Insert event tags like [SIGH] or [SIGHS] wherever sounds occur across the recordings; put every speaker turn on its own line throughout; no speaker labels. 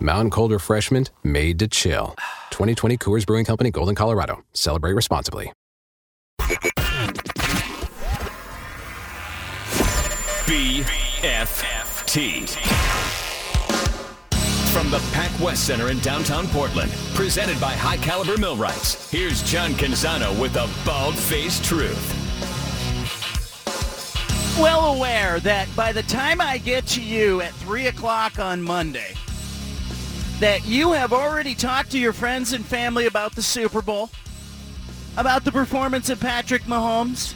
Mountain Cold Refreshment made to chill. 2020 Coors Brewing Company, Golden, Colorado. Celebrate responsibly.
BFFT. From the Pac West Center in downtown Portland, presented by High Caliber Millwrights, here's John Canzano with the bald faced truth.
Well aware that by the time I get to you at 3 o'clock on Monday, that you have already talked to your friends and family about the Super Bowl, about the performance of Patrick Mahomes,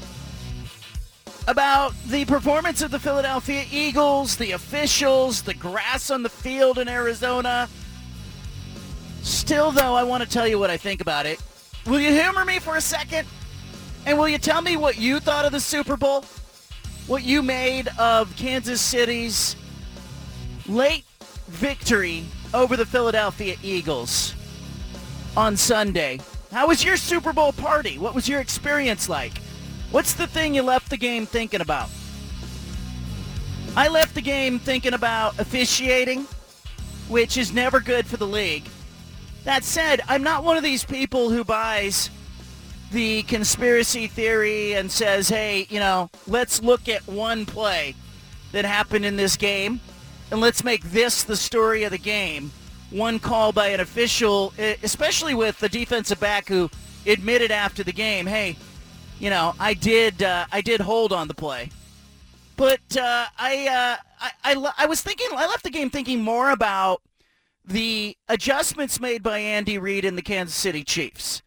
about the performance of the Philadelphia Eagles, the officials, the grass on the field in Arizona. Still, though, I want to tell you what I think about it. Will you humor me for a second? And will you tell me what you thought of the Super Bowl? What you made of Kansas City's late victory over the Philadelphia Eagles on Sunday? How was your Super Bowl party? What was your experience like? What's the thing you left the game thinking about? I left the game thinking about officiating, which is never good for the league. That said, I'm not one of these people who buys the conspiracy theory and says, hey, you know, let's look at one play that happened in this game and let's make this the story of the game. One call by an official, especially with the defensive back who admitted after the game, hey, you know, I did uh, I did hold on the play, but uh, I, uh, I I I was thinking I left the game thinking more about the adjustments made by Andy Reid and the Kansas City Chiefs.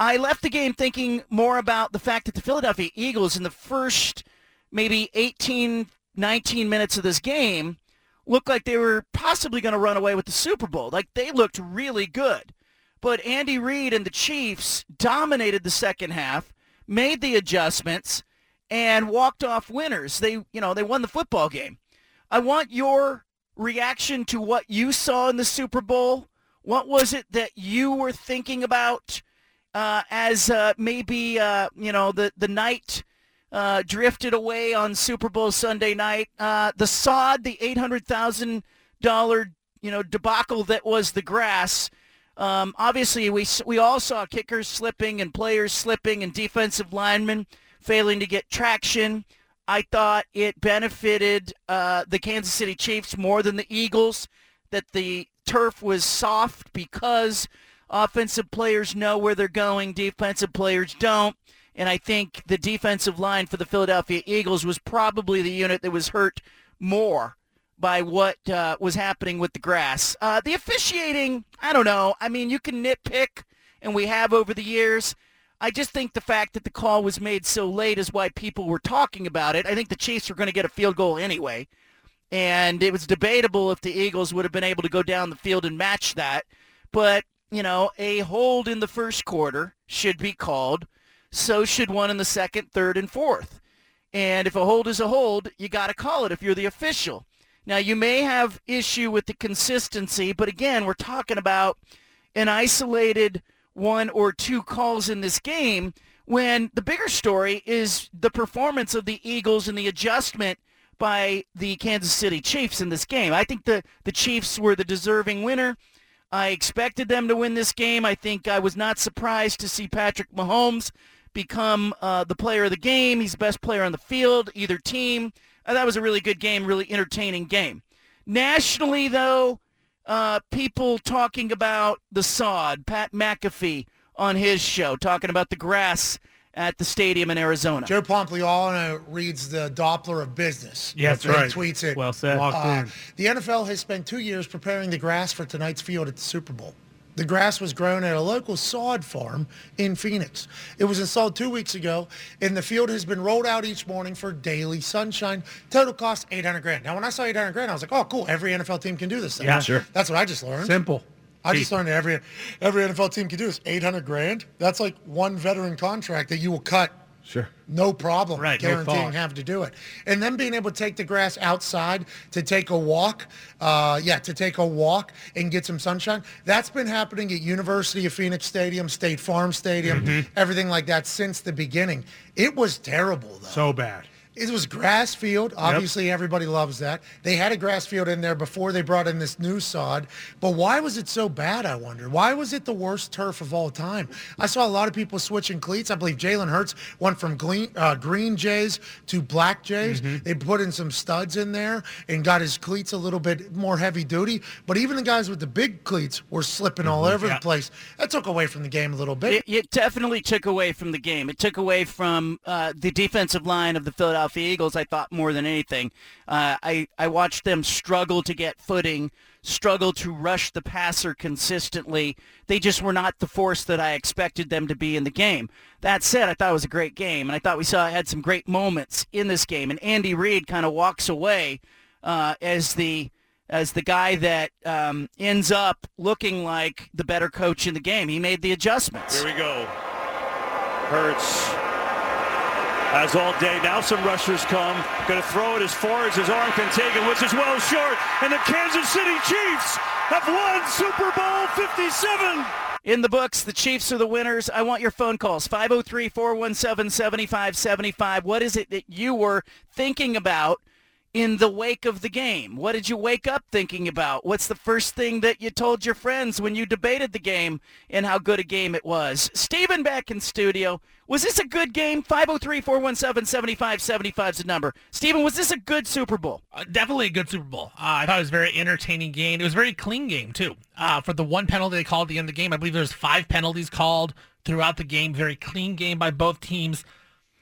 I left the game thinking more about the fact that the Philadelphia Eagles in the first maybe 18, 19 minutes of this game looked like they were possibly going to run away with the Super Bowl. Like they looked really good. But Andy Reid and the Chiefs dominated the second half, made the adjustments, and walked off winners. They, you know, they won the football game. I want your reaction to what you saw in the Super Bowl. What was it that you were thinking about uh, as uh, maybe uh, you know the the night uh, drifted away on Super Bowl Sunday night? Uh, the sod, the eight hundred thousand dollar you know debacle that was the grass. Um, obviously, we we all saw kickers slipping and players slipping and defensive linemen failing to get traction. I thought it benefited uh, the Kansas City Chiefs more than the Eagles that the turf was soft because offensive players know where they're going, defensive players don't. And I think the defensive line for the Philadelphia Eagles was probably the unit that was hurt more by what uh, was happening with the grass. Uh, the officiating, I don't know. I mean, you can nitpick, and we have over the years. I just think the fact that the call was made so late is why people were talking about it. I think the Chiefs were going to get a field goal anyway. And it was debatable if the Eagles would have been able to go down the field and match that. But, you know, a hold in the first quarter should be called. So should one in the second, third, and fourth. And if a hold is a hold, you got to call it if you're the official. Now, you may have issue with the consistency, but again, we're talking about an isolated one or two calls in this game when the bigger story is the performance of the Eagles and the adjustment by the Kansas City Chiefs in this game. I think the, the Chiefs were the deserving winner. I expected them to win this game. I think I was not surprised to see Patrick Mahomes become uh, the player of the game. He's the best player on the field, either team. Uh, that was a really good game, really entertaining game. Nationally, though, uh, people talking about the sod, Pat McAfee on his show, talking about the grass at the stadium in Arizona.
Joe Pompliano reads the Doppler of business.
Yeah, that's right.
Tweets it.
Well said.
Uh, the NFL has spent two years preparing the grass for tonight's field at the Super Bowl. The grass was grown at a local sod farm in Phoenix. It was installed two weeks ago, and the field has been rolled out each morning for daily sunshine. Total cost 800 grand. Now, when I saw 800 grand, I was like, oh, cool. Every NFL team can do this thing.
Yeah, sure.
That's what I just learned.
Simple.
I just learned every every NFL team can do is 800 grand. That's like one veteran contract that you will cut
Sure.
no problem
Right,
guaranteeing
thought.
having to do it. And then being able to take the grass outside to take a walk, uh, yeah, to take a walk and get some sunshine. That's been happening at University of Phoenix Stadium, State Farm Stadium,
Mm-hmm.
everything like that since the beginning. It was terrible though.
So bad.
It was grass field. Obviously, everybody loves that. They had a grass field in there before they brought in this new sod. But why was it so bad, I wonder? Why was it the worst turf of all time? I saw a lot of people switching cleats. I believe Jalen Hurts went from green, uh, green Jays to black Jays. They put in some studs in there and got his cleats a little bit more heavy duty. But even the guys with the big cleats were slipping all over the place. That took away from the game a little bit.
It, it definitely took away from the game. It took away from uh, the defensive line of the Philadelphia Eagles, I thought, more than anything. Uh, I, I watched them struggle to get footing, struggle to rush the passer consistently. They just were not the force that I expected them to be in the game. That said, I thought it was a great game, and I thought we saw had some great moments in this game. And Andy Reid kind of walks away uh, as the as the guy that um, ends up looking like the better coach in the game. He made the adjustments.
Here we go. Hurts has all day. Now some rushers come. Going to throw it as far as his arm can take it, which is well short. And the Kansas City Chiefs have won Super Bowl 57.
In the books, the Chiefs are the winners. I want your phone calls. 503-417-7575. What is it that you were thinking about in the wake of the game? What did you wake up thinking about? What's the first thing that you told your friends when you debated the game and how good a game it was? Stephen back in studio. Was this a good game? 503-417-7575 is the number. Stephen, was this a good Super Bowl?
Uh, definitely a good Super Bowl. Uh, I thought it was a very entertaining game. It was a very clean game too. Uh, for the one penalty they called at the end of the game, I believe there's five penalties called throughout the game. Very clean game by both teams.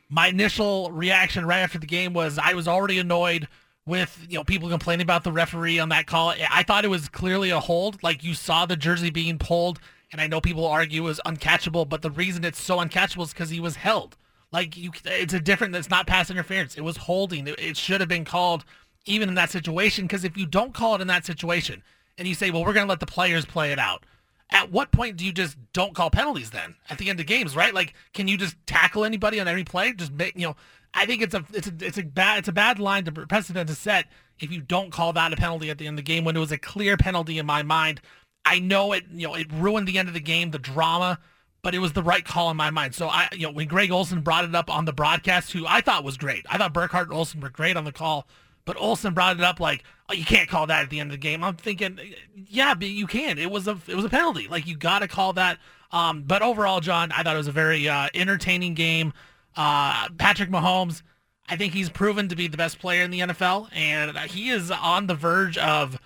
My initial reaction right after the game was I was already annoyed with you know people complaining about the referee on that call. I thought it was clearly a hold. Like you saw the jersey being pulled, and I know people argue it was uncatchable, but the reason it's so uncatchable is because he was held. Like you, it's a different. It's not pass interference. It was holding. It, it should have been called even in that situation. Because if you don't call it in that situation, and you say, "Well, we're going to let the players play it out," at what point do you just don't call penalties? Then at the end of games, right? Like, can you just tackle anybody on every play? Just make you know. I think it's a it's a it's a bad it's a bad line to precedent to set if you don't call that a penalty at the end of the game when it was a clear penalty in my mind. I know it you know it ruined the end of the game, the drama, but it was the right call in my mind. So I you know when Greg Olsen brought it up on the broadcast, who I thought was great. I thought Burkhardt and Olsen were great on the call, but Olsen brought it up like, oh, you can't call that at the end of the game. I'm thinking, yeah, but you can. It was a it was a penalty. Like you got to call that. Um, but overall, John, I thought it was a very uh, entertaining game. Uh, Patrick Mahomes, I think he's proven to be the best player in the NFL, and he is on the verge of.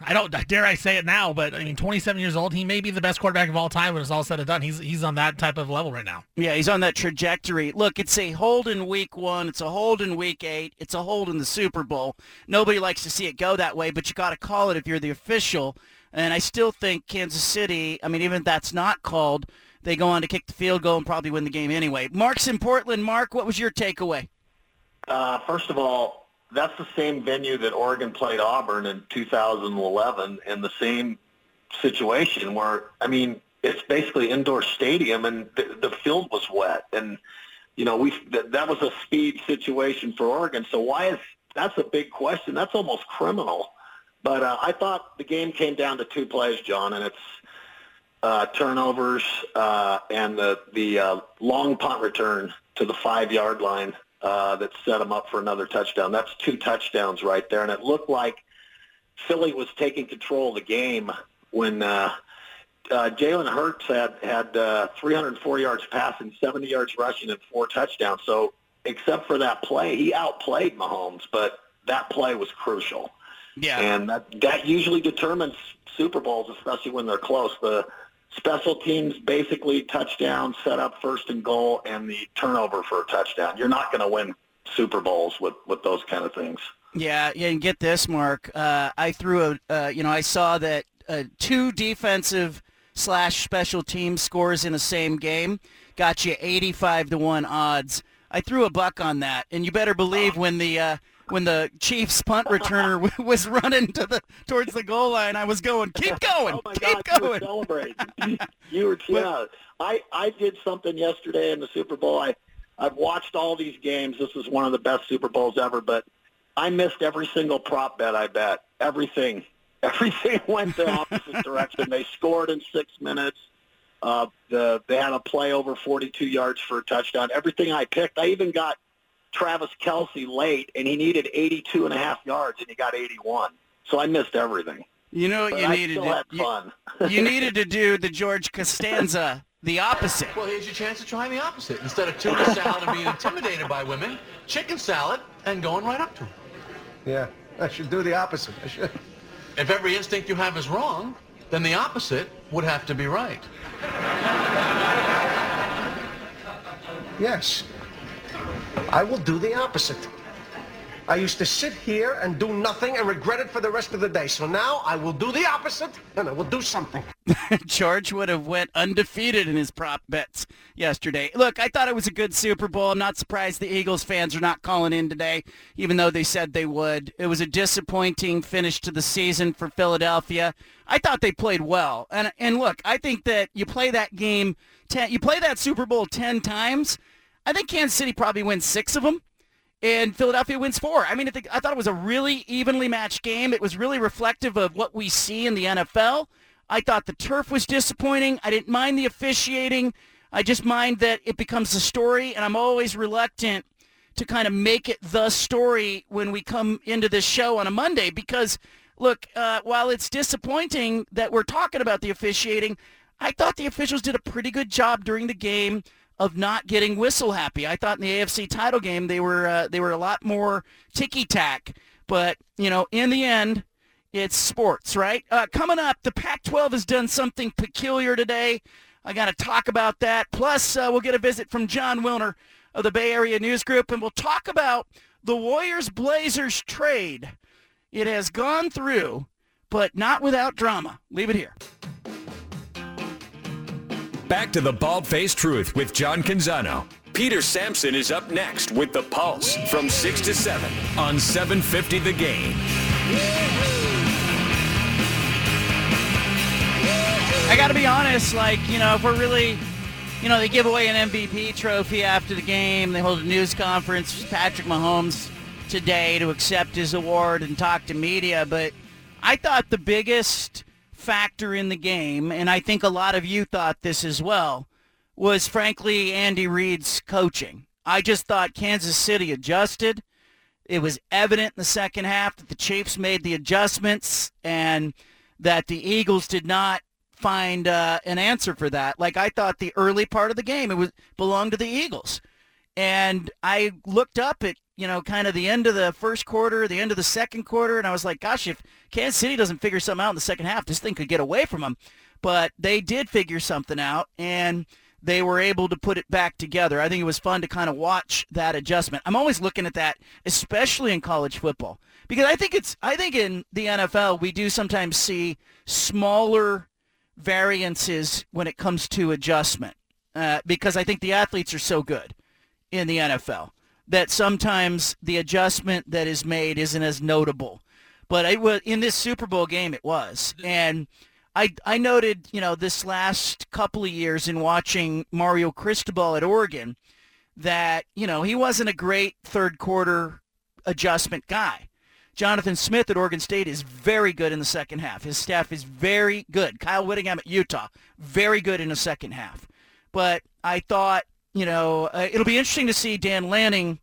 I don't dare I say it now, but I mean, 27 years old, he may be the best quarterback of all time when it's all said and done. He's he's on that type of level right now.
Yeah, he's on that trajectory. Look, it's a hold in week one. It's a hold in week eight. It's a hold in the Super Bowl. Nobody likes to see it go that way, but you got to call it if you're the official. And I still think Kansas City, I mean, even if that's not called, they go on to kick the field goal and probably win the game anyway. Mark's in Portland. Mark, what was your takeaway?
Uh, first of all, that's the same venue that Oregon played Auburn in 2011, and the same situation where I mean it's basically indoor stadium, and the, the field was wet, and you know we that, that was a speed situation for Oregon. So why is that's a big question? That's almost criminal. But uh, I thought the game came down to two plays, John, and it's uh, turnovers uh, and the the uh, long punt return to the five yard line uh, that set them up for another touchdown. That's two touchdowns right there, and it looked like Philly was taking control of the game when uh, uh, Jalen Hurts had had uh, 304 yards passing, 70 yards rushing, and four touchdowns. So except for that play, he outplayed Mahomes, but that play was crucial.
Yeah.
And that, that usually determines Super Bowls, especially when they're close. The special teams basically touchdown, set up first and goal, and the turnover for a touchdown. You're not going to win Super Bowls with, with those kind of things.
Yeah, yeah, and get this, Mark. Uh, I threw a, uh, you know, I saw that uh, two defensive slash special team scores in the same game got you 85 to one odds. I threw a buck on that, and you better believe when the uh, when the Chiefs punt returner [LAUGHS] was running to the towards the goal line. I was going, keep [LAUGHS] going,
oh
keep
God,
going.
You were celebrating. [LAUGHS] you were yeah. I I did something yesterday in the Super Bowl. I I've watched all these games. This is one of the best Super Bowls ever, but I missed every single prop bet I bet. Everything. Everything went the opposite direction. They scored in six minutes. Uh, the they had a play over 42 yards for a touchdown. Everything I picked, I even got Travis Kelce late, and he needed 82 and a half yards, and he got 81. So I missed everything.
You know what
but
you
I
needed
still
to
had fun.
you, you [LAUGHS] needed to do the George Costanza the opposite.
Well, here's your chance to try the opposite. Instead of tuna salad and being intimidated by women, chicken salad and going right up to them.
Yeah, I should do the opposite. I should.
If every instinct you have is wrong, then the opposite would have to be right.
Yes. I will do the opposite. I used to sit here and do nothing and regret it for the rest of the day. So now I will do the opposite and I will do something. [LAUGHS]
George would have went undefeated in his prop bets yesterday. Look, I thought it was a good Super Bowl. I'm not surprised the Eagles fans are not calling in today, even though they said they would. It was a disappointing finish to the season for Philadelphia. I thought they played well. And and look, I think that you play that game ten, you play that Super Bowl 10 times. I think Kansas City probably wins 6 of them and Philadelphia wins four. I mean, I, think, I thought it was a really evenly matched game. It was really reflective of what we see in the NFL. I thought the turf was disappointing. I didn't mind the officiating. I just mind that it becomes a story, and I'm always reluctant to kind of make it the story when we come into this show on a Monday because, look, uh, while it's disappointing that we're talking about the officiating, I thought the officials did a pretty good job during the game of not getting whistle happy. I thought in the AFC title game they were uh, they were a lot more ticky tack, but you know in the end it's sports, right? Uh, coming up, the Pac-12 has done something peculiar today. I got to talk about that. Plus, uh, we'll get a visit from Jon Wilner of the Bay Area News Group, and we'll talk about the Warriors Blazers trade. It has gone through, but not without drama. Leave it here.
Back to the Bald Faced Truth with John Canzano. Peter Sampson is up next with The Pulse from 6 to 7 on 750 The Game.
I got to be honest, like, you know, if we're really, you know, they give away an MVP trophy after the game, they hold a news conference, Patrick Mahomes today to accept his award and talk to media, but I thought the biggest factor in the game, and I think a lot of you thought this as well, was frankly Andy Reid's coaching. I just thought Kansas City adjusted. It was evident in the second half that the Chiefs made the adjustments and that the Eagles did not find uh, an answer for that. Like I thought the early part of the game it was belonged to the Eagles. And I looked up at, you know, kind of the end of the first quarter, the end of the second quarter, and I was like, gosh, if Kansas City doesn't figure something out in the second half, this thing could get away from them. But they did figure something out, and they were able to put it back together. I think it was fun to kind of watch that adjustment. I'm always looking at that, especially in college football, because I think it's I think in the NFL we do sometimes see smaller variances when it comes to adjustment, uh, because I think the athletes are so good in the NFL that sometimes the adjustment that is made isn't as notable. But it was in this Super Bowl game it was. And I I noted, you know, this last couple of years in watching Mario Cristobal at Oregon that, you know, he wasn't a great third quarter adjustment guy. Jonathan Smith at Oregon State is very good in the second half. His staff is very good. Kyle Whittingham at Utah, very good in the second half. But I thought you know, uh, it'll be interesting to see Dan Lanning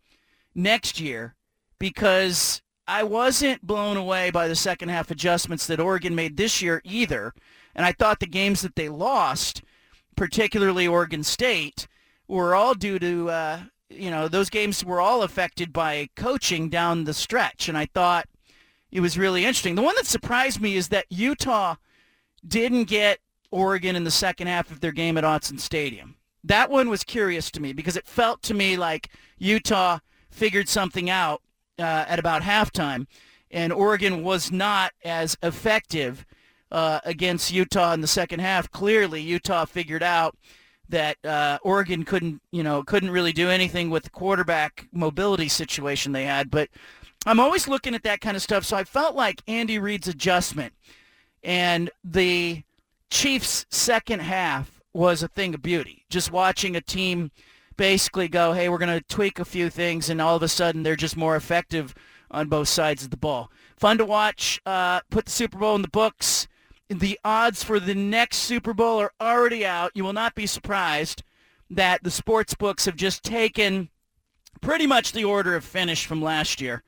next year because I wasn't blown away by the second half adjustments that Oregon made this year either. And I thought the games that they lost, particularly Oregon State, were all due to, uh, you know, those games were all affected by coaching down the stretch. And I thought it was really interesting. The one that surprised me is that Utah didn't get Oregon in the second half of their game at Autzen Stadium that one was curious to me because it felt to me like Utah figured something out uh, at about halftime, and Oregon was not as effective uh, against Utah in the second half. Clearly, Utah figured out that uh, Oregon couldn't, you know, couldn't really do anything with the quarterback mobility situation they had. But I'm always looking at that kind of stuff. So I felt like Andy Reid's adjustment and the Chiefs' second half was a thing of beauty. Just watching a team basically go, hey, we're going to tweak a few things, and all of a sudden they're just more effective on both sides of the ball. Fun to watch. Uh, put the Super Bowl in the books. The odds for the next Super Bowl are already out. You will not be surprised that the sports books have just taken pretty much the order of finish from last year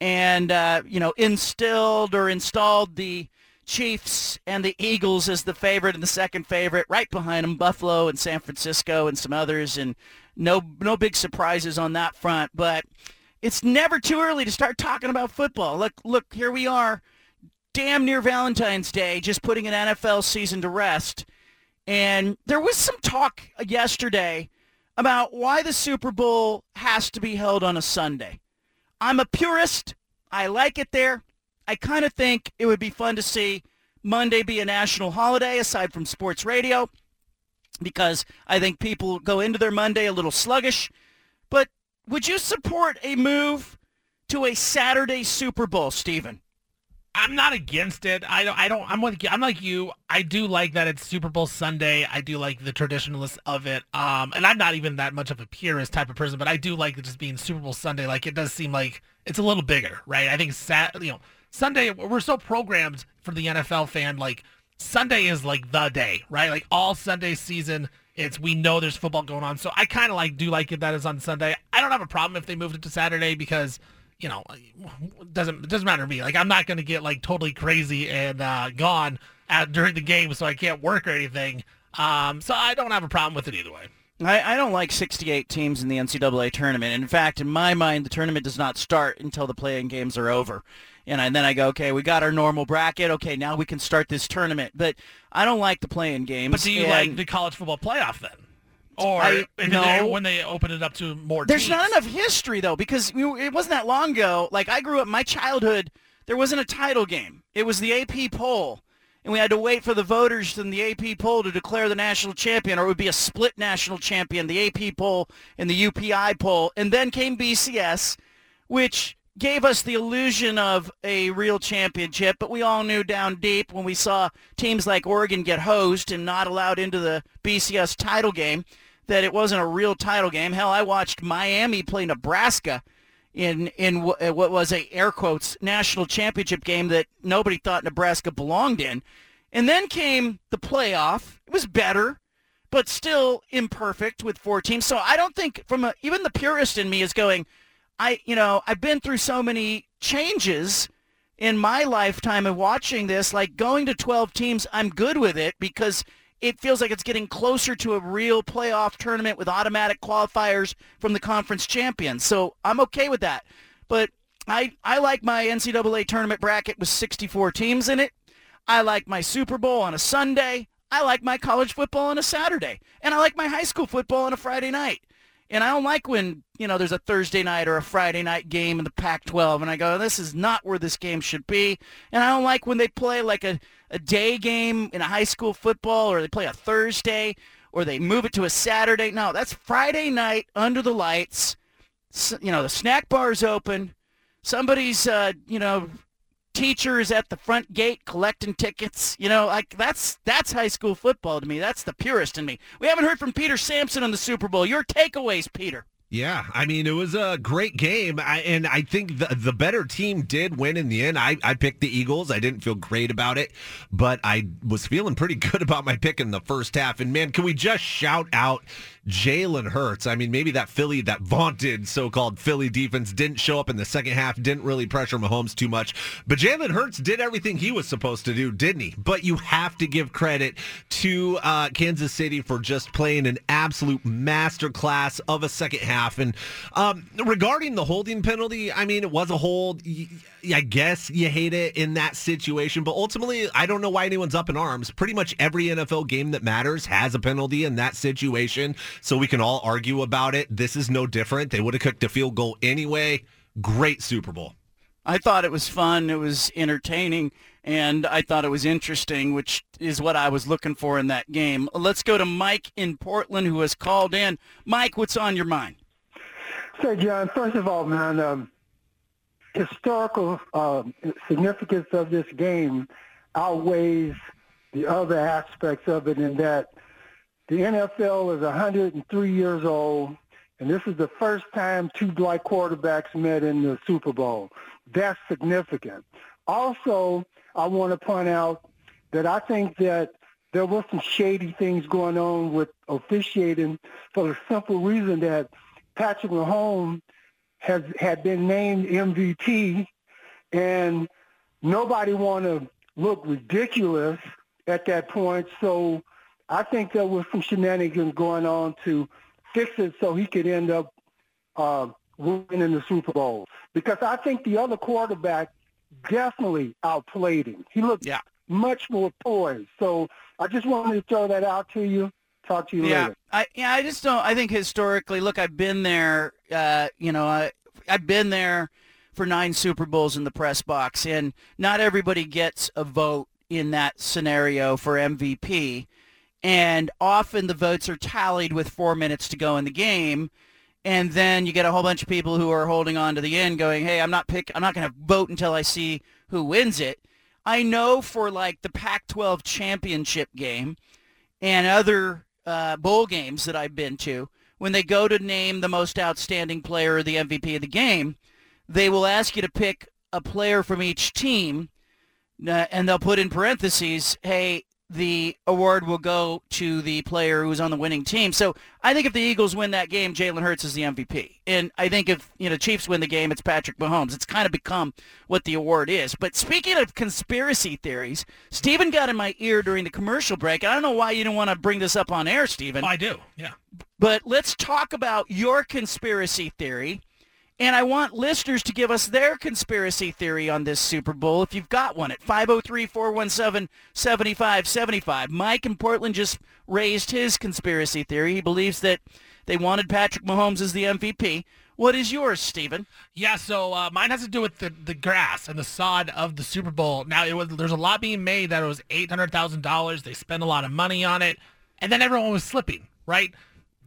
and, uh, you know, instilled or installed the Chiefs and the Eagles as the favorite and the second favorite. Right behind them, Buffalo and San Francisco and some others, and no no big surprises on that front. But it's never too early to start talking about football. Look, look, here we are, damn near Valentine's Day, just putting an NFL season to rest. And there was some talk yesterday about why the Super Bowl has to be held on a Sunday. I'm a purist. I like it there. I kind of think it would be fun to see Monday be a national holiday aside from sports radio because I think people go into their Monday a little sluggish. But would you support a move to a Saturday Super Bowl, Stephen?
I'm not against it. I don't. I don't. I'm with. I'm like you. I do like that it's Super Bowl Sunday. I do like the traditionalists of it. Um, and I'm not even that much of a purist type of person, but I do like it just being Super Bowl Sunday. Like it does seem like it's a little bigger, right? I think Sat. You know Sunday, we're so programmed for the NFL fan. Like Sunday is like the day, right? Like all Sunday season, it's we know there's football going on. So I kind of like do like it that is on Sunday. I don't have a problem if they moved it to Saturday because you know it doesn't doesn't matter to me. Like I'm not gonna get like totally crazy and uh, gone at, during the game, so I can't work or anything. Um, so I don't have a problem with it either way.
I, I don't like 68 teams in the NCAA tournament. In fact, in my mind, the tournament does not start until the play-in games are over and, I, and then I go, okay, we got our normal bracket. Okay, now we can start this tournament. But I don't like the play-in games.
But do you like the college football playoff then? Or I, no. when they open it up to more
There's
teams?
not enough history, though, because it wasn't that long ago. Like, I grew up, my childhood, there wasn't a title game. It was the AP poll. And we had to wait for the voters in the AP poll to declare the national champion, or it would be a split national champion, the AP poll and the UPI poll. And then came BCS, which gave us the illusion of a real championship, but we all knew down deep when we saw teams like Oregon get hosed and not allowed into the BCS title game that it wasn't a real title game. Hell, I watched Miami play Nebraska in in uh, what was a air quotes national championship game that nobody thought Nebraska belonged in. And then came the playoff. It was better, but still imperfect with four teams. So I don't think from a, even the purist in me is going, I, you know, I've been through so many changes in my lifetime of watching this. Like going to 12 teams, I'm good with it because it feels like it's getting closer to a real playoff tournament with automatic qualifiers from the conference champions. So I'm okay with that. But I, I like my NCAA tournament bracket with 64 teams in it. I like my Super Bowl on a Sunday. I like my college football on a Saturday. And I like my high school football on a Friday night. And I don't like when, you know, there's a Thursday night or a Friday night game in the Pac-12 and I go, this is not where this game should be. And I don't like when they play like a, a day game in a high school football or they play a Thursday or they move it to a Saturday. No, that's Friday night under the lights. You know, the snack bar's open. Somebody's, uh, you know, teachers at the front gate collecting tickets. You know, like that's that's high school football to me. That's the purist in me. We haven't heard from Peter Sampson on the Super Bowl. Your takeaways, Peter.
Yeah, I mean it was a great game, I, and I think the the better team did win in the end. I, I picked the Eagles. I didn't feel great about it, but I was feeling pretty [LAUGHS] good about my pick in the first half. And man, can we just shout out Jalen Hurts. I mean, maybe that Philly, that vaunted so-called Philly defense didn't show up in the second half, didn't really pressure Mahomes too much. But Jalen Hurts did everything he was supposed to do, didn't he? But you have to give credit to uh, Kansas City for just playing an absolute masterclass of a second half. And um, regarding the holding penalty, I mean, it was a hold. I guess you hate it in that situation, but ultimately, I don't know why anyone's up in arms. Pretty much every NFL game that matters has a penalty in that situation so we can all argue about it. This is no different. They would have kicked a field goal anyway. Great Super Bowl.
I thought it was fun. It was entertaining, and I thought it was interesting, which is what I was looking for in that game. Let's go to Mike in Portland, who has called in. Mike, what's on your mind?
So, John, first of all, man, um, historical uh, significance of this game outweighs the other aspects of it in that the NFL is 103 years old, and this is the first time two black quarterbacks met in the Super Bowl. That's significant. Also, I want to point out that I think that there were some shady things going on with officiating for the simple reason that Patrick Mahomes has had been named MVP, and nobody want to look ridiculous at that point. So I think there was some shenanigans going on to fix it so he could end up uh, winning the Super Bowl. Because I think the other quarterback definitely outplayed him. He looked
yeah.
much more poised. So I just wanted to throw that out to you. Talk to you
yeah,
later.
I yeah, I just don't. I think historically, look, I've been there. Uh, you know, I I've been there for nine Super Bowls in the press box, and not everybody gets a vote in that scenario for MVP. And often the votes are tallied with four minutes to go in the game, and then you get a whole bunch of people who are holding on to the end, going, "Hey, I'm not pick. I'm not going to vote until I see who wins it." I know for like the Pac-12 championship game and other uh, bowl games that I've been to, when they go to name the most outstanding player or the MVP of the game, they will ask you to pick a player from each team, uh, and they'll put in parentheses, hey, the award will go to the player who's on the winning team. So I think if the Eagles win that game, Jalen Hurts is the MVP. And I think if you know Chiefs win the game, it's Patrick Mahomes. It's kind of become what the award is. But speaking of conspiracy theories, Stephen got in my ear during the commercial break. I don't know why you didn't want to bring this up on air, Stephen.
I do. Yeah.
But let's talk about your conspiracy theory. And I want listeners to give us their conspiracy theory on this Super Bowl if you've got one at 503-417-7575. Mike in Portland just raised his conspiracy theory. He believes that they wanted Patrick Mahomes as the MVP. What is yours, Stephen?
Yeah, so uh, mine has to do with the, the grass and the sod of the Super Bowl. Now, it was there's a lot being made that it was $800,000. They spent a lot of money on it, and then everyone was slipping, right?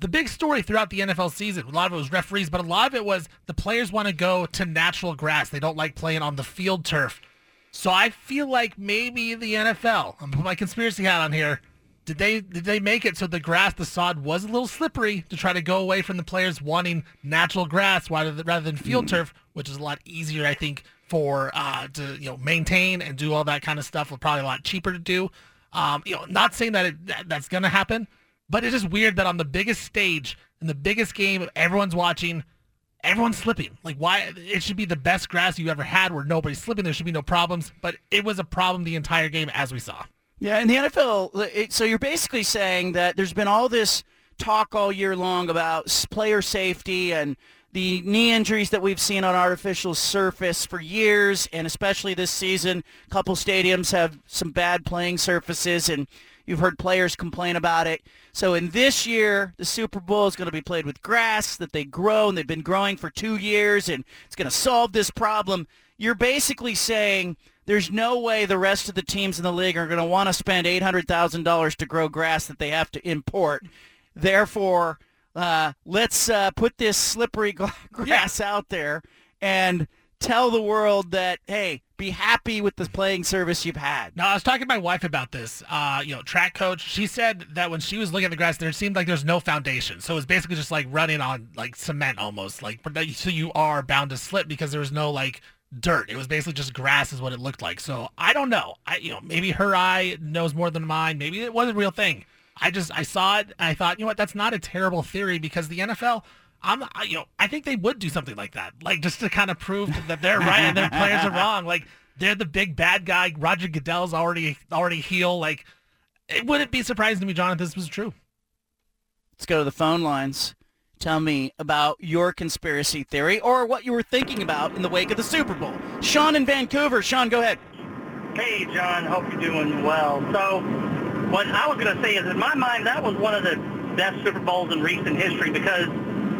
The big story throughout the NFL season, a lot of it was referees, but a lot of it was the players want to go to natural grass. They don't like playing on the field turf. So I feel like maybe the NFL, I'm put my conspiracy hat on here, did they did they make it so the grass, the sod was a little slippery to try to go away from the players wanting natural grass rather than, rather than field turf, which is a lot easier, I think, for uh, to you know maintain and do all that kind of stuff. Probably a lot cheaper to do. Um, you know, not saying that, it, that that's going to happen, but it's just weird that on the biggest stage, in the biggest game, everyone's watching, everyone's slipping. Like, why? It should be the best grass you ever had where nobody's slipping. There should be no problems. But it was a problem the entire game, as we saw.
Yeah, in the NFL, so you're basically saying that there's been all this talk all year long about player safety and the knee injuries that we've seen on artificial surface for years, and especially this season. A couple stadiums have some bad playing surfaces, and You've heard players complain about it. So in this year, the Super Bowl is going to be played with grass that they grow, and they've been growing for two years, and it's going to solve this problem. You're basically saying there's no way the rest of the teams in the league are going to want to spend $800,000 to grow grass that they have to import. Therefore, uh, let's uh, put this slippery [LAUGHS] grass yeah. out there and tell the world that, hey, be happy with the playing surface you've had.
Now, I was talking to my wife about this. Uh, you know, track coach. She said that when she was looking at the grass, there seemed like there's no foundation. So it was basically just like running on like cement almost. Like so you are bound to slip because there was no like dirt. It was basically just grass is what it looked like. So I don't know. I you know maybe her eye knows more than mine. Maybe it wasn't a real thing. I just I saw it. I thought you know what that's not a terrible theory because the NFL I'm, you know, I think they would do something like that, like just to kind of prove that they're right and their players are wrong. Like they're the big bad guy. Roger Goodell's already already heel. Like it wouldn't be surprising to me, John, if this was true.
Let's go to the phone lines. Tell me about your conspiracy theory or what you were thinking about in the wake of the Super Bowl. Sean in Vancouver. Sean, go ahead.
Hey, John. Hope you're doing well. So, what I was going to say is, in my mind, that was one of the best Super Bowls in recent history because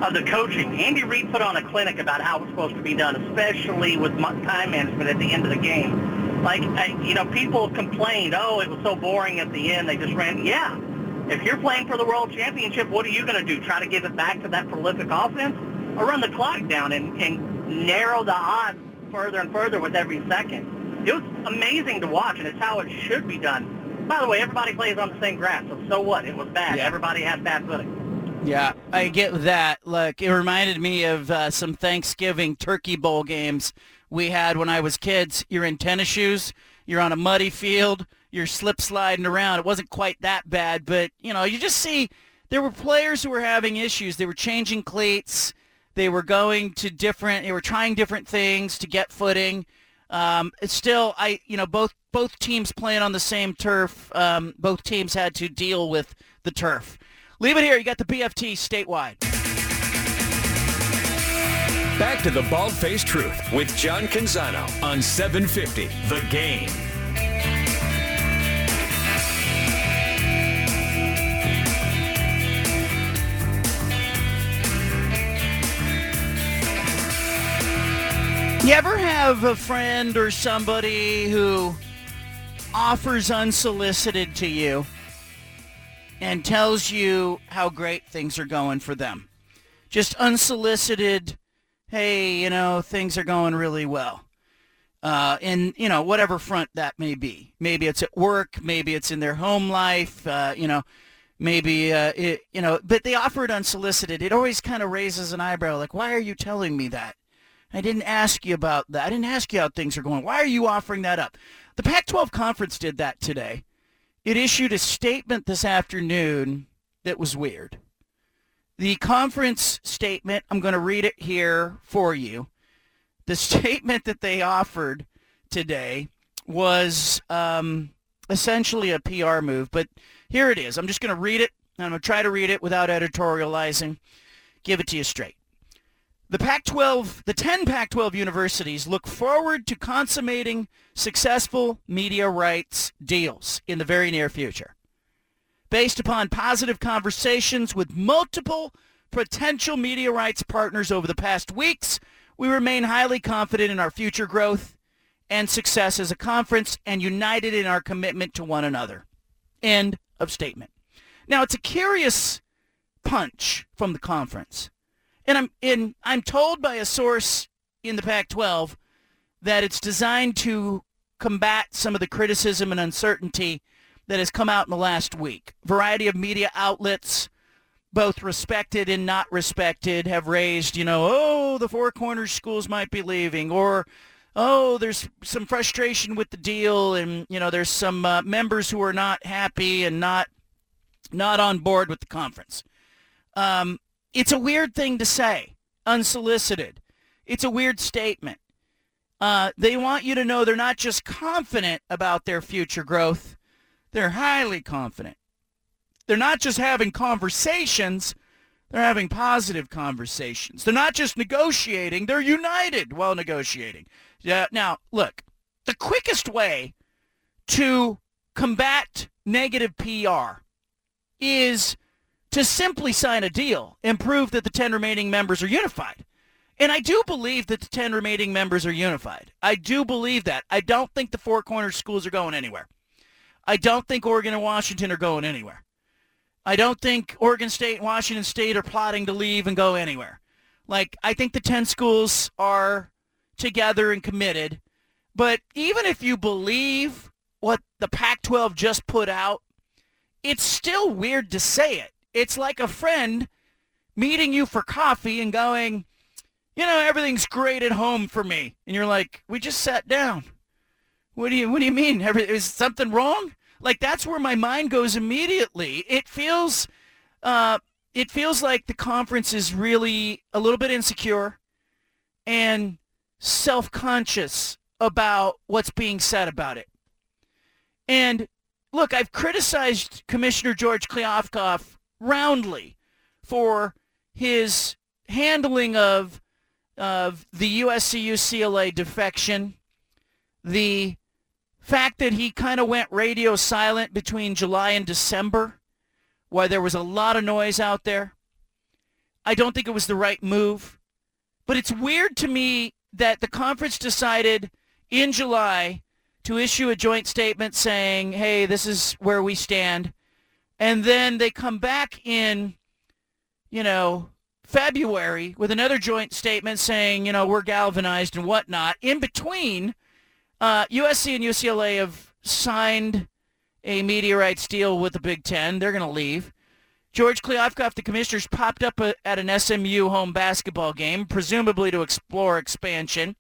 of the coaching. Andy Reid put on a clinic about how it's supposed to be done, especially with time management at the end of the game. Like, you know, people complained, oh, it was so boring at the end. They just ran. Yeah. If you're playing for the world championship, what are you going to do? Try to give it back to that prolific offense? Or run the clock down and, and narrow the odds further and further with every second. It was amazing to watch, and it's how it should be done. By the way, everybody plays on the same grass, so so what? It was bad.
Yeah.
Everybody had bad footing.
Yeah, I get that. Look, it reminded me of uh, some Thanksgiving turkey bowl games we had when I was kids. You're in tennis shoes. You're on a muddy field. You're slip sliding around. It wasn't quite that bad, but you know, you just see there were players who were having issues. They were changing cleats. They were going to different. They were trying different things to get footing. Um, it's still, I you know, both both teams playing on the same turf. Um, both teams had to deal with the turf. Leave it here. You got the BFT statewide.
Back to the Bald Faced Truth with John Canzano on 750 The Game.
You ever have a friend or somebody who offers unsolicited to you and tells you how great things are going for them? Just unsolicited, hey, you know, things are going really well. Uh, in, you know, whatever front that may be. Maybe it's at work, maybe it's in their home life, uh, you know, maybe, uh, it, you know, but they offer it unsolicited. It always kind of raises an eyebrow, like, why are you telling me that? I didn't ask you about that. I didn't ask you how things are going. Why are you offering that up? The Pac-12 conference did that today. It issued a statement this afternoon that was weird. The conference statement, I'm going to read it here for you. The [LAUGHS] statement that they offered today was um, essentially a PR move, but here it is. I'm just going to read it, and I'm going to try to read it without editorializing. Give it to you straight. The Pac-12, the 10 Pac-12 universities look forward to consummating successful media rights deals in the very near future. Based upon positive conversations with multiple potential media rights partners over the past weeks, we remain highly confident in our future growth and success as a conference and united in our commitment to one another. End of statement. Now, it's a curious punch from the conference. And I'm I'm told by a source in the Pac-12 that it's designed to combat some of the criticism and uncertainty that has come out in the last week. Variety of media outlets, both respected and not respected, have raised, you know, oh, the Four Corners schools might be leaving, or oh, there's some frustration with the deal, and you know, there's some uh, members who are not happy and not not on board with the conference. Um, it's a weird thing to say, unsolicited. It's a weird statement. Uh, they want you to know they're not just confident about their future growth, they're highly confident. They're not just having conversations, they're having positive conversations. They're not just negotiating, they're united while negotiating. Yeah, now, look, the quickest way to combat negative PR is to simply sign a deal and prove that the 10 remaining members are unified. And I do believe that the 10 remaining members are unified. I do believe that. I don't think the Four Corners schools are going anywhere. I don't think Oregon and Washington are going anywhere. I don't think Oregon State and Washington State are plotting to leave and go anywhere. Like, I think the 10 schools are together and committed. But even if you believe what the Pac-12 just put out, it's still weird to say it. It's like a friend meeting you for coffee and going, you know, everything's great at home for me. And you're like, we just sat down. What do you what do you mean? Every, is something wrong? Like that's where my mind goes immediately. It feels uh it feels like the conference is really a little bit insecure and self-conscious about what's being said about it. And look, I've criticized Commissioner George Kliavkoff roundly for his handling of of the USC UCLA defection, the fact that he kind of went radio silent between July and December, why there was a lot of noise out there. I don't think it was the right move, but it's weird to me that the conference decided in July to issue a joint statement saying, "Hey, this is where we stand." And then they come back in, you know, February with another joint statement saying, you know, we're galvanized and whatnot. In between, uh, USC and UCLA have signed a media rights deal with the Big Ten. They're going to leave. George Kliavkoff, the commissioners, popped up a, at an SMU home basketball game, presumably to explore expansion.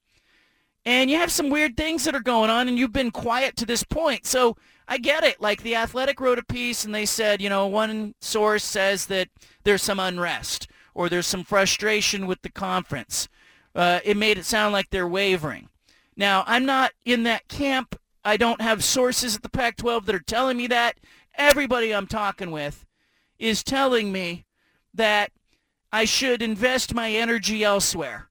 And you have some weird things that are going on, and you've been quiet to this point. So I get it. Like the Athletic wrote a piece, and they said, you know, one source says that there's some unrest or there's some frustration with the conference. Uh, it made it sound like they're wavering. Now, I'm not in that camp. I don't have sources at the Pac-12 that are telling me that. Everybody I'm talking with is telling me that I should invest my energy elsewhere.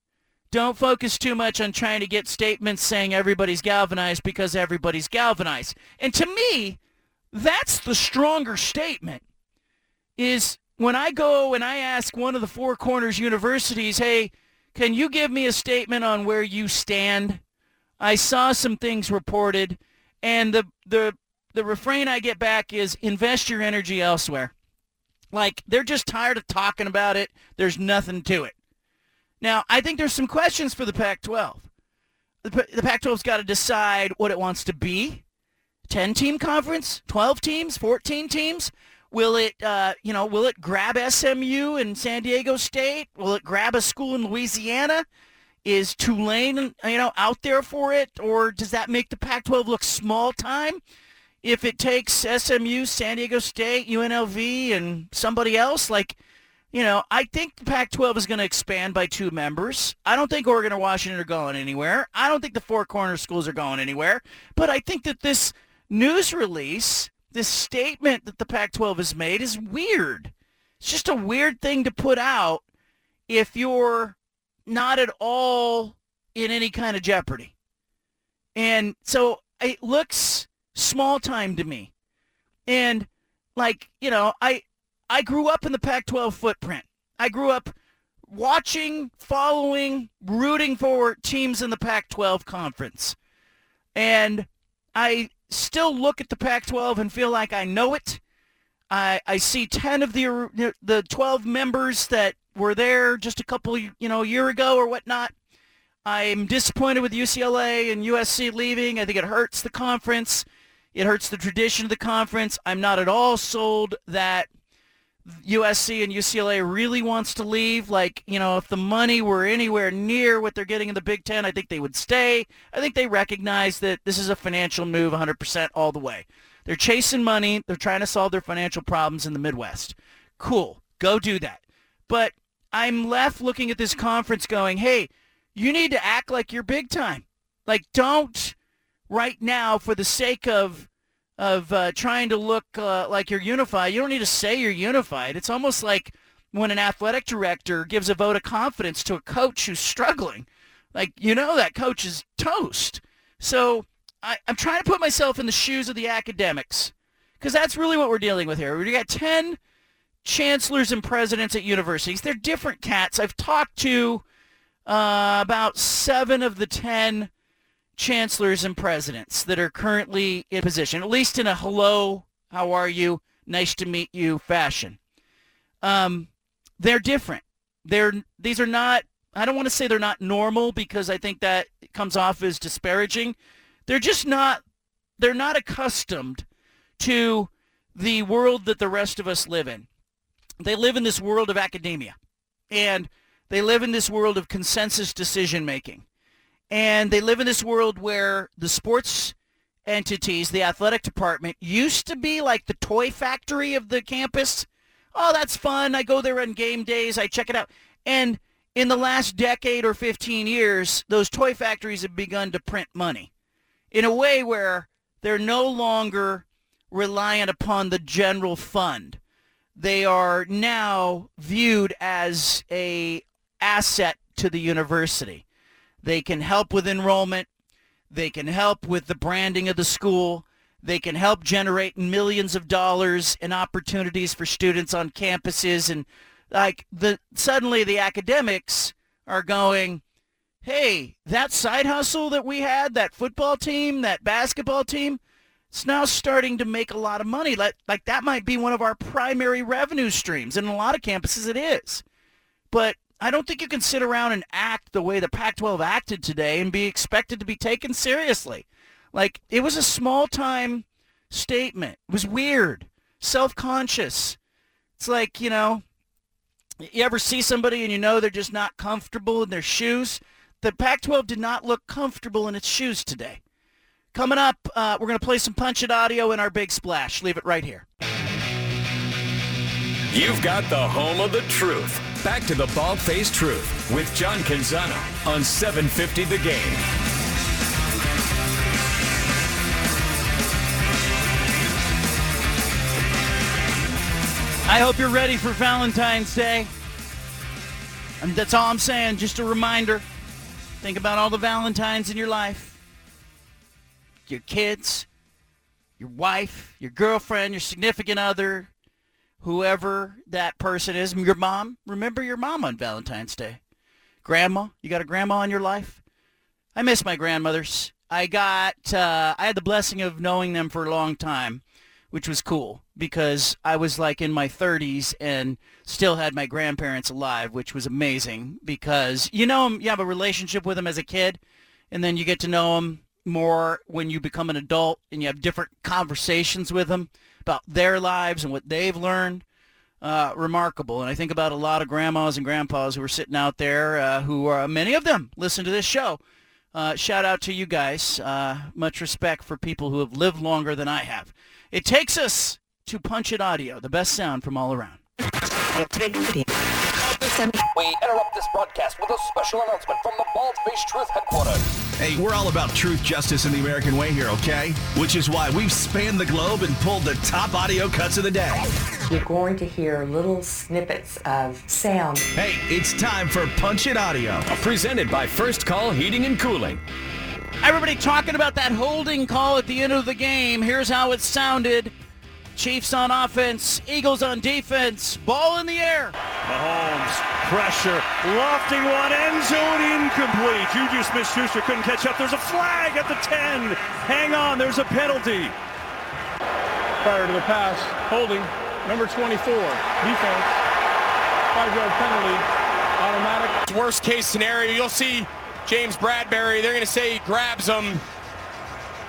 Don't focus too much on trying to get statements saying everybody's galvanized because everybody's galvanized. And to me, that's the stronger statement is when I go and I ask one of the Four Corners universities, hey, can you give me a statement on where you stand? I saw some things reported, and the, the, the refrain I get back is invest your energy elsewhere. Like, they're just tired of talking about it. There's nothing to it. Now, I think there's some questions for the Pac-12. The, the Pac-12's got to decide what it wants to be. 10-team conference? 12 teams? 14 teams? Will it, uh, you know, will it grab SMU and San Diego State? Will it grab a school in Louisiana? Is Tulane, you know, out there for it, or does that make the Pac-12 look small time? If it takes SMU, San Diego State, UNLV, and somebody else, like, you know, I think the Pac-12 is going to expand by two members. I don't think Oregon or Washington are going anywhere. I don't think the Four Corner schools are going anywhere. But I think that this news release this statement that the Pac-12 has made is weird. It's just a weird thing to put out if you're not at all in any kind of jeopardy. And so it looks small time to me. And like, you know, I I grew up in the Pac-12 footprint. I grew up watching, following, rooting for teams in the Pac-12 conference. And I still look at the Pac-12 and feel like I know it. I, I see 10 of the the 12 members that were there just a couple, you know, year ago or whatnot. I'm disappointed with UCLA and USC leaving. I think it hurts the conference. It hurts the tradition of the conference. I'm not at all sold that USC and UCLA really wants to leave. Like, you know, if the money were anywhere near what they're getting in the Big Ten, I think they would stay. I think they recognize that this is a financial move 100% all the way. They're chasing money. They're trying to solve their financial problems in the Midwest. Cool. Go do that. But I'm left looking at this conference going, hey, you need to act like you're big time. Like, don't right now, for the sake of of uh, trying to look uh, like you're unified. You don't need to say you're unified. It's almost like when an athletic director gives a vote of confidence to a coach who's struggling. Like, you know that coach is toast. So I, I'm trying to put myself in the shoes of the academics because that's really what we're dealing with here. We've got 10 chancellors and presidents at universities. They're different cats. I've talked to uh, about seven of the 10 chancellors and presidents that are currently in position, at least in a hello, how are you, nice to meet you fashion. Um, they're different. They're these are not. I don't want to say they're not normal because I think that comes off as disparaging. They're just not. They're not accustomed to the world that the rest of us live in. They live in this world of academia, and they live in this world of consensus decision making. And they live in this world where the sports entities, the athletic department, used to be like the toy factory of the campus. Oh, that's fun. I go there on game days. I check it out. And in the last decade or 15 years, those toy factories have begun to print money in a way where they're no longer reliant upon the general fund. They are now viewed as a asset to the university. They can help with enrollment. They can help with the branding of the school. They can help generate millions of dollars in opportunities for students on campuses. And like the suddenly the academics are going, hey, that side hustle that we had, that football team, that basketball team, it's now starting to make a lot of money. Like, like that might be one of our primary revenue streams. And in a lot of campuses it is. But I don't think you can sit around and act the way the Pac-12 acted today and be expected to be taken seriously. Like, it was a small-time statement. It was weird, self-conscious. It's like, you know, you ever see somebody and you know they're just not comfortable in their shoes? The Pac-12 did not look comfortable in its shoes today. Coming up, uh, we're going to play some Punch It audio in our big splash. Leave it right here.
You've got the home of the truth. Back to the bald faced truth with John Canzano on 750 The Game.
I hope you're ready for Valentine's Day. And that's all I'm saying. Just a reminder. Think about all the Valentines in your life. Your kids, your wife, your girlfriend, your significant other, whoever that person is, your mom. Remember your mom on Valentine's Day. Grandma, you got a grandma in your life? I miss my grandmothers. I got, uh, I had the blessing of knowing them for a long time, which was cool because I was like in my 30s and still had my grandparents alive, which was amazing because you know you have a relationship with them as a kid, and then you get to know them more when you become an adult and you have different conversations with them about their lives and what they've learned. Uh, remarkable. And I think about a lot of grandmas and grandpas who are sitting out there uh, who are, many of them listen to this show. Uh, shout out to you guys. Uh, much respect for people who have lived longer than I have. It takes us to Punch It Audio, the best sound from all around.
We interrupt this broadcast with a special announcement from the Bald Face Truth headquarters.
Hey, we're all about truth, justice, and the American way here, okay? Which is why we've spanned the globe and pulled the top audio cuts of the day.
You're going to hear little snippets of sound.
Hey, it's time for Punch It Audio.
Presented by First Call Heating and Cooling.
Everybody talking about that holding call at the end of the game. Here's how it sounded. Chiefs on offense, Eagles on defense, ball in the air.
Mahomes, pressure, lofting one, end zone incomplete. Juju Smith-Schuster couldn't catch up. There's a flag at the 10. Hang on, there's a penalty.
prior to the pass, holding, number 24, defense, five-yard penalty, automatic.
Worst case scenario, you'll see James Bradberry. They're going to say he grabs him.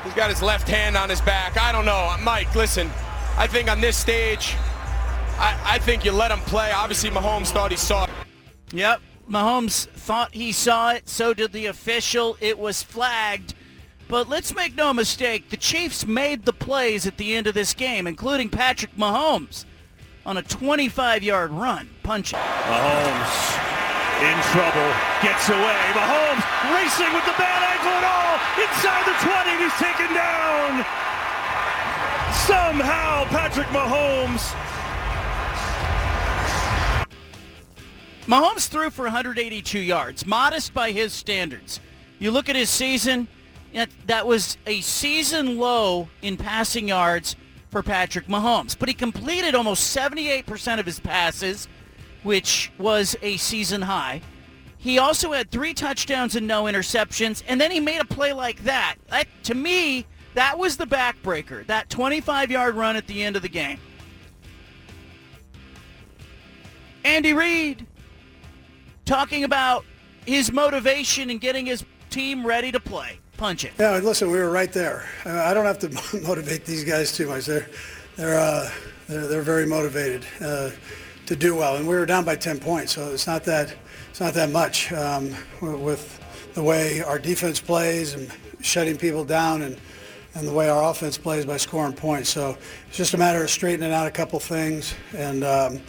He's got his left hand on his back. I don't know. Mike, listen, I think on this stage, I, I think you let him play. Obviously, Mahomes thought he saw it.
Yep, Mahomes thought he saw it. So did the official. It was flagged. But let's make no mistake, the Chiefs made the plays at the end of this game, including Patrick Mahomes on a 25-yard run, punching.
Mahomes in trouble, gets away. Mahomes racing with the bad ankle and all inside the 20. He's taken down. Somehow, Patrick Mahomes
Mahomes threw for 182 yards, modest by his standards. You look at his season, that- was a season low in passing yards for Patrick Mahomes. But he completed almost 78% of his passes, which was a season high. He also had three touchdowns and no interceptions, and then he made a play like that. that to me, that was the backbreaker, that 25-yard run at the end of the game. Andy Reid talking about his motivation and getting his team ready to play. Punch it.
Yeah, listen, we were right there. Uh, I don't have to [LAUGHS] motivate these guys too much. They're they're uh, they're, they're very motivated uh, to do well, and we were down by 10 points, so it's not that it's not that much um, with the way our defense plays and shutting people down, and and the way our offense plays by scoring points. So it's just a matter of straightening out a couple things, and um,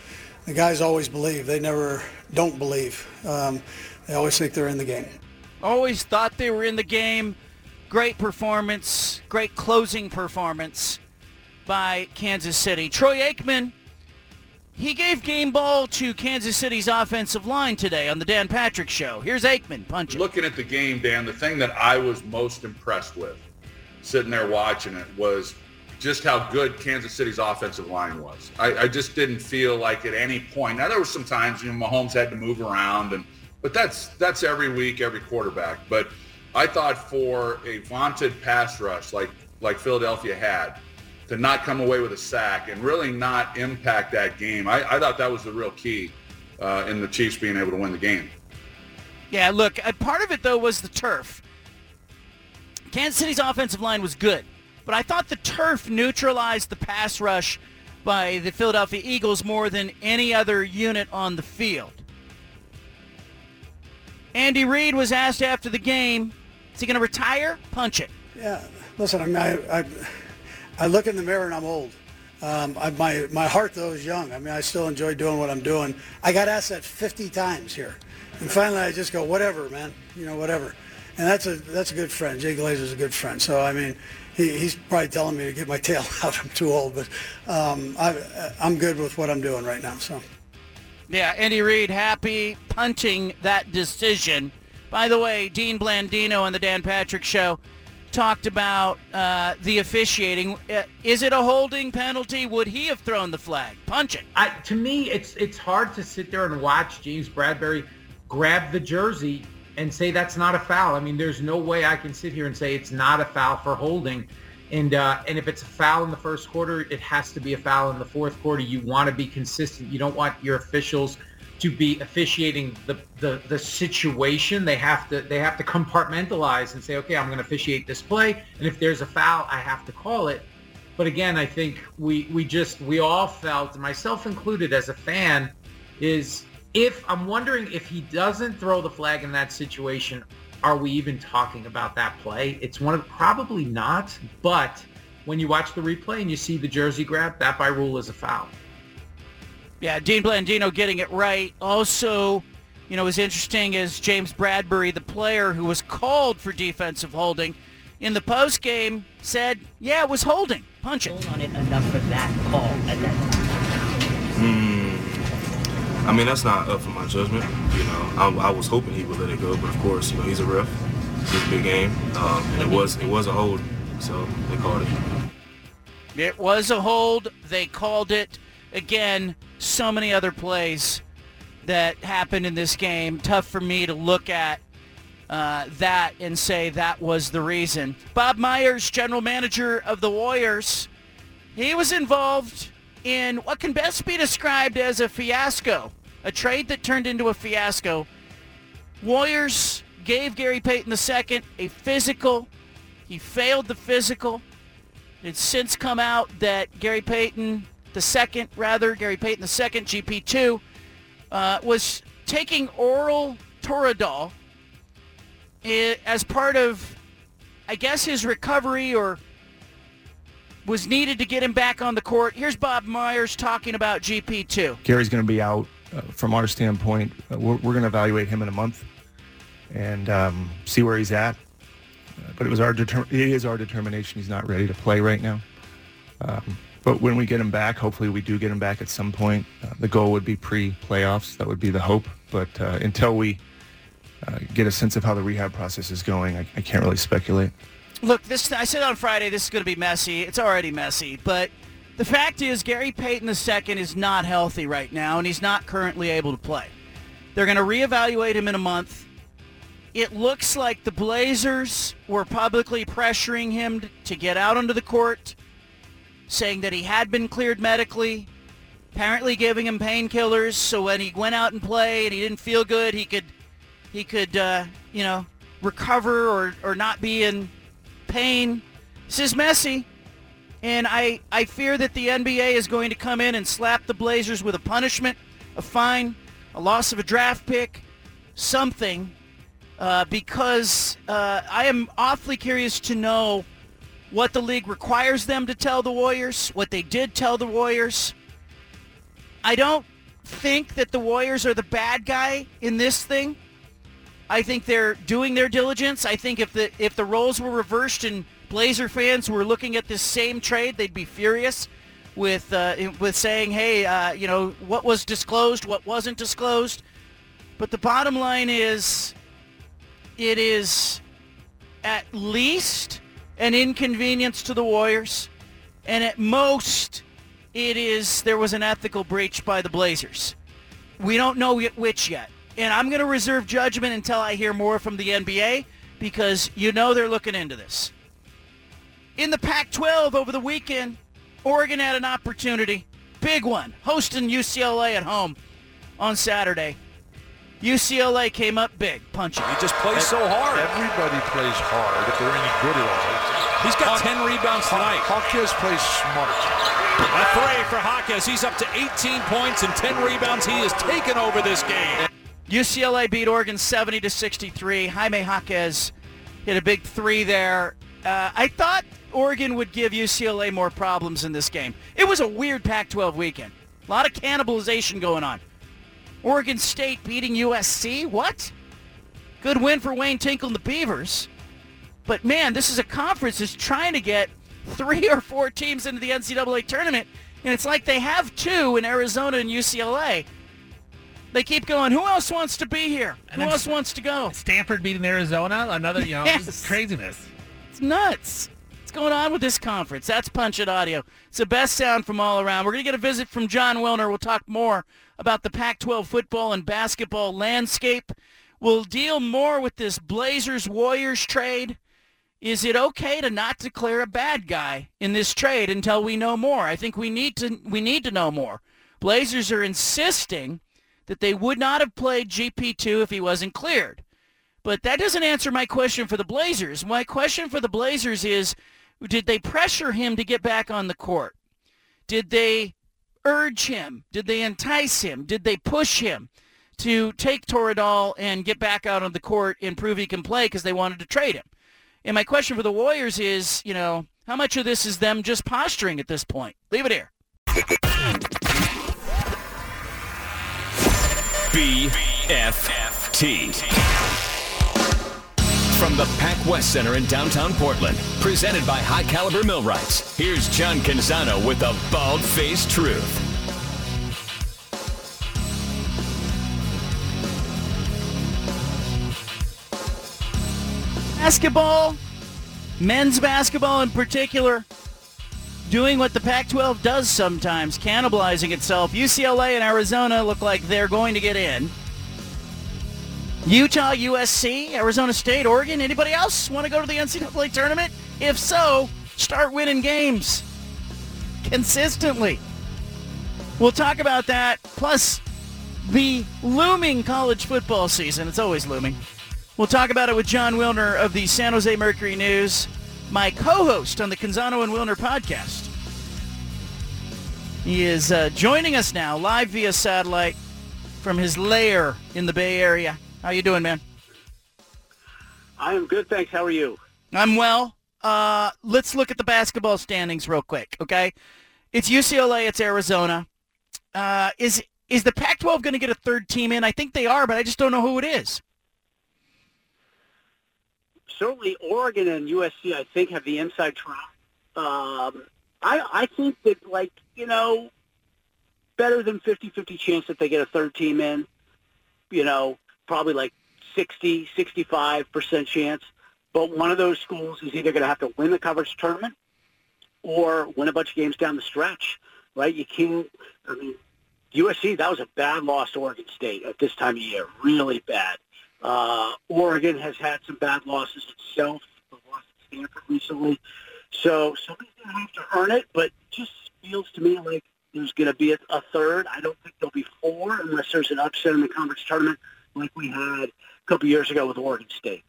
the guys always believe. They never don't believe. Um, they always think they're in the game.
Always thought they were in the game. Great performance, great closing performance by Kansas City. Troy Aikman, he gave game ball to Kansas City's offensive line today on the Dan Patrick Show. Here's Aikman punching.
Looking at the game, Dan, the thing that I was most impressed with, sitting there watching it, was just how good Kansas City's offensive line was. I, I just didn't feel like at any point. Now there were some times you know Mahomes had to move around, and but that's that's every week, every quarterback. But I thought for a vaunted pass rush like like Philadelphia had, to not come away with a sack and really not impact that game, I, I thought that was the real key uh, in the Chiefs being able to win the game.
Yeah, look, uh, part of it though was the turf. Kansas City's offensive line was good, but I thought the turf neutralized the pass rush by the Philadelphia Eagles more than any other unit on the field. Andy Reid was asked after the game, is he going to retire? Punch it.
Yeah, listen, I mean, I, I, I look in the mirror and I'm old. Um, I, my my heart though is young. I mean, I still enjoy doing what I'm doing. I got asked that 50 times here, and finally I just go, whatever, man. You know, whatever. And that's a that's a good friend. Jay Glazer's a good friend. So I mean, he, he's probably telling me to get my [LAUGHS] tail out. I'm too old, but um, I, I'm good with what I'm doing right now. So.
Yeah, Andy Reid happy punting that decision. By the way, Dean Blandino on the Dan Patrick Show talked about uh, the officiating. Uh, is it a holding penalty? Would he have thrown the flag? Punch it.
I, to me, it's it's hard to sit there and watch James Bradberry grab the jersey and say that's not a foul. I mean, there's no way I can sit here and say it's not a foul for holding. And uh, and if it's a foul in the first quarter, it has to be a foul in the fourth quarter. You want to be consistent. You don't want your officials to be officiating the, the, the situation. They have to they have to compartmentalize and say, okay, I'm going to officiate this play, and if there's a foul, I have to call it. But again, I think we we just we all felt, myself included, as a fan, is if I'm wondering if he doesn't throw the flag in that situation, are we even talking about that play? It's one of probably not, but when you watch the replay and you see the jersey grab, that by rule is a foul.
Yeah, Dean Blandino getting it right. Also, you know, was interesting is James Bradberry, the player who was called for defensive holding, in the post game said, "Yeah, it was holding. Punch it."
On it enough for that call at that time.
I mean, that's not up for my judgment. You know, I, I, was hoping he would let it go, but of course, you know, he's a ref. It's a big game, um, and it was it was a hold, so they called it.
It was a hold. They called it again so many other plays that happened in this game. Tough for me to look at uh, that and say that was the reason. Bob Myers, general manager of the Warriors, he was involved in what can best be described as a fiasco, a trade that turned into a fiasco. Warriors gave Gary Payton II a physical. He failed the physical. It's since come out that Gary Payton the second, rather, Gary Payton the second, GP2, uh, was taking oral Toradol as part of, I guess, his recovery or was needed to get him back on the court. Here's Bob Myers talking about GP2.
Gary's going to be out uh, from our standpoint. Uh, we're, we're going to evaluate him in a month and um, see where he's at. Uh, but it was our deter- it is our determination he's not ready to play right now. Um, but when we get him back, hopefully we do get him back at some point. Uh, the goal would be pre-playoffs. That would be the hope. But uh, until we uh, get a sense of how the rehab process is going, I, I can't really speculate.
Look, this I said on Friday this is going to be messy. It's already messy, but the fact is Gary Payton II is not healthy right now, and he's not currently able to play. They're going to reevaluate him in a month. It looks like the Blazers were publicly pressuring him to get out onto the court saying that he had been cleared medically, apparently giving him painkillers so when he went out and played and he didn't feel good, he could he could uh, you know recover or or not be in pain. This is messy. And I, I fear that the NBA is going to come in and slap the Blazers with a punishment, a fine, a loss of a draft pick, something, uh, because uh, I am awfully curious to know what the league requires them to tell the Warriors, what they did tell the Warriors. I don't think that the Warriors are the bad guy in this thing. I think they're doing their diligence. I think if the if the roles were reversed and Blazer fans were looking at this same trade, they'd be furious with uh, with saying, "Hey, uh, you know what was disclosed, what wasn't disclosed." But the bottom line is, it is at least an inconvenience to the Warriors, and at most, it is there was an ethical breach by the Blazers. We don't know which yet, and I'm going to reserve judgment until I hear more from the NBA because you know they're looking into this. In the Pac-12 over the weekend, Oregon had an opportunity, big one, hosting UCLA at home on Saturday. UCLA came up big, punching.
He just plays so hard.
Everybody plays hard if they're any good at all.
He's got 10 rebounds tonight.
Hawkes plays smart.
A three for Hawkes. He's up to 18 points and 10 rebounds. He has taken over this game.
UCLA beat Oregon 70 to 63. Jaime Jaquez hit a big three there. Uh, I thought Oregon would give UCLA more problems in this game. It was a weird Pac-12 weekend. A lot of cannibalization going on. Oregon State beating USC? What? Good win for Wayne Tinkle and the Beavers. But man, this is a conference that's trying to get three or four teams into the NCAA tournament, and it's like they have two in Arizona and UCLA. They keep going. Who else wants to be here?
And
Who else wants to go?
Stanford beating Arizona. Another, you know,
Yes.
craziness.
It's nuts. What's going on with this conference? That's Punch It Audio. It's the best sound from all around. We're going to get a visit from Jon Wilner. We'll talk more about the Pac-12 football and basketball landscape. We'll deal more with this Blazers-Warriors trade. Is it okay to not declare a bad guy in this trade until we know more? I think we need to we need to know more. Blazers are insisting that they would not have played GP2 if he wasn't cleared. But that doesn't answer my question for the Blazers. My question for the Blazers is, did they pressure him to get back on the court? Did they urge him? Did they entice him? Did they push him to take Toradol and get back out on the court and prove he can play because they wanted to trade him? And my question for the Warriors is, you know, how much of this is them just posturing at this point? Leave it here.
BFFT. From the Pac West Center in downtown Portland, presented by High Caliber Millwrights, here's John Canzano with the bald faced truth.
Basketball, men's basketball in particular, doing what the Pac-12 does sometimes, cannibalizing itself. UCLA and Arizona look like they're going to get in. Utah, USC, Arizona State, Oregon, anybody else want to go to the NCAA tournament? If so, start winning games consistently. We'll talk about that, plus the looming college football season. It's always looming. We'll talk about it with Jon Wilner of the San Jose Mercury News, my co-host on the Canzano and Wilner podcast. He is uh, joining us now live via satellite from his lair in the Bay Area. How you doing, man?
I am good, thanks. How are you?
I'm well. Uh, let's look at the basketball standings real quick, okay? It's UCLA, it's Arizona. Uh, is is the Pac-12 going to get a third team in? I think they are, but I just don't know who it is.
Certainly, Oregon and USC, I think, have the inside track. Um, I, I think that, like, you know, better than 50-50 chance that they get a third team in. You know, probably like 60, 65% chance. But one of those schools is either going to have to win the coverage tournament or win a bunch of games down the stretch, right? You can't, I mean, USC, that was a bad loss to Oregon State at this time of year, really bad. Uh, Oregon has had some bad losses itself. Loss to Stanford recently. So somebody's going to have to earn it, but it just feels to me like there's going to be a, a third. I don't think there'll be four unless there's an upset in the conference tournament like we had a couple years ago with Oregon State.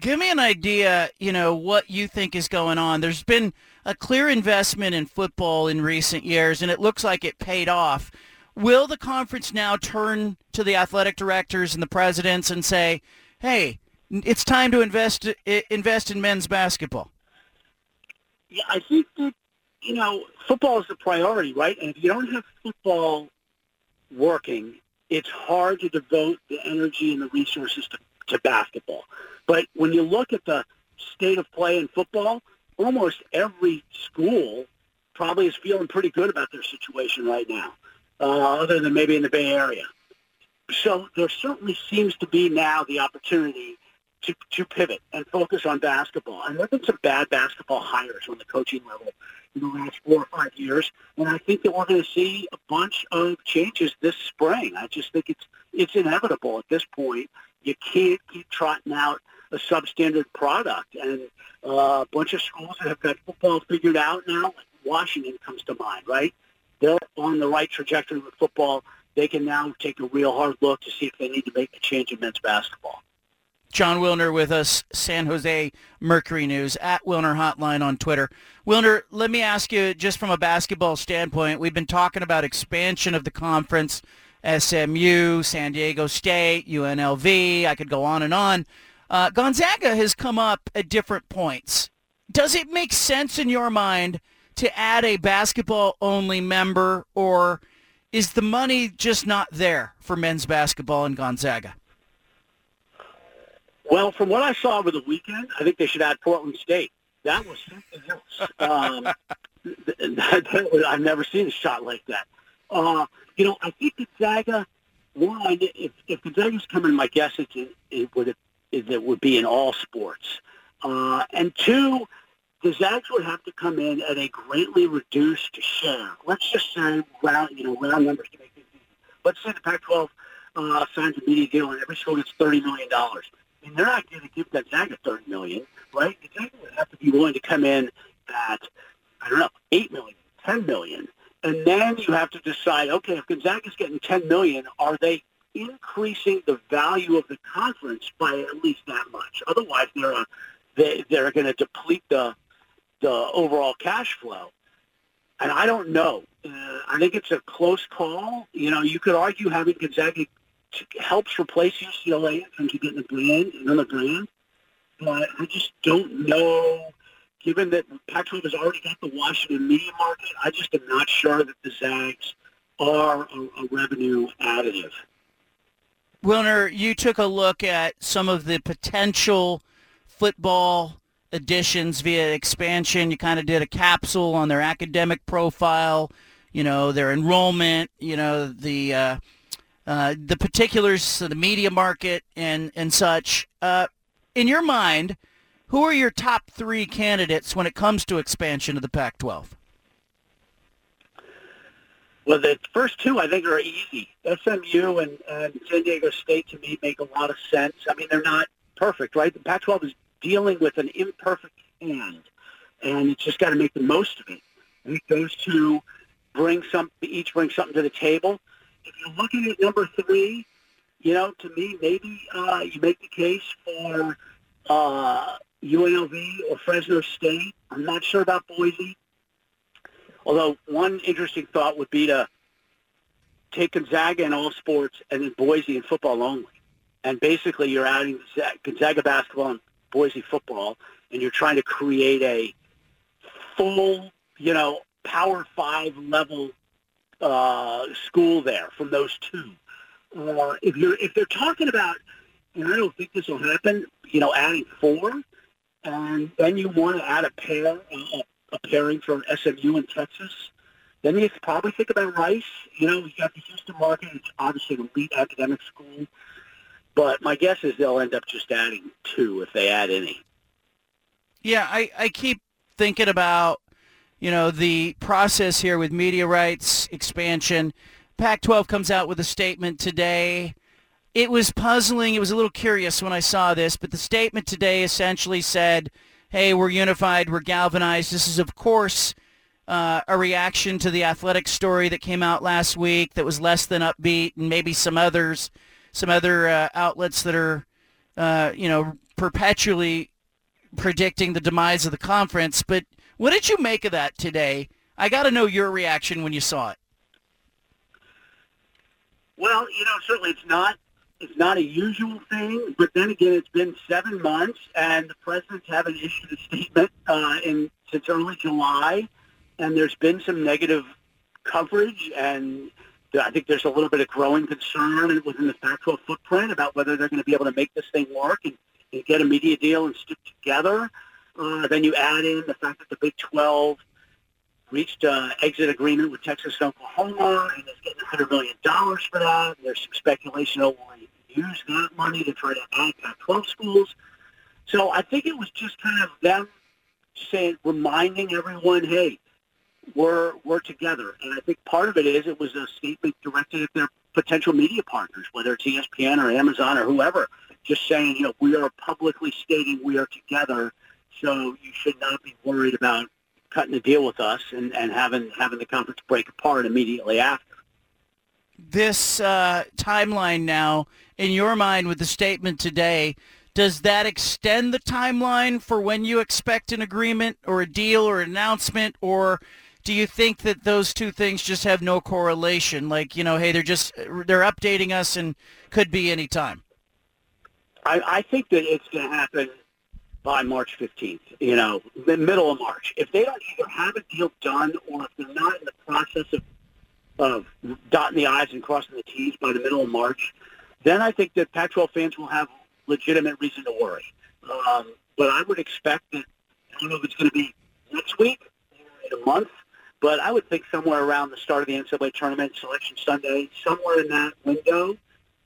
Give me an idea, you know, what you think is going on. There's been a clear investment in football in recent years, and it looks like it paid off. Will the conference now turn to the athletic directors and the presidents and say, "Hey, it's time to invest invest in men's basketball"?
Yeah, I think that you know football is the priority, right? And if you don't have football working, it's hard to devote the energy and the resources to, to basketball. But when you look at the state of play in football, almost every school probably is feeling pretty good about their situation right now, uh, other than maybe in the Bay Area. So there certainly seems to be now the opportunity to, to pivot and focus on basketball. And there have been some bad basketball hires on the coaching level in the last four or five years, and I think that we're going to see a bunch of changes this spring. I just think it's it's inevitable at this point. You can't keep trotting out a substandard product, and uh, a bunch of schools that have got football figured out now. Like Washington comes to mind, right? They're on the right trajectory with football. they can now take a real hard look to see if they need to make a change in men's basketball.
Jon Wilner with us, San Jose Mercury News, at Wilner Hotline on Twitter. Wilner, let me ask you, just from a basketball standpoint, we've been talking about expansion of the conference, SMU, San Diego State, UNLV, I could go on and on. Uh, Gonzaga has come up at different points. Does it make sense in your mind to add a basketball-only member, or is the money just not there for men's basketball in Gonzaga?
Well, from what I saw over the weekend, I think they should add Portland State. That was something else. Um, [LAUGHS] I've never seen a shot like that. Uh, you know, I think Gonzaga. One, if, if Gonzaga's coming, my guess is it, it would is it would be in all sports. Uh, and two, the Zags would have to come in at a greatly reduced share. Let's just say round, you know, round numbers to make it easy. Let's say the Pac-12 uh, signs a media deal and every school gets thirty million dollars. I mean, they're not going to give Gonzaga thirty million, right? Gonzaga would have to be willing to come in at I don't know eight million, ten million, and then you have to decide. Okay, if Gonzaga's getting ten million, are they increasing the value of the conference by at least that much? Otherwise, they're uh, they, they're going to deplete the the overall cash flow. And I don't know. Uh, I think it's a close call. You know, you could argue having Gonzaga helps replace UCLA in terms of getting the brand, another brand. But I just don't know, given that Pac-12 has already got the Washington media market, I just am not sure that the Zags are a, a revenue additive.
Wilner, you took a look at some of the potential football additions via expansion. You kind of did a capsule on their academic profile, you know, their enrollment, you know, the uh, uh, the particulars of the media market and and such. Uh, in your mind, who are your top three candidates when it comes to expansion of the Pac-12?
Well, the first two I think are easy. SMU and, and San Diego State to me make a lot of sense. I mean, they're not perfect, right? The Pac-12 is dealing with an imperfect hand, and it's just got to make the most of it. Think those two bring some, each bring something to the table. If you're looking at number three, you know, to me, maybe uh, you make the case for uh, UNLV or Fresno State. I'm not sure about Boise. Although one interesting thought would be to take Gonzaga in all sports and then Boise in football only. And basically you're adding Gonzaga basketball and Boise football, and you're trying to create a full, you know, Power Five level uh, school there from those two. Uh, if you're if they're talking about, and I don't think this will happen, you know, adding four, and then you want to add a pair, a, a pairing from SMU and Texas. Then you probably think about Rice. You know, you got the Houston market. It's obviously an elite academic school. But my guess is they'll end up just adding two if they add any.
Yeah, I, I keep thinking about, you know, the process here with media rights expansion. Pac-12 comes out with a statement today. It was puzzling. It was a little curious when I saw this, but the statement today essentially said, hey, we're unified, we're galvanized. This is, of course, uh, a reaction to the athletic story that came out last week that was less than upbeat and maybe some others – some other uh, outlets that are, uh, you know, perpetually predicting the demise of the conference. But what did you make of that today? I got to know your reaction when you saw it.
Well, you know, certainly it's not it's not a usual thing, but then again, it's been seven months, and the presidents haven't issued a statement uh, in since early July, and there's been some negative coverage and I think there's a little bit of growing concern within the Pac-12 footprint about whether they're going to be able to make this thing work and, and get a media deal and stick together. Uh, then you add in the fact that the Big 12 reached an exit agreement with Texas and Oklahoma and is getting $100 million for that. There's some speculation over will use that money to try to add Pac-12 schools. So I think it was just kind of them saying, reminding everyone, hey, we're we're together. And I think part of it is it was a statement directed at their potential media partners, whether it's ESPN or Amazon or whoever, just saying, you know, we are publicly stating we are together, so you should not be worried about cutting a deal with us and, and having having the conference break apart immediately after.
this uh, timeline now, in your mind, with the statement today, does that extend the timeline for when you expect an agreement or a deal or announcement, or do you think that those two things just have no correlation? Like, you know, hey, they're just they're updating us and could be any time.
I, I think that it's going to happen by March 15th, you know, the middle of March. If they don't either have a deal done or if they're not in the process of, of dotting the I's and crossing the T's by the middle of March, then I think that Pac-12 fans will have legitimate reason to worry. Um, but I would expect that, I don't know if it's going to be next week or in a month, but I would think somewhere around the start of the NCAA tournament, Selection Sunday, somewhere in that window,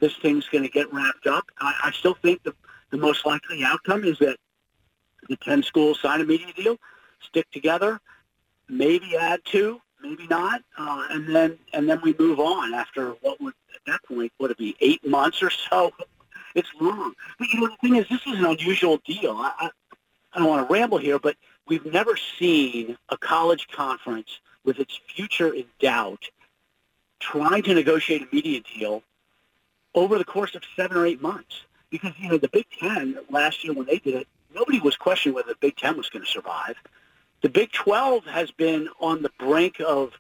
this thing's going to get wrapped up. I, I still think the, the most likely outcome is that the 10 schools sign a media deal, stick together, maybe add two, maybe not, uh, and then and then we move on after what would at that point would it be eight months or so? [LAUGHS] It's long. But you know the thing is, this is an unusual deal. I, I, I don't want to ramble here, but we've never seen a college conference with its future in doubt trying to negotiate a media deal over the course of seven or eight months. Because, you know, the Big Ten last year when they did it, nobody was questioning whether the Big Ten was going to survive. The Big 12 has been on the brink of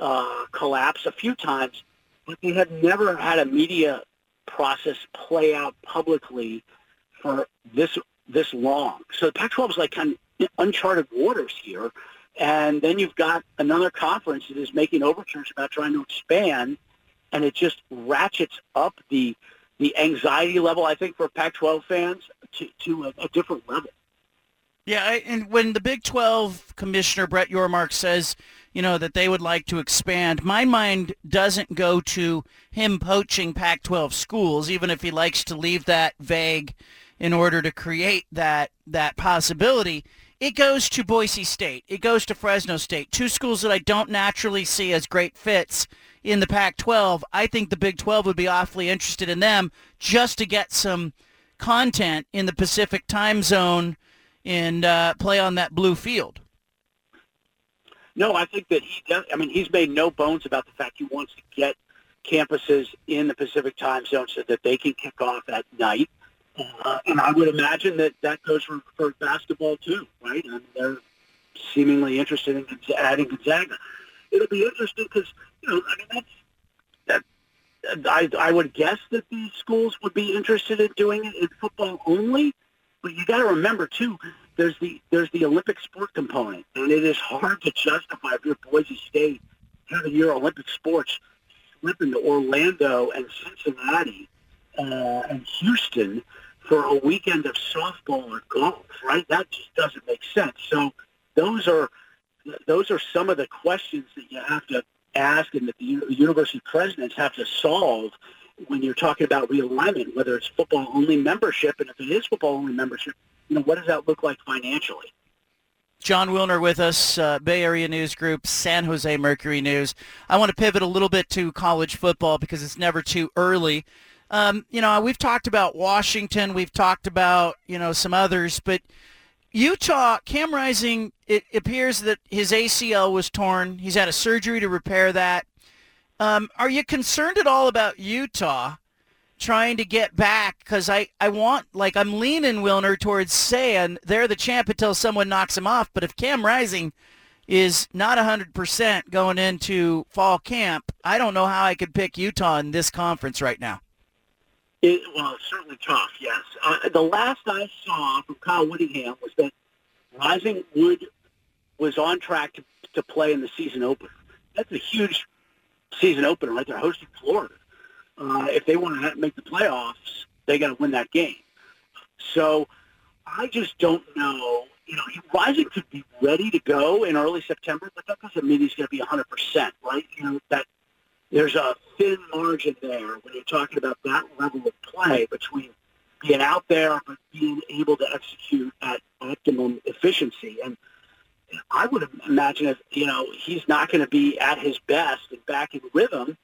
uh, collapse a few times, but they have never had a media process play out publicly for this this long. So the Pac-12 is like kind of uncharted waters here, and then you've got another conference that is making overtures about trying to expand, and it just ratchets up the the anxiety level. I think for Pac-12 fans to to a, a different level.
Yeah, and when the Big 12 commissioner Brett Yormark says, you know, that they would like to expand, my mind doesn't go to him poaching Pac-12 schools, even if he likes to leave that vague in order to create that that possibility. It goes to Boise State. It goes to Fresno State, two schools that I don't naturally see as great fits in the Pac-12. I think the Big 12 would be awfully interested in them just to get some content in the Pacific time zone and uh, play on that blue field.
No, I think that he does. I mean, he's made no bones about the fact he wants to get campuses in the Pacific time zone so that they can kick off at night. Uh, and I would imagine that that goes for, for basketball too, right? And they're seemingly interested in adding Gonzaga. It'll be interesting because you know, I mean, that's that. I I would guess that these schools would be interested in doing it in football only. But you got to remember too, there's the there's the Olympic sport component, and it is hard to justify if you're Boise State having your Olympic sports slipping to Orlando and Cincinnati uh, and Houston for a weekend of softball or golf, right? That just doesn't make sense. So those are those are some of the questions that you have to ask and that the university presidents have to solve when you're talking about realignment, whether it's football only membership, and if it is football only membership, you know, what does that look like financially?
Jon Wilner with us, uh, Bay Area News Group, San Jose Mercury News. I want to pivot a little bit to college football because it's never too early. Um, you know, we've talked about Washington, we've talked about, you know, some others, but Utah, Cam Rising, it appears that his ACL was torn. He's had a surgery to repair that. Um, are you concerned at all about Utah trying to get back? Because I, I want, like, I'm leaning Wilner towards saying they're the champ until someone knocks him off. But if Cam Rising is not 100% going into fall camp, I don't know how I could pick Utah in this conference right now.
It, well, it's certainly tough, yes. Uh, the last I saw from Kyle Whittingham was that Rising Wood was on track to, to play in the season opener. That's a huge season opener, right? They're hosting Florida. Uh, if they want to make the playoffs, they got to win that game. So I just don't know. You know, Rising could be ready to go in early September, but that doesn't mean he's going to be 100%, right? You know, that there's a thin margin there when you're talking about that level of play between being out there but being able to execute at optimum efficiency. And I would imagine if you know he's not going to be at his best and back in rhythm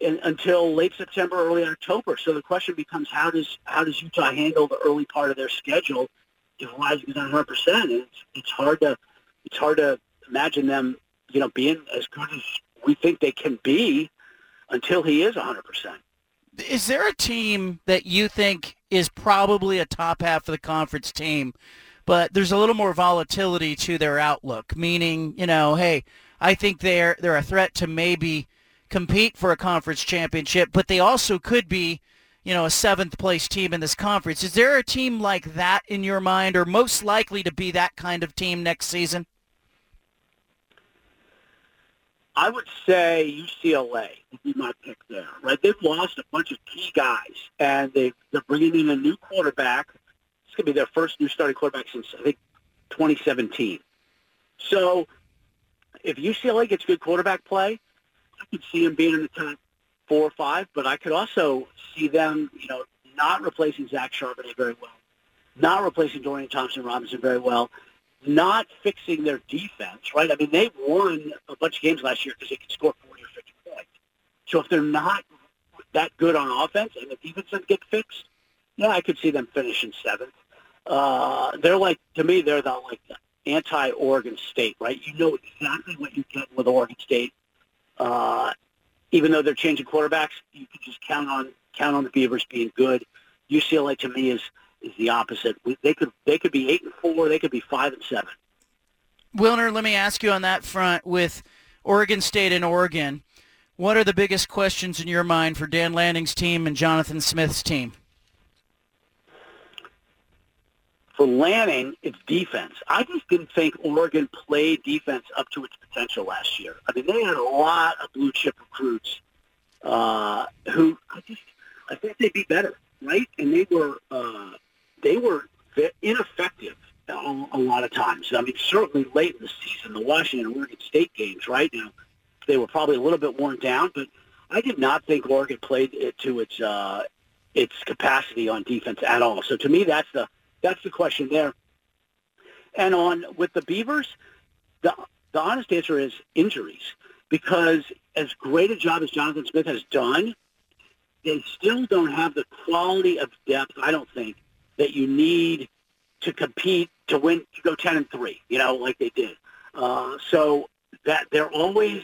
in, until late September, early October. So the question becomes how does how does Utah handle the early part of their schedule if is not 100 percent? It's it's hard to it's hard to imagine them you know being as good as we think they can be until he is 100%.
Is there a team that you think is probably a top half of the conference team, but there's a little more volatility to their outlook? Meaning, you know, hey, I think they're they're a threat to maybe compete for a conference championship, but they also could be, you know, a seventh place team in this conference. Is there a team like that in your mind, or most likely to be that kind of team next season?
I would say UCLA would be my pick there. Right, they've lost a bunch of key guys, and they they're bringing in a new quarterback. It's going to be their first new starting quarterback since I think 2017. So, if UCLA gets good quarterback play, I could see them being in the top four or five. But I could also see them, you know, not replacing Zach Charbonnet very well, not replacing Dorian Thompson Robinson very well, not fixing their defense, right? I mean, they won a bunch of games last year because they could score 40 or 50 points. So if they're not that good on offense and the defense doesn't get fixed, yeah, I could see them finishing seventh. Uh, they're like, to me, they're the, like anti-Oregon State, right? You know exactly what you get with Oregon State. Uh, even though they're changing quarterbacks, you can just count on count on the Beavers being good. UCLA to me is is the opposite. We, they could they could be eight and four. They could be five and seven.
Wilner, let me ask you on that front with Oregon State and Oregon. What are the biggest questions in your mind for Dan Lanning's team and Jonathan Smith's team?
For Lanning, it's defense. I just didn't think Oregon played defense up to its potential last year. I mean, they had a lot of blue chip recruits uh, who I just I think they'd be better, right? And they were uh, they were ineffective a, lot of times. I mean, certainly late in the season, the Washington and Oregon State games, right now, they were probably a little bit worn down, but I did not think Oregon played it to its uh, its capacity on defense at all. So to me, that's the that's the question there. And on with the Beavers, the the honest answer is injuries. Because as great a job as Jonathan Smith has done, they still don't have the quality of depth, I don't think, that you need to compete to win to go ten and three, you know, like they did. Uh, so that they're always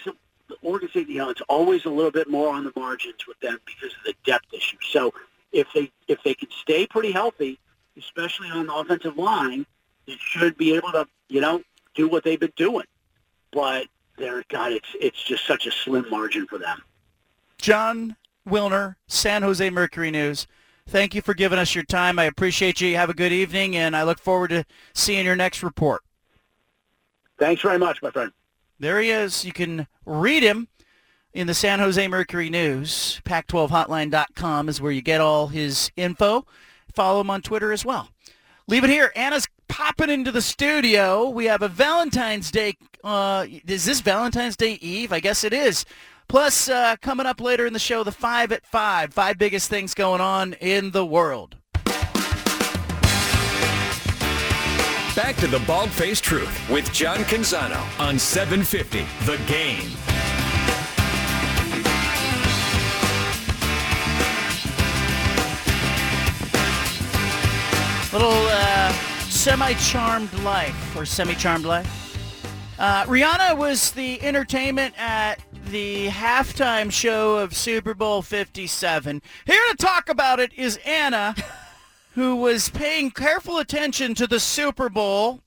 Oregon State, you know, it's always a little bit more on the margins with them because of the depth issue. So if they if they can stay pretty healthy, especially on the offensive line, they should be able to, you know, do what they've been doing. But they're God, it's it's just such a slim margin for them.
Jon Wilner, San Jose Mercury News. Thank you for giving us your time. I appreciate you. Have a good evening, and I look forward to seeing your next report.
Thanks very much, my friend.
There he is. You can read him in the San Jose Mercury News. Pac12hotline.com is where you get all his info. Follow him on Twitter as well. Leave it here. Anna's popping into the studio. We have a Valentine's Day. Uh, is this Valentine's Day Eve? I guess it is. Plus, uh, coming up later in the show, the five at five. Five biggest things going on in the world.
Back to the Bald Faced Truth with John Canzano on 750 The Game.
Little uh, semi-charmed life or semi-charmed life. Uh, Rihanna was the entertainment at the halftime show of Super Bowl 57. Here to talk about it is Anna, who was paying careful attention to the Super Bowl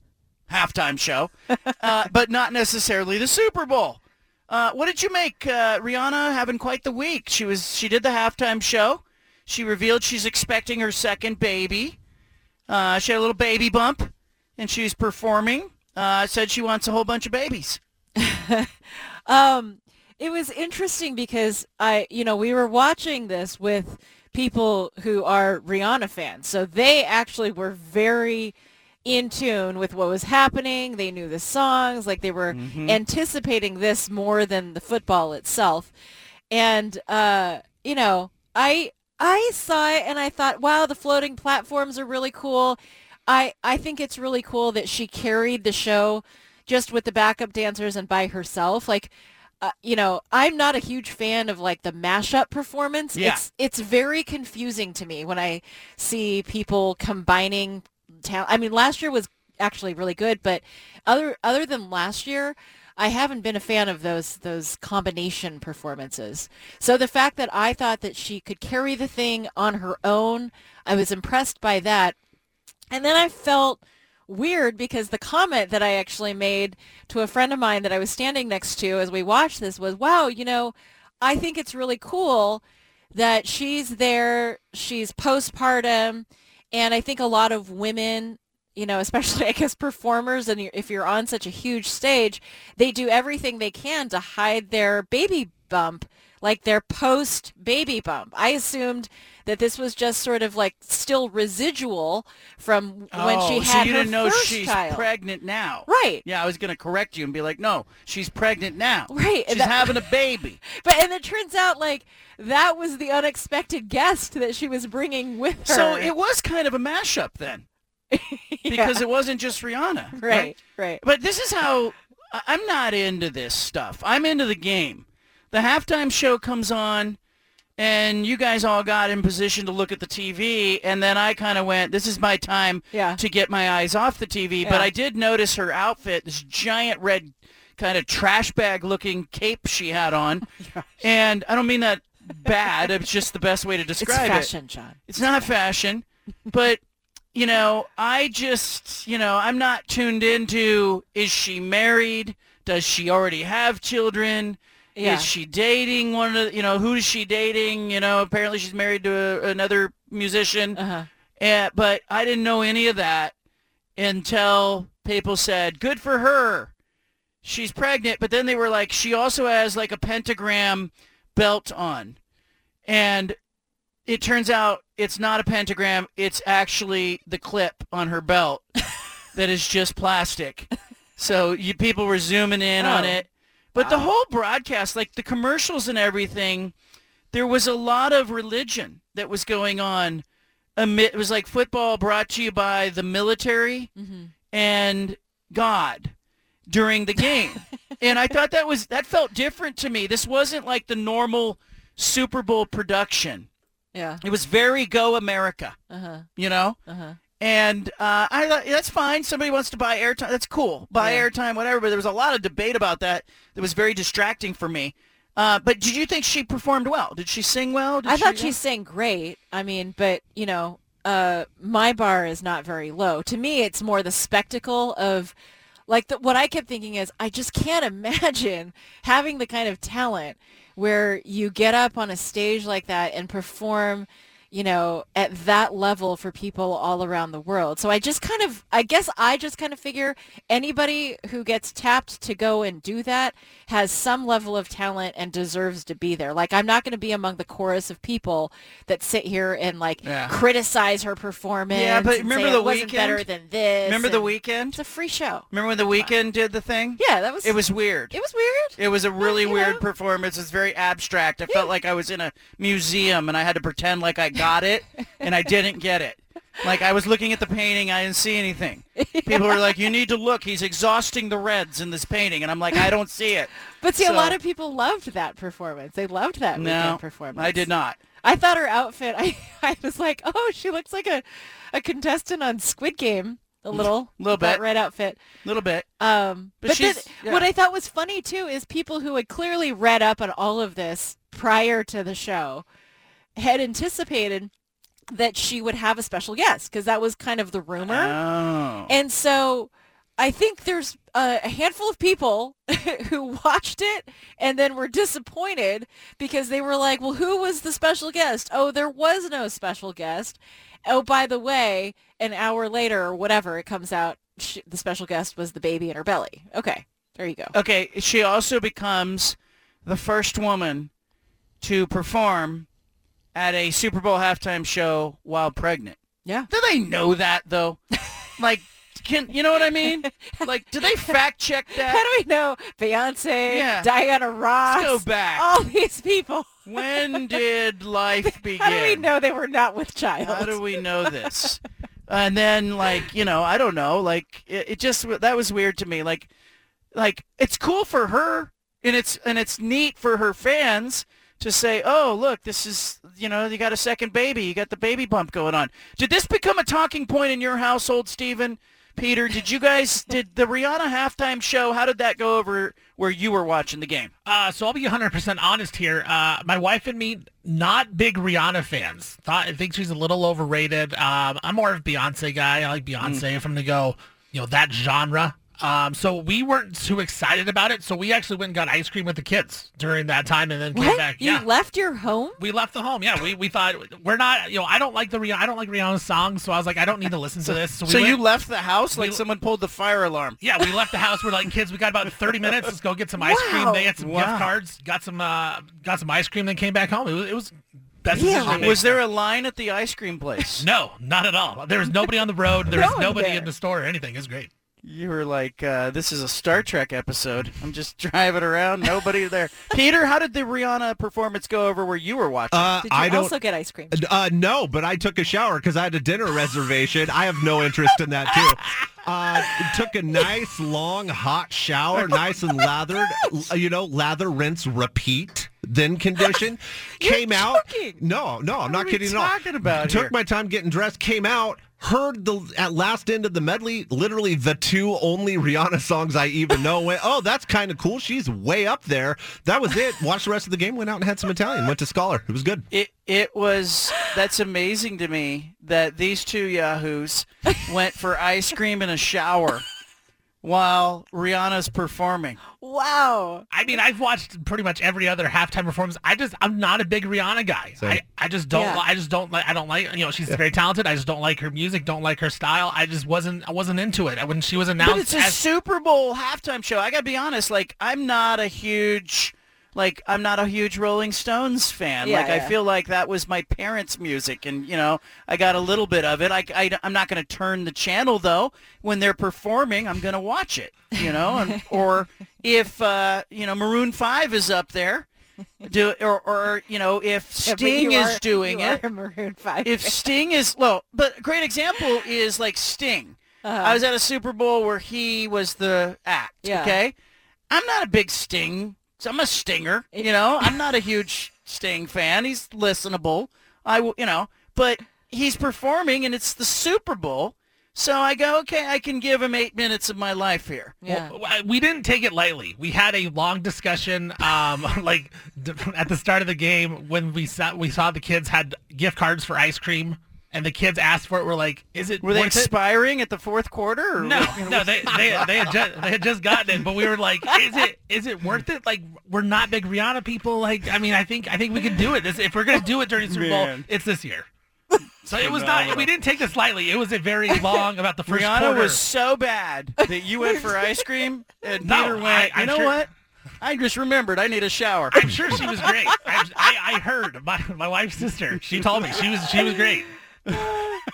halftime show, [LAUGHS] uh, but not necessarily the Super Bowl. Uh, what did you make, uh, Rihanna? Having quite the week. She was. She did the halftime show. She revealed she's expecting her second baby. Uh, she had a little baby bump, and she's performing. Uh, said she wants a whole bunch of babies. [LAUGHS]
um, it was interesting because I, you know, we were watching this with people who are Rihanna fans, so they actually were very in tune with what was happening. They knew the songs, like they were
Mm-hmm.
anticipating this more than the football itself. And uh, you know, I I saw it and I thought, wow, the floating platforms are really cool. I I think it's really cool that she carried the show just with the backup dancers and by herself. Like, uh, you know, I'm not a huge fan of like the mashup performance.
Yeah.
It's it's very confusing to me when I see people combining talent. I mean, last year was actually really good, but other other than last year, I haven't been a fan of those those combination performances. So the fact that I thought that she could carry the thing on her own, I was impressed by that. And then I felt weird because the comment that I actually made to a friend of mine that I was standing next to as we watched this was, "Wow, you know, I think it's really cool that she's there, she's postpartum, and I think a lot of women you know, [LAUGHS] especially I guess performers, and if you're on such a huge stage, they do everything they can to hide their baby bump, like their post baby bump. I assumed that this was just sort of like still residual from when she
Oh,
had
so you
her
didn't know
first
she's
child.
pregnant now.
Right.
Yeah, I was going to correct you and be like, no, she's pregnant now.
Right.
She's
that-
having a baby. [LAUGHS]
But and it turns out like that was the unexpected guest that she was bringing with her.
So it was kind of a mashup then. [LAUGHS] because it wasn't just Rihanna.
Right, right.
But this is how I'm not into this stuff. I'm into the game. The halftime show comes on and you guys all got in position to look at the TV and then I kind of went this is my time
Yeah.
to get my eyes off the TV, but I did notice her outfit, this giant red kind of trash bag looking cape she had on. [LAUGHS] Oh and I don't mean that bad, it's just the best way to describe it.
It's fashion, John.
It's not fashion, but you know, I just, you know, I'm not tuned into is she married? Does she already have children?
Yeah.
Is she dating one of the, you know, who is she dating? You know, apparently she's married to a, another musician.
Uh-huh.
And, but I didn't know any of that until people said, good for her. She's pregnant. But then they were like, she also has like a pentagram belt on. And it turns out it's not a pentagram. It's actually the clip on her belt [LAUGHS] that is just plastic. So you people were zooming in on
Oh.
it. But the whole broadcast, like the commercials and everything, there was a lot of religion that was going on. It was like football brought to you by the military and God during the game. [LAUGHS] and I thought that was that felt different to me. This wasn't like the normal Super Bowl production.
Yeah.
It was very go America,
Uh-huh.
you know?
Uh-huh.
And uh, I thought that's fine. Somebody wants to buy airtime. That's cool. Buy
Yeah.
airtime, whatever. But there was a lot of debate about that. That was very distracting for me. Uh, but did you think she performed well? Did she sing well? Did
I thought she sang great. I mean, but you know, uh, my bar is not very low. To me, it's more the spectacle of, like, the, what I kept thinking is, I just can't [LAUGHS] imagine having the kind of talent where you get up on a stage like that and perform, you know, at that level for people all around the world. So I just kind of, I guess I just kind of figure anybody who gets tapped to go and do that has some level of talent and deserves to be there. Like I'm not going to be among the chorus of people that sit here and like
Yeah.
criticize her performance.
Yeah, but remember the Weeknd?
better than this.
Remember the Weeknd?
It's a free show.
Remember when the Weeknd did the thing?
Yeah, that was.
It was weird.
It was weird.
It was a really weird performance. It's very abstract. I felt like I was in a museum and I had to pretend like I got it and I didn't get it. Like I was looking at the painting, I didn't see anything. People were like, "You need to look. He's exhausting the reds in this painting," and I'm like, "I don't see it." [LAUGHS]
But see,
So-
a lot of people loved that performance. They loved that
No,
performance.
I did not.
I thought her outfit. I, [LAUGHS] I was like, oh, she looks like a, a contestant on Squid Game. A little,
Little
that
bit.
red outfit.
a little bit.
Um,
But
but then,
yeah.
what I thought was funny too is people who had clearly read up on all of this prior to the show had anticipated that she would have a special guest because that was kind of the rumor.
Oh.
And so I think there's a, a handful of people [LAUGHS] who watched it and then were disappointed because they were like, well, who was the special guest? Oh, there was no special guest. Oh, by the way, an hour later or whatever, it comes out she, the special guest was the baby in her belly. Okay, there you go.
Okay, she also becomes the first woman to perform at a Super Bowl halftime show while pregnant.
Yeah.
Do they know that though? [LAUGHS] like, can you know what I mean? Like, do they fact check [LAUGHS] that?
How do we know Beyonce,
Yeah.
Diana Ross,
Let's go back.
all these people?
When [LAUGHS] did life begin?
How do we know they were not with child?
How do we know this? and then, like, you know, I don't know. Like, it, it just that was weird to me. Like, like it's cool for her, and it's and it's neat for her fans to say, "Oh, look, this is you know, you got a second baby, you got the baby bump going on." Did this become a talking point in your household, Stephen? Peter, did you guys [LAUGHS] did the Rihanna halftime show? How did that go over where you were watching the game?
Uh, so I'll be 100% honest here. Uh, my wife and me, not big Rihanna fans. Thought I think she's a little overrated. Um, I'm more of a Beyonce guy. I like Beyonce. If I'm gonna go, you know, that genre. Um, so we weren't too excited about it. So we actually went and got ice cream with the kids during that time, and then came
What?
back.
You
yeah,
left your home?
we left the home. Yeah, we, we thought we're not. You know, I don't like the Rihanna. I don't like Rihanna's songs. So I was like, I don't need to listen to this. So, we
So you left the house like
we-
someone pulled the fire alarm.
yeah, we left the house. We're like, kids, we got about 30 minutes. Let's go get some ice cream.
Wow.
They had some
Wow.
gift cards, got some uh, got some ice cream, then came back home. It was, it was best decision I made.
Was there a line at the ice cream place?
No, not at all. There was nobody on the road. There was
No one
nobody
there.
in the store or anything. It was great.
You were like, uh, this is a Star Trek episode. I'm just [LAUGHS] driving around, nobody there. Peter, how did the Rihanna performance go over where you were watching?
Uh,
Did you
I don't,
also get ice cream?
Uh, no, but I took a shower because I had a dinner reservation. I have no interest in that too. [LAUGHS] Uh, took a nice long hot shower, nice and lathered. l- You know, lather, rinse, repeat. Then condition. [LAUGHS] came out. No, no, I'm not
are we
kidding at all.
talking about
Took
here?
my time getting dressed. Came out. Heard the at last end of the medley, literally the two only Rihanna songs I even know. Went, oh, that's kind of cool. She's way up there. That was it. Watched the rest of the game. Went out and had some Italian. Went to Scholar. It was good.
It it was that's amazing to me that these two yahoos went for ice cream in a shower while Rihanna's performing.
Wow.
I mean, I've watched pretty much every other halftime performance. I just, I'm not a big Rihanna guy. I, I just don't,
Yeah.
li- I just don't like, I don't like, you know, she's very talented. I just don't like her music, don't like her style. I just wasn't, I wasn't into it when she was announced.
But it's a
as,
Super Bowl halftime show. I gotta be honest. Like I'm not a huge, like I'm not a huge Rolling Stones fan.
Yeah,
like I feel like that was my parents' music, and you know I got a little bit of it. I, I am not gonna turn the channel though when they're performing. I'm gonna watch it. You know, and, [LAUGHS] or if uh, you know Maroon Five is up there. Do or or you know if [LAUGHS]
Yeah,
Sting
you
is
are-
doing it,
Maroon 5
if. Sting is well, but a great example is like Sting.
Uh-huh.
I was at a Super Bowl where he was the act.
Yeah.
Okay, I'm not a big Sting. So I'm a Stinger. You know, I'm not a huge Sting fan. He's listenable. I will, you know, but he's performing and it's the Super Bowl. So I go, okay, I can give him eight minutes of my life here.
Yeah.
Well, we didn't take it lightly. We had a long discussion, um, [LAUGHS] like d- [LAUGHS] at the start of the game when we saw we saw the kids had gift cards for ice cream, and the kids asked for it. We're like, "Is it
Were they
worth it?"
expiring at the fourth quarter? Or
No?
You know,
no, they they they had just they had just gotten it, but we were like, is it is it worth it? Like, we're not big Rihanna people. Like, I mean, I think I think we can do it. This, if we're gonna do it during Super Bowl,
Man.
it's this year. So it was not. We didn't take this lightly. It was a very long about the first
Rihanna
quarter.
was so bad that you went for ice cream and
No,
Peter went,
I-
you know
sure-
what? I just remembered I need a shower.
I'm sure she was great. I, I, I heard my my wife's sister. She told me she was she was great. [LAUGHS]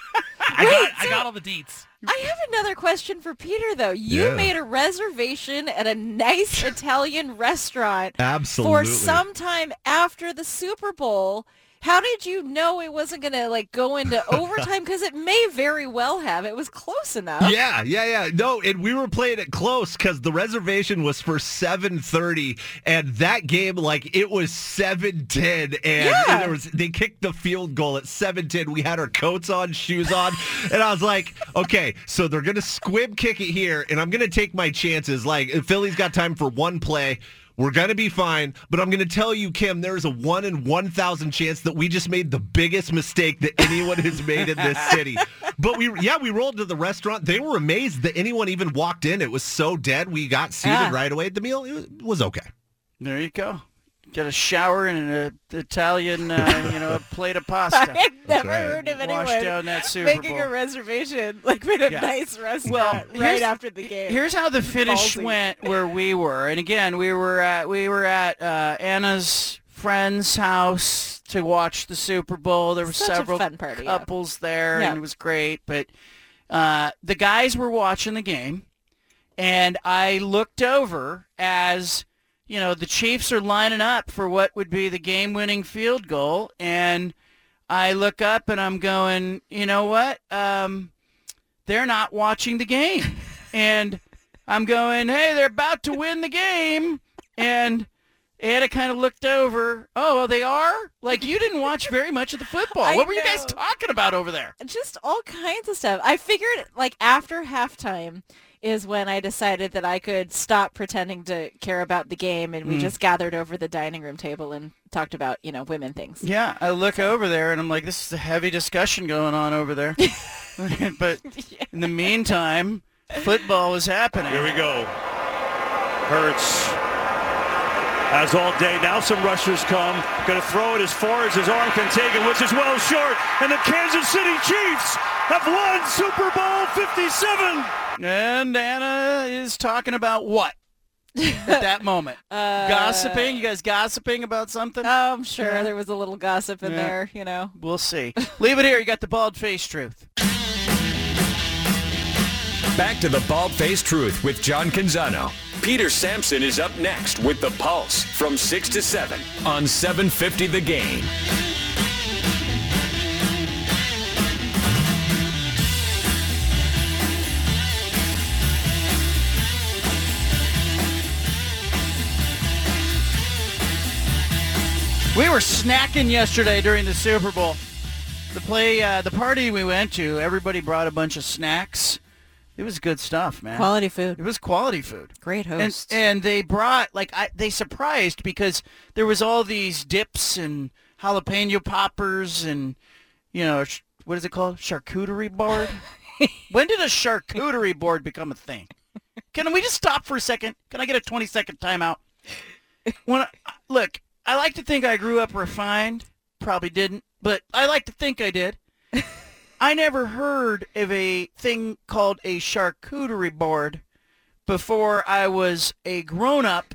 I got I got all the deets.
I have another question for Peter though. You
Yeah.
made a reservation at a nice [LAUGHS] Italian restaurant
Absolutely.
for some time after the Super Bowl. How did you know it wasn't going to like go into overtime [LAUGHS] because it may very well have. It was close enough.
Yeah, yeah, yeah. No, and we were playing it close because the reservation was for 7:30, and that game, like, it was 7:10, and
Yeah.
there was they kicked the field goal at 7:10. We had our coats on, shoes on, [LAUGHS] and I was like, okay, so they're gonna squib kick it here, and I'm gonna take my chances. Like, Philly's got time for one play. We're going to be fine, but I'm going to tell you, Kim, there's a 1 in 1,000 chance that we just made the biggest mistake that anyone has made in this city. [LAUGHS] But we, yeah, we rolled to the restaurant. They were amazed that anyone even walked in. It was so dead. We got seated
Yeah.
right away at the meal. It was, it was okay.
There you go. Get a shower and an Italian, uh, you know, a [LAUGHS] plate of pasta.
I've never
right.
heard of anyone
Wash down that Super
making
Bowl.
a reservation like in a
Yeah.
nice restaurant
Well,
right after the game.
Here's how the finish
Ballsy.
went where we were, and again, we were at we were at uh, Anna's friend's house to watch the Super Bowl. There were
Such
several
fun party, yeah.
couples there,
Yeah.
and it was great. But uh, the guys were watching the game, and I looked over as you know the Chiefs are lining up for what would be the game-winning field goal, and I look up and I'm going, you know what? Um, they're not watching the game. [LAUGHS] and I'm going, hey, they're about to win the game. And Anna kind of looked over. Oh, well, they are? Like, you didn't watch very much of the football. [LAUGHS]
I
what were you guys talking about over there?
just all kinds of stuff. I figured like after halftime, is when I decided that I could stop pretending to care about the game, and we
Mm.
just gathered over the dining room table and talked about you know women things.
Yeah, I look over there and I'm like, this is a heavy discussion going on over there. [LAUGHS] [LAUGHS] but [LAUGHS] in the meantime, football is happening.
Here we go. Hurts has all day. Now some rushers come. Going to throw it as far as his arm can take it, which is well short. And the Kansas City Chiefs have won Super Bowl 57.
And Anna is talking about what at that [LAUGHS] moment?
Uh,
gossiping? You guys gossiping about something?
Oh, I'm sure
Yeah.
there was a little gossip in
Yeah.
there. You know.
We'll see. Leave it here. You got the bald face truth.
Back to the Bald Faced Truth with John Canzano. Peter Sampson is up next with The Pulse from 6 to 7 on 750 The Game.
We were snacking yesterday during the Super Bowl. The play, uh, the party we went to, everybody brought a bunch of snacks. It was good stuff, man.
Quality food.
It was quality food.
Great
And,
hosts.
and they brought like I, they surprised because there was all these dips and jalapeno poppers and you know sh- what is it called charcuterie board. [LAUGHS] when did a charcuterie board become a thing? Can we just stop for a second? Can I get a twenty second timeout? When I, look, I like to think I grew up refined. Probably didn't, but I like to think I did. I never heard of a thing called a charcuterie board before I was a grown-up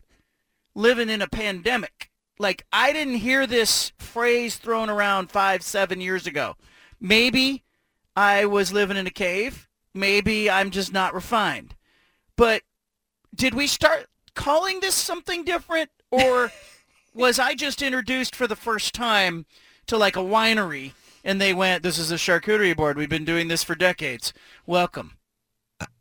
living in a pandemic. Like, I didn't hear this phrase thrown around five, seven years ago. Maybe I was living in a cave. Maybe I'm just not refined. But did we start calling this something different? Or [LAUGHS] was I just introduced for the first time to like a winery and they went, this is a charcuterie board. We've been doing this for decades. Welcome.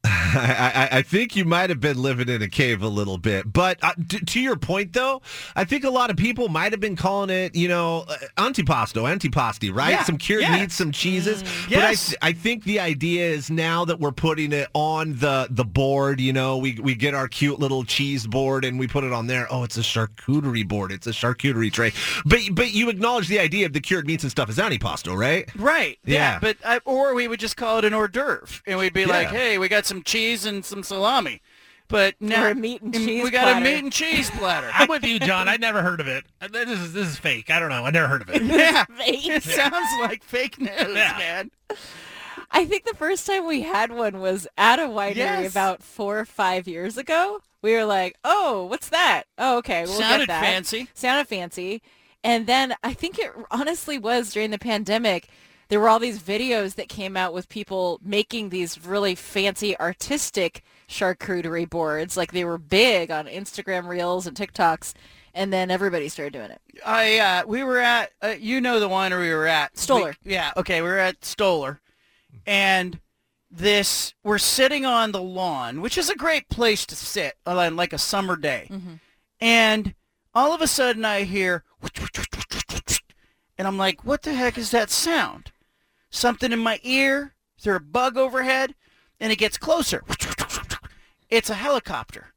[LAUGHS]
I, I, I think you might have been living in a cave a little bit, but uh, t- to your point, though, I think a lot of people might have been calling it, you know, uh, antipasto, antipasti, right?
Yeah,
some cured
yeah.
meats, some cheeses.
Mm,
But I, I think the idea is now that we're putting it on the the board, you know, we we get our cute little cheese board and we put it on there. Oh, it's a charcuterie board. It's a charcuterie tray. But but you acknowledge the idea of the cured meats and stuff is antipasto, right?
Right.
Yeah.
But I, or we would just call it an hors d'oeuvre, and we'd be like, "Hey, we got some cheese and some salami." But now
Or a meat and cheese
we got
platter.
a meat and cheese platter. [LAUGHS]
I'm with you, John. I'd never heard of it. Uh, This is this is fake. I don't know. I never heard of it. [LAUGHS]
yeah, [LAUGHS] it sounds like fake news,
Yeah.
man.
I think the first time we had one was at a winery
Yes.
about four or five years ago. We were like, "Oh, what's that? Oh, okay, we'll
Sounded
get that."
Sounded fancy.
Sounded fancy. And then I think it honestly was during the pandemic. There were all these videos that came out with people making these really fancy artistic charcuterie boards. Like they were big on Instagram Reels and TikToks. And then everybody started doing it.
I uh, we were at uh, you know the winery we were at
Stoller.
We- yeah, okay, we were at Stoller, and this we're sitting on the lawn, which is a great place to sit on like a summer day, and all of a sudden I hear, and I'm like, what the heck is that sound? Something in my ear? Is there a bug overhead? And it gets closer. It's a helicopter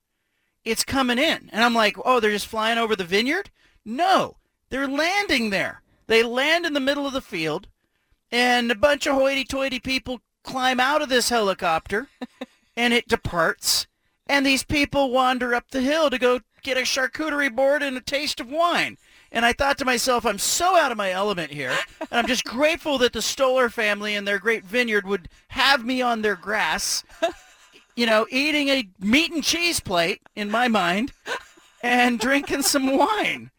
it's coming in. And I'm like, oh, they're just flying over the vineyard? No, they're landing there. They land in the middle of the field, and a bunch of hoity-toity people climb out of this helicopter, [LAUGHS] and it departs. And these people wander up the hill to go get a charcuterie board and a taste of wine. And I thought to myself, I'm so out of my element here. And I'm just grateful that the Stoller family and their great vineyard would have me on their grass you know, eating a meat and cheese plate in my mind and drinking some wine.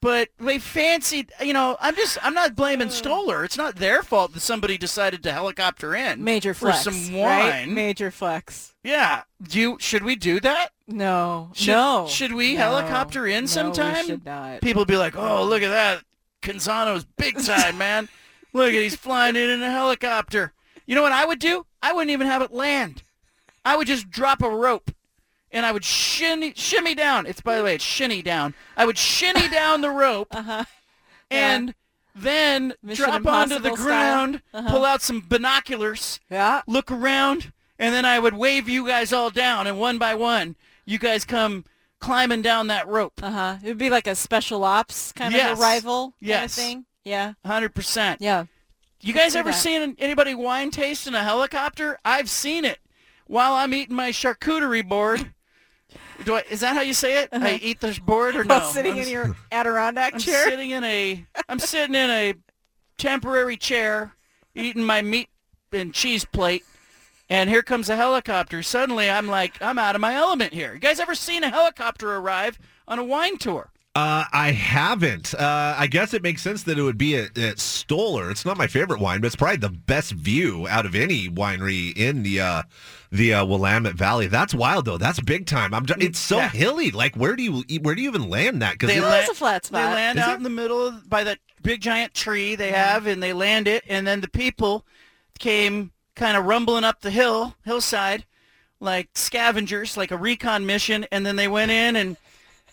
But they fancied, you know, I'm just, I'm not blaming Stoller. It's not their fault that somebody decided to helicopter in
Major
for
flex.
some
right? Major flex.
Yeah. Do you, should we do that?
No.
Should,
no.
Should we
No.
helicopter in
No,
sometime?
We should not.
People be like, oh, look at that. Canzano's big time, [LAUGHS] man. Look at he's flying in in a helicopter. You know what I would do? I wouldn't even have it land. I would just drop a rope and I would shinny, shimmy down. It's, by the way, it's shinny down. I would shinny down the rope
Uh-huh.
and then
Mission
drop onto the ground,
Uh-huh.
pull out some binoculars,
Yeah.
look around, and then I would wave you guys all down, and one by one, you guys come climbing down that rope.
Uh huh. It would be like a special ops kind
Yes.
of arrival kind
Yes.
of thing. Yeah.
Hundred percent.
Yeah.
You guys ever
that.
seen anybody wine taste in a helicopter? I've seen it while I'm eating my charcuterie board. Do I, is that how you say it? I eat this board or [LAUGHS] no?
Uh-huh. While sitting
I'm
in your Adirondack
I'm
chair.
sitting in a I'm sitting in a temporary chair eating my meat and cheese plate and here comes a helicopter. Suddenly I'm like I'm out of my element here. You guys ever seen a helicopter arrive on a wine tour?
Uh, I haven't. Uh, I guess it makes sense that it would be at, at Stoller. It's not my favorite wine, but it's probably the best view out of any winery in the uh, the uh, Willamette Valley. That's wild though. That's big time. I'm. It's so
Yeah.
hilly. Like where do you where do you even land that?
They
it-
land,
a flat spot.
They
spot.
land
Is
out
it?
in the middle of by that big giant tree they have, and they land it, and then the people came kind of rumbling up the hill hillside like scavengers, like a recon mission, and then they went in and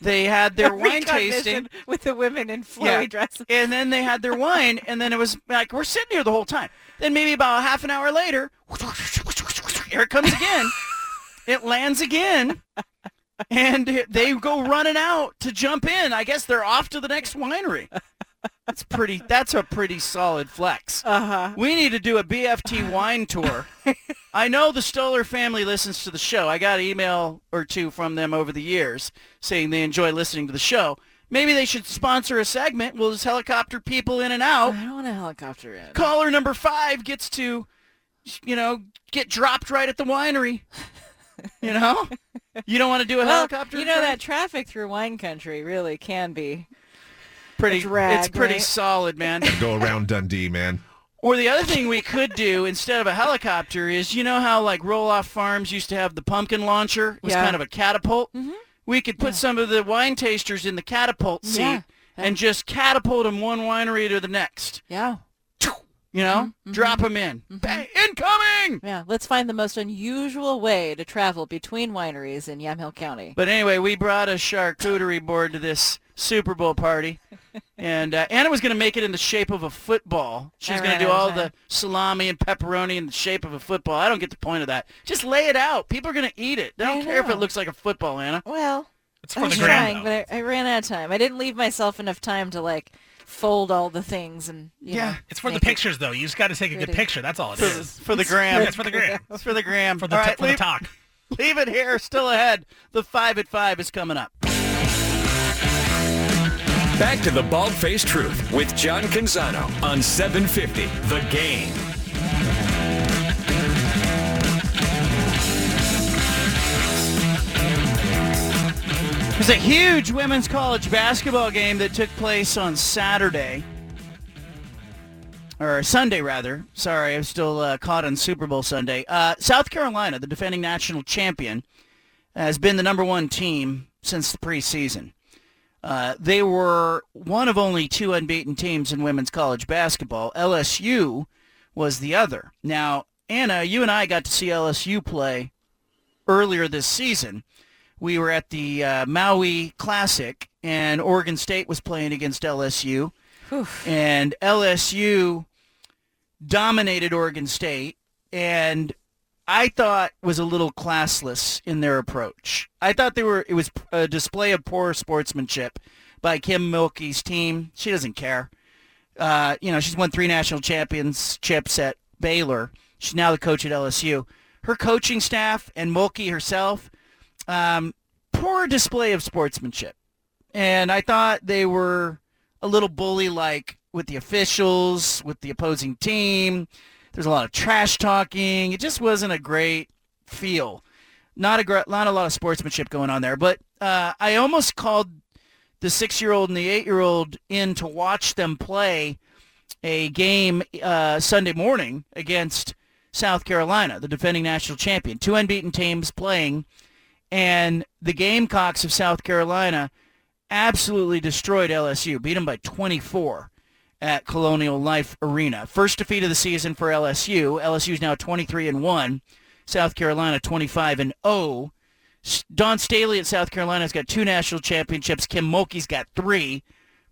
they had their [LAUGHS] wine tasting.
with the women in flowy dresses.
And then they had their wine, and then it was like we're sitting here the whole time. Then maybe about half an hour later, here it comes again. [LAUGHS] it lands again, and they go running out to jump in. I guess they're off to the next winery. That's pretty. That's a pretty solid flex.
Uh-huh.
We need to do a BFT [LAUGHS] wine tour. I know the Stoller family listens to the show. I got an email or two from them over the years saying they enjoy listening to the show. Maybe they should sponsor a segment. We'll just helicopter people in and out.
I don't want a helicopter in.
Caller number five gets to, you know, get dropped right at the winery. You know, [LAUGHS] you don't want to do a
Well,
helicopter.
You know that traffic through wine country really can be
pretty.
drag,
it's pretty
right?
solid, man. [LAUGHS]
go around Dundee, man.
Or the other thing we could do instead of a helicopter is, you know how like Roloff Farms used to have the pumpkin launcher? It was
Yeah.
kind of a catapult. Mm-hmm. We could put some of the wine tasters in the catapult seat
Yeah.
and just catapult them one winery to the next.
Yeah.
You know, mm-hmm. Mm-hmm. drop them in. Bang, incoming.
Yeah, let's find the most unusual way to travel between wineries in Yamhill County.
But anyway, we brought a charcuterie board to this Super Bowl party, and uh, Anna was going to make it in the shape of a football. She was going to do all the salami and pepperoni in the shape of a football. I don't get the point of that. Just lay it out. People are going to eat it. They don't
I
care if it looks like a football, Anna.
Well,
It's
I
for
was
the
trying,
though.
but I, I ran out of time. I didn't leave myself enough time to like fold all the things and you know, Yeah,
It's for the pictures, though. You just got to take a good picture. That's all it
For,
is.
for the gram.
Yeah, it's for the gram.
It's for the gram.
For the,
All
t-
right,
for the talk. [LAUGHS]
leave it here. Still ahead. The five at five is coming up.
Back to the Bald Faced Truth with John Canzano on 750 The Game.
There's a huge women's college basketball game that took place on Saturday. Or Sunday, rather. Sorry, I'm still uh, caught on Super Bowl Sunday. Uh, South Carolina, the defending national champion, has been the number one team since the preseason. Uh, they were one of only two unbeaten teams in women's college basketball. LSU was the other. Now, Anna, you and I got to see LSU play earlier this season. We were at the uh, Maui Classic, and Oregon State was playing against LSU. And LSU dominated Oregon State, and I thought was a little classless in their approach. I thought they were it was a display of poor sportsmanship by Kim Mulkey's team. She doesn't care. Uh, you know, she's won three national championships at Baylor. She's now the coach at LSU. Her coaching staff and Mulkey herself, um, poor display of sportsmanship. And I thought they were a little bully-like with the officials, with the opposing team. There's a lot of trash talking. It just wasn't a great feel. Not a gr- not a lot of sportsmanship going on there. But uh, I almost called the six-year-old and the eight-year-old in to watch them play a game uh, Sunday morning against South Carolina, the defending national champion. Two unbeaten teams playing, and the Gamecocks of South Carolina absolutely destroyed LSU, beat them by 24 at Colonial Life Arena. First defeat of the season for LSU. LSU is now 23 and 1. South Carolina 25 and 0. Dawn Staley at South Carolina has got two national championships. Kim Mulkey's got three.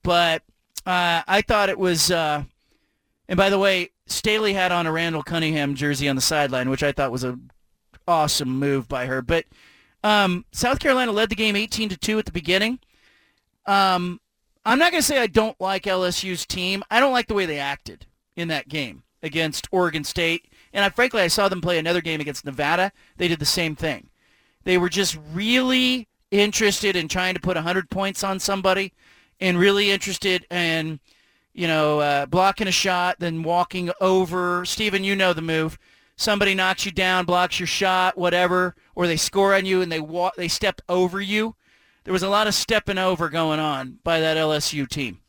But uh, I thought it was, uh, and by the way, Staley had on a Randall Cunningham jersey on the sideline, which I thought was a awesome move by her. But um, South Carolina led the game 18 to two at the beginning. Um, I'm not going to say I don't like LSU's team. I don't like the way they acted in that game against Oregon State. And I, frankly, I saw them play another game against Nevada. They did the same thing. They were just really interested in trying to put 100 points on somebody and really interested in, you know, uh, blocking a shot, then walking over. Steven, you know the move. Somebody knocks you down, blocks your shot, whatever, or they score on you and they walk, they step over you. There was a lot of stepping over going on by that LSU team.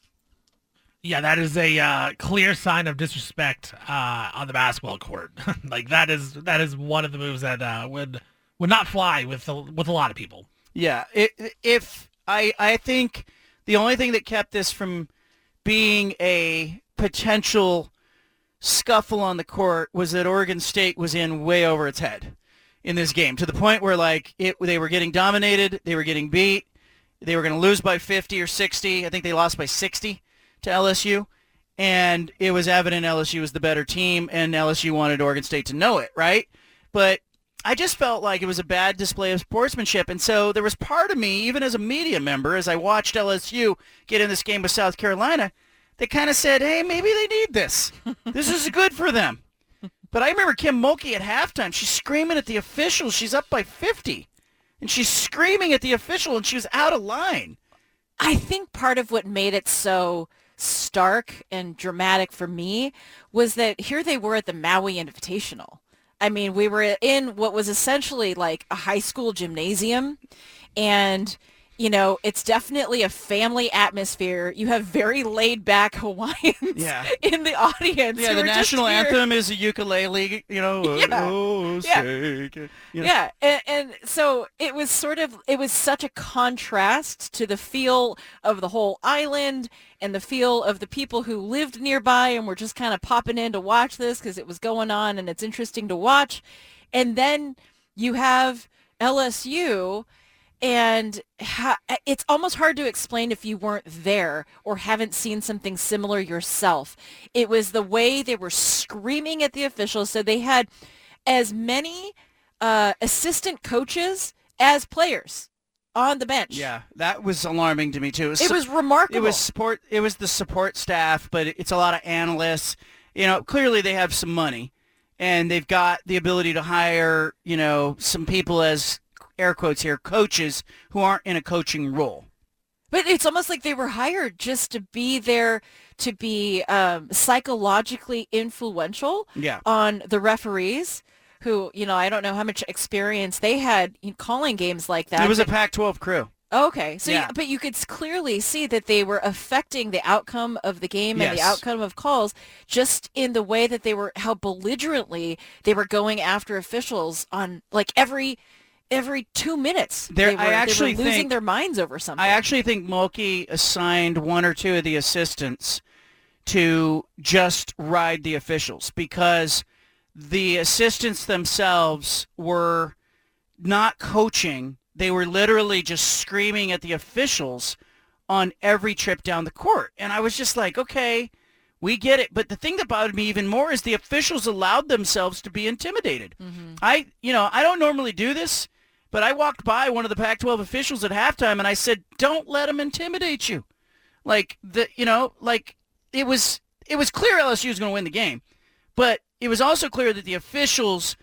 Yeah, that is a uh, clear sign of disrespect uh, on the basketball court. [LAUGHS] like that is that is one of the moves that uh, would would not fly with a, with a lot of people.
Yeah, it, if I I think the only thing that kept this from being a potential scuffle on the court was that Oregon State was in way over its head in this game to the point where like it they were getting dominated, they were getting beat, they were going to lose by 50 or 60. I think they lost by 60 to LSU. And it was evident LSU was the better team, and LSU wanted Oregon State to know it, right? But I just felt like it was a bad display of sportsmanship. And so there was part of me, even as a media member, as I watched LSU get in this game with South Carolina, that kind of said, hey, maybe they need this. This is good for them. But I remember Kim Mulkey at halftime. She's screaming at the officials. She's up by 50. And she's screaming at the official, and she was out of line.
I think part of what made it so stark and dramatic for me was that here they were at the Maui Invitational. I mean, we were in what was essentially like a high school gymnasium and you know, it's definitely a family atmosphere. You have very laid back [LAUGHS] Hawaiians
Yeah.
in the audience.
Yeah, the national anthem is a ukulele, you know. [LAUGHS]
Yeah.
Oh, oh,
Yeah.
shake you know.
Yeah, and, and so it was sort of it was such a contrast to the feel of the whole island and the feel of the people who lived nearby and were just kind of popping in to watch this because it was going on and it's interesting to watch. And then you have LSU and ha- it's almost hard to explain if you weren't there or haven't seen something similar yourself. It was the way they were screaming at the officials. So they had as many uh, assistant coaches as players on the bench.
Yeah, that was alarming to me too.
It was remarkable.
It was support. It was the support staff, but it's a lot of analysts. You know, clearly they have some money, and they've got the ability to hire, you know, some people as air quotes here, coaches who aren't in a coaching role.
But it's almost like they were hired just to be there to be um, psychologically influential
Yeah.
on the referees who, you know, I don't know how much experience they had in calling games like that.
It was a Pac-12 crew.
Okay, so
Yeah.
you, but you could clearly see that they were affecting the outcome of the game and the outcome of calls just in the way that they were how belligerently they were going after officials on like every every 2 minutes.
There-
they were,
I actually
they losing
think-
their minds over something.
I actually think Mulkey assigned one or two of the assistants to just ride the officials because the assistants themselves were not coaching. They were literally just screaming at the officials on every trip down the court. And I was just like, okay, we get it. But the thing that bothered me even more is the officials allowed themselves to be intimidated. Mm-hmm. I, you know, I don't normally do this, but I walked by one of the Pac-12 officials at halftime and I said, "Don't let them intimidate you." Like the, you know, like it was it was clear LSU was going to win the game, but it was also clear that the officials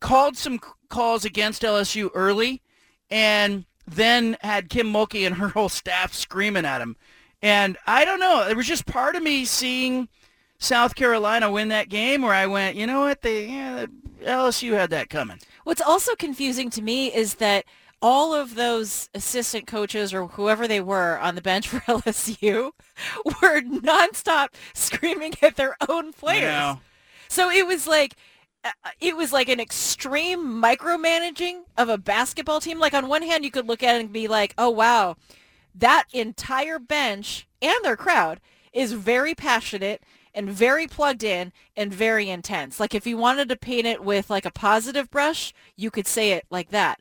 called some calls against LSU early and then had Kim Mulkey and her whole staff screaming at him. And I don't know, it was just part of me seeing South Carolina win that game where I went, you know what, they yeah, LSU had that coming.
What's also confusing to me is that all of those assistant coaches or whoever they were on the bench [LAUGHS] for LSU were nonstop screaming at their own players. So it was like uh, it was like an extreme micromanaging of a basketball team. Like on one hand, you could look at it and be like, "Oh wow, that entire bench and their crowd is very passionate and very plugged in and very intense. Like if you wanted to paint it with like a positive brush, you could say it like that.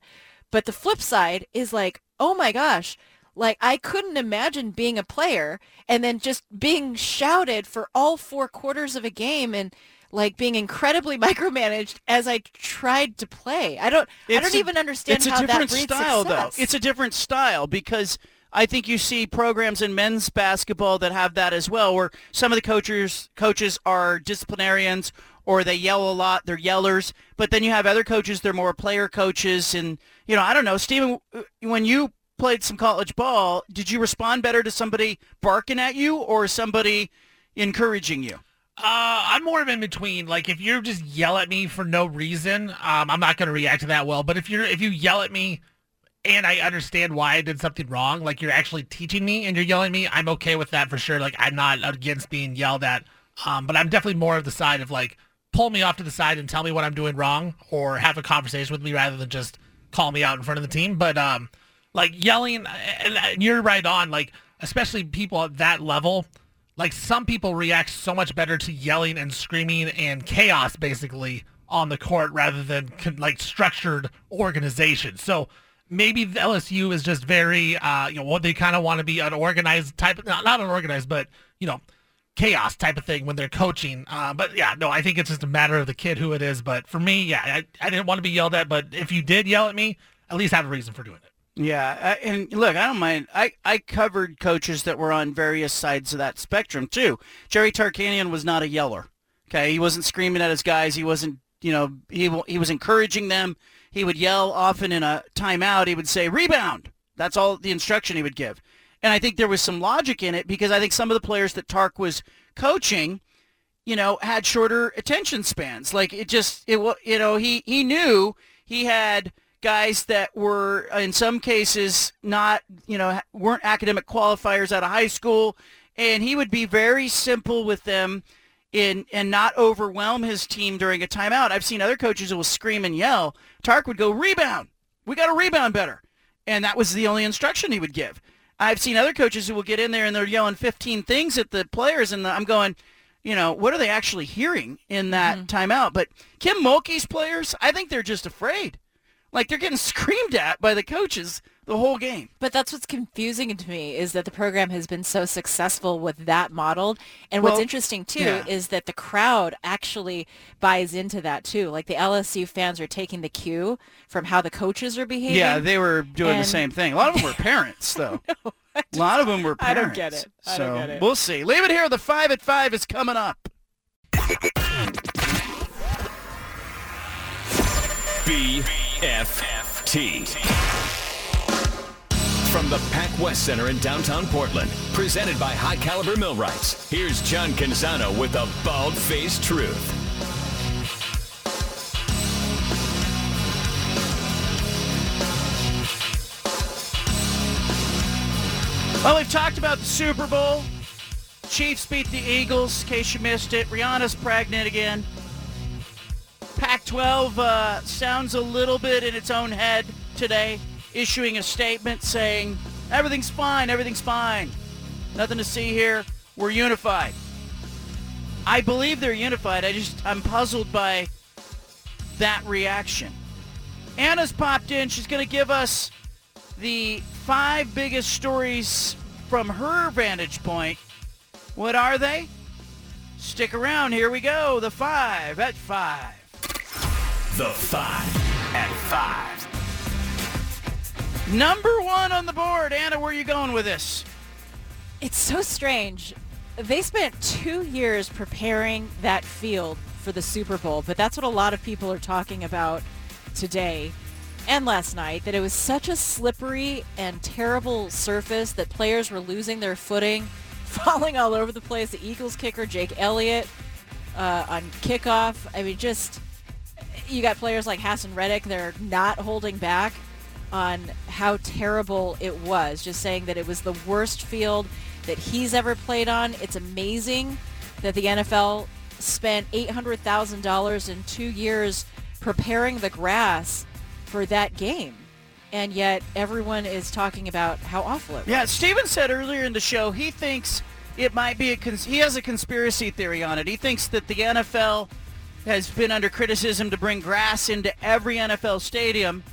But the flip side is like, oh my gosh, like I couldn't imagine being a player and then just being shouted for all four quarters of a game and like being incredibly [LAUGHS] micromanaged as I tried to play. I don't I don't
a-
even understand
it's
how
a different
that breeds
style,
success.
though. It's a different style because I think you see programs in men's basketball that have that as well, where some of the coaches coaches are disciplinarians or they yell a lot. They're yellers, but then you have other coaches. They're more player coaches, and you know, I don't know, Stephen, when you played some college ball, did you respond better to somebody barking at you or somebody encouraging you?
Uh, I'm more of in between. Like if you just yell at me for no reason, um, I'm not going to react to that well. But if you're if you yell at me and I understand why I did something wrong, like you're actually teaching me and you're yelling at me, I'm okay with that for sure. Like I'm not against being yelled at. Um, but I'm definitely more of the side of like pull me off to the side and tell me what I'm doing wrong or have a conversation with me rather than just call me out in front of the team. But um, like yelling, and you're right on. Like especially people at that level, like some people react so much better to yelling and screaming and chaos basically on the court rather than like structured organization. So maybe LSU is just very, uh, you know, what they kind of want to be an organized type, not, not unorganized, but you know, chaos type of thing when they're coaching. Uh, but yeah, no, I think it's just a matter of the kid who it is. But for me, yeah, I, I didn't want to be yelled at. But if you did yell at me, at least have a reason for doing it.
Yeah, I- and look, I don't mind. I, I covered coaches that were on various sides of that spectrum too. Jerry Tarkanian was not a yeller. Okay, he wasn't screaming at his guys. He wasn't, you know, he he was encouraging them. He would yell often in a timeout. He would say rebound. That's all the instruction he would give. And I think there was some logic in it because I think some of the players that Tark was coaching, you know, had shorter attention spans. Like it just it you know, he he knew he had guys that were in some cases not, you know, weren't academic qualifiers out of high school and he would be very simple with them in and not overwhelm his team during a timeout. I've seen other coaches who will scream and yell. Tark would go rebound. We got to rebound better. And that was the only instruction he would give. I've seen other coaches who will get in there and they're yelling 15 things at the players and I'm going, you know, what are they actually hearing in that mm-hmm. timeout? But Kim Mulkey's players, I think they're just afraid. Like they're getting [LAUGHS] screamed at by the coaches the whole game.
But that's what's confusing to me is that the program has been so successful with that model. And
Well,
what's interesting too
yeah.
is that the crowd actually buys into that too. Like the LSU fans are taking the cue from how the coaches are behaving.
Yeah, they were doing the same thing. A lot of them were parents, though. [LAUGHS] a lot of them were
I don't get it. I
so
don't get it.
we'll see. Leave it here. The five at five is coming up.
BFT. From the Pac West Center in downtown Portland, presented by High Caliber Millwrights, here's John Canzano with the bald faced truth.
Well, we've talked about the Super Bowl. Chiefs beat the Eagles, in case you missed it. Rihanna's pregnant again. Pac-12 uh, sounds a little bit in its own head today, issuing a statement saying, everything's fine, everything's fine. Nothing to see here. We're unified. I believe they're unified. I just, I'm puzzled by that reaction. Anna's popped in. She's going to give us the five biggest stories from her vantage point. What are they? Stick around. Here we go. The five at five.
The five at five.
Number one on the board. Anna, where are you going with this?
It's so strange. They spent two years preparing that field for the Super Bowl, but that's what a lot of people are talking about today and last night, that it was such a slippery and terrible surface that players were losing their footing, [LAUGHS] falling all over the place. The Eagles kicker, Jake Elliott, uh, on kickoff. I mean, just, you got players like Haason Reddick, they're not holding back on how terrible it was, just saying that it was the worst field that he's ever played on. It's amazing that the NFL spent $800,000 in two years preparing the grass for that game. And yet everyone is talking about how awful it was.
Yeah, Steven said earlier in the show he thinks it might be a cons- he has a conspiracy theory on it. He thinks that the NFL has been under criticism to bring grass into every NFL stadium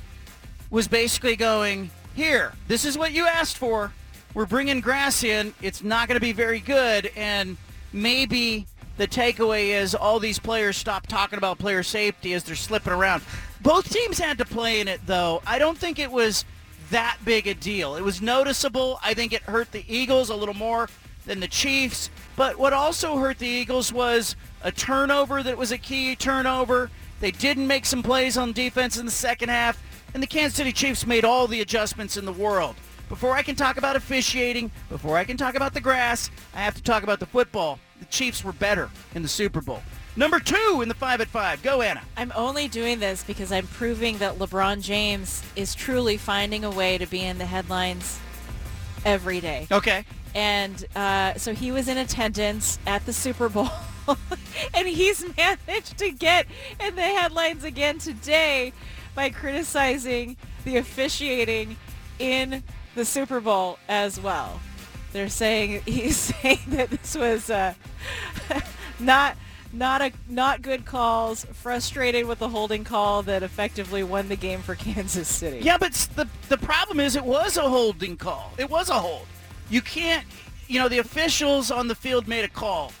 was basically going, "Here, this is what you asked for. We're bringing grass in. It's not going to be very good and maybe the takeaway is all these players stop talking about player safety as they're slipping around. Both teams had to play in it, though. I don't think it was that big a deal. It was noticeable. I think it hurt the Eagles a little more than the Chiefs. But what also hurt the Eagles was a turnover that was a key turnover. They didn't make some plays on defense in the second half, and the Kansas City Chiefs made all the adjustments in the world. Before I can talk about officiating, before I can talk about the grass, I have to talk about the football. The Chiefs were better in the Super Bowl. Number two in the five at five. Go, Anna.
I'm only doing this because I'm proving that LeBron James is truly finding a way to be in the headlines every day.
Okay.
And uh, so he was in attendance at the Super Bowl. [LAUGHS] and he's [LAUGHS] managed to get in the headlines again today by criticizing the officiating in the Super Bowl as well. They're saying [LAUGHS] he's saying that this was uh, [LAUGHS] not not a not good calls, frustrated with the holding call that effectively won the game for [LAUGHS] Kansas City.
Yeah, but the the problem is it was a holding call. It was a hold. You can't, you know, the officials on the field made a call.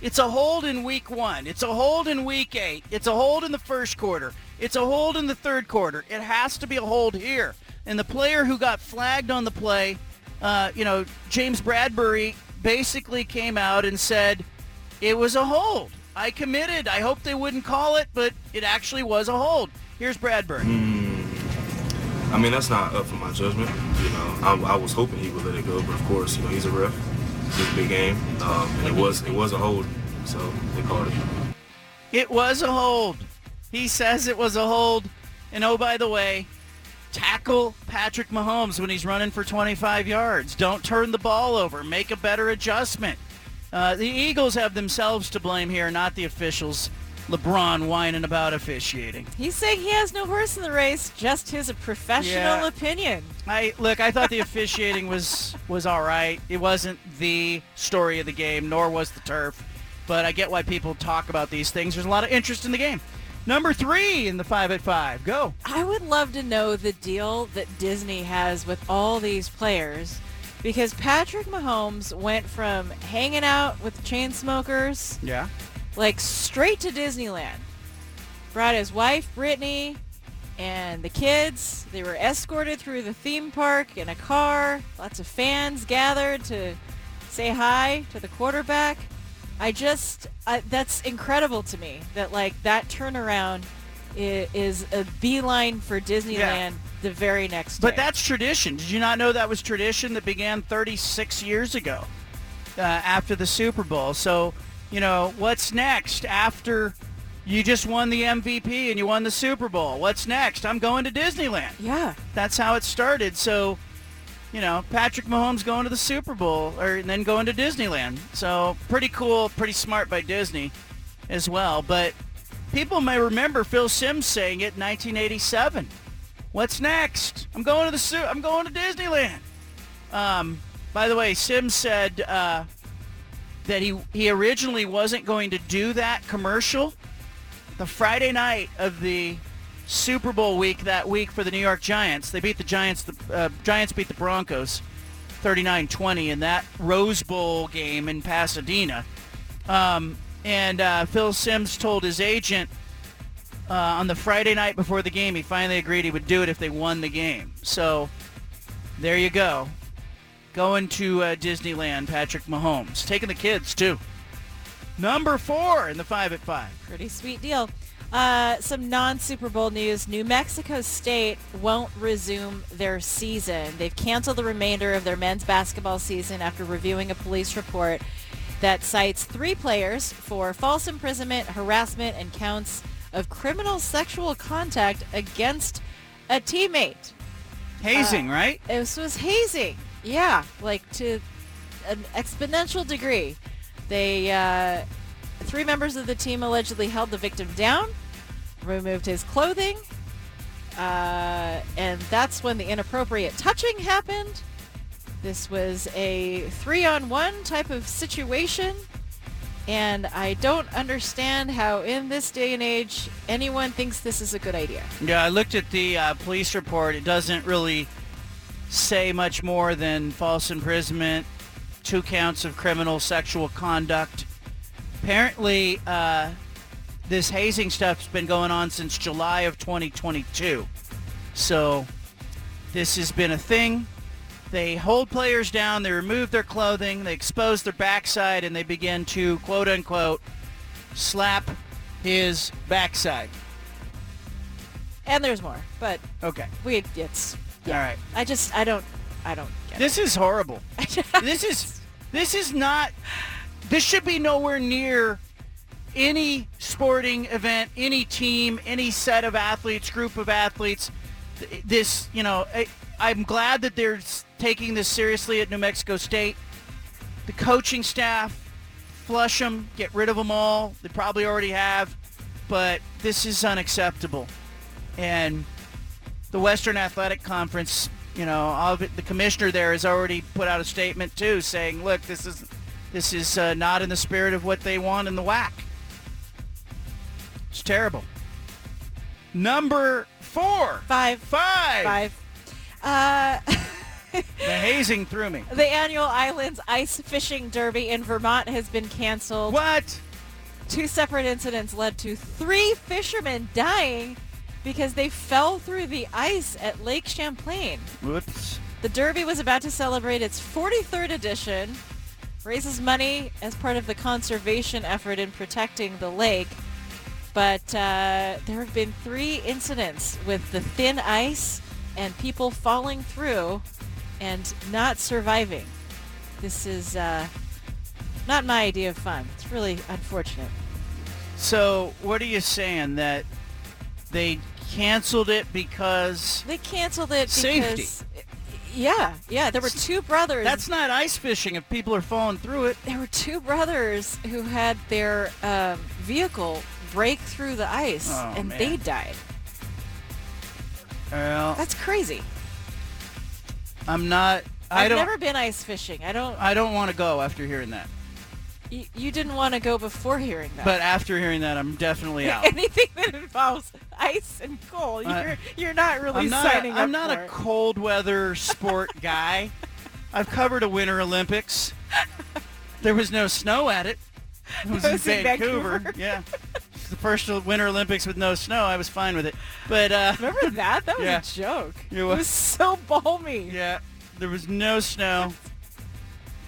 It's a hold in week one. It's a hold in week eight. It's a hold in the first quarter. It's a hold in the third quarter. It has to be a hold here. And the player who got flagged on the play, uh, you know, James Bradberry basically came out and said it was a hold. I committed. I hope they wouldn't call it, but it actually was a hold. Here's Bradberry.
I mean, that's not up for my judgment. You know, I, I was hoping he would let it go, but of course, you know, he's a ref. It's a big game, um, and it was it was a hold, so they called it.
It was a hold. He says it was a hold. And oh, by the way, tackle Patrick Mahomes when he's running for 25 yards. Don't turn the ball over. Make a better adjustment. Uh, the Eagles have themselves to blame here, not the officials. LeBron whining about officiating.
He's saying he has no horse in the race, just his professional
Yeah.
opinion.
I look. I thought the officiating was was all right. It wasn't the story of the game, nor was the turf. But I get why people talk about these things. There's a lot of interest in the game. Number three in the five at five. Go.
I would love to know the deal that Disney has with all these players because Patrick Mahomes went from hanging out with Chainsmokers
Yeah.
like straight to Disneyland. Brought his wife Brittany and the kids. They were escorted through the theme park in a car. Lots of fans gathered to say hi to the quarterback. I just I, that's incredible to me that like that turnaround is, is a beeline for Disneyland the very next day.
But that's tradition. Did you not know that was tradition that began 36 years ago uh, after the Super Bowl? So, you know, what's next after you just won the MVP and you won the Super Bowl? What's next? I'm going to Disneyland.
Yeah.
That's how it started. So, you know, Patrick Mahomes going to the Super Bowl or and then going to Disneyland. So, pretty cool, pretty smart by Disney as well. But people may remember Phil Simms saying it in 1987. What's next? I'm going to the Su- I'm going to Disneyland. Um, by the way, Simms said uh, that he he originally wasn't going to do that commercial. The Friday night of the Super Bowl week that week for the New York Giants, they beat the Giants. The uh, Giants beat the Broncos 39-20 in that Rose Bowl game in Pasadena. Um, and uh, Phil Simms told his agent uh, on the Friday night before the game, he finally agreed he would do it if they won the game. So there you go. Going to uh, Disneyland, Patrick Mahomes. Taking the kids, too. Number four in the five at five.
Pretty sweet deal. Uh, some non-Super Bowl news. New Mexico State won't resume their season. They've canceled the remainder of their men's basketball season after reviewing a police report that cites three players for false imprisonment, harassment, and counts of criminal sexual contact against a teammate.
Hazing,
Uh,
right?
This was hazing. Yeah, like to an exponential degree. They uh, three members of the team allegedly held the victim down, removed his clothing, uh, and that's when the inappropriate touching happened. This was a three-on-one type of situation, and I don't understand how in this day and age anyone thinks this is a good idea.
Yeah, I looked at the uh, police report. It doesn't really say much more than false imprisonment, two counts of criminal sexual conduct. Apparently, uh, this hazing stuff's been going on since July of 2022. So this has been a thing. They hold players down, they remove their clothing, they expose their backside, and they begin to, quote unquote, slap his backside.
And there's more, but
Okay.
we it's yeah.
All right.
I just I don't I don't get
This is horrible. [LAUGHS] this is this is not this should be nowhere near any sporting event, any team, any set of athletes, group of athletes. This, you know, I, I'm glad that they're taking this seriously at New Mexico State. The coaching staff, flush them, get rid of them all. They probably already have, but this is unacceptable. And the Western Athletic Conference, you know, it, the commissioner there has already put out a statement too, saying, "Look, this is this is uh, not in the spirit of what they want in the WAC." It's terrible. Number four,
five,
five,
five. Uh, [LAUGHS]
the hazing threw me.
the annual Islands Ice Fishing Derby in Vermont has been canceled.
What?
Two separate incidents led to three fishermen dying because they fell through the ice at Lake Champlain.
Whoops.
The Derby was about to celebrate its 43rd edition, raises money as part of the conservation effort in protecting the lake. But uh, there have been three incidents with the thin ice and people falling through and not surviving. This is uh, not my idea of fun. It's really unfortunate.
So, what are you saying that they canceled it because
They canceled it
Safety.
Yeah, yeah. There were two brothers.
That's not ice fishing if people are falling through it.
There were two brothers who had their um, vehicle break through the ice,
Oh,
and
man.
they died.
Well,
That's crazy.
I'm not. I
I've
don't.
never been ice fishing. I don't.
I don't want to go after hearing that.
You, you didn't want to go before hearing that.
But after hearing that, I'm definitely out. [LAUGHS]
anything that involves ice and cold,
I-
you're you're not really
I'm not.
signing
A, I'm not a cold weather sport guy. [LAUGHS] I've covered a Winter Olympics. There was no snow at it. [LAUGHS] It was,
was
in
in
Vancouver.
Vancouver. [LAUGHS]
Yeah. The first Winter Olympics with no snow. I was fine with it. But uh,
Remember that? That was [LAUGHS]
Yeah.
a joke.
It
It
was-
was so balmy.
Yeah, there was no snow.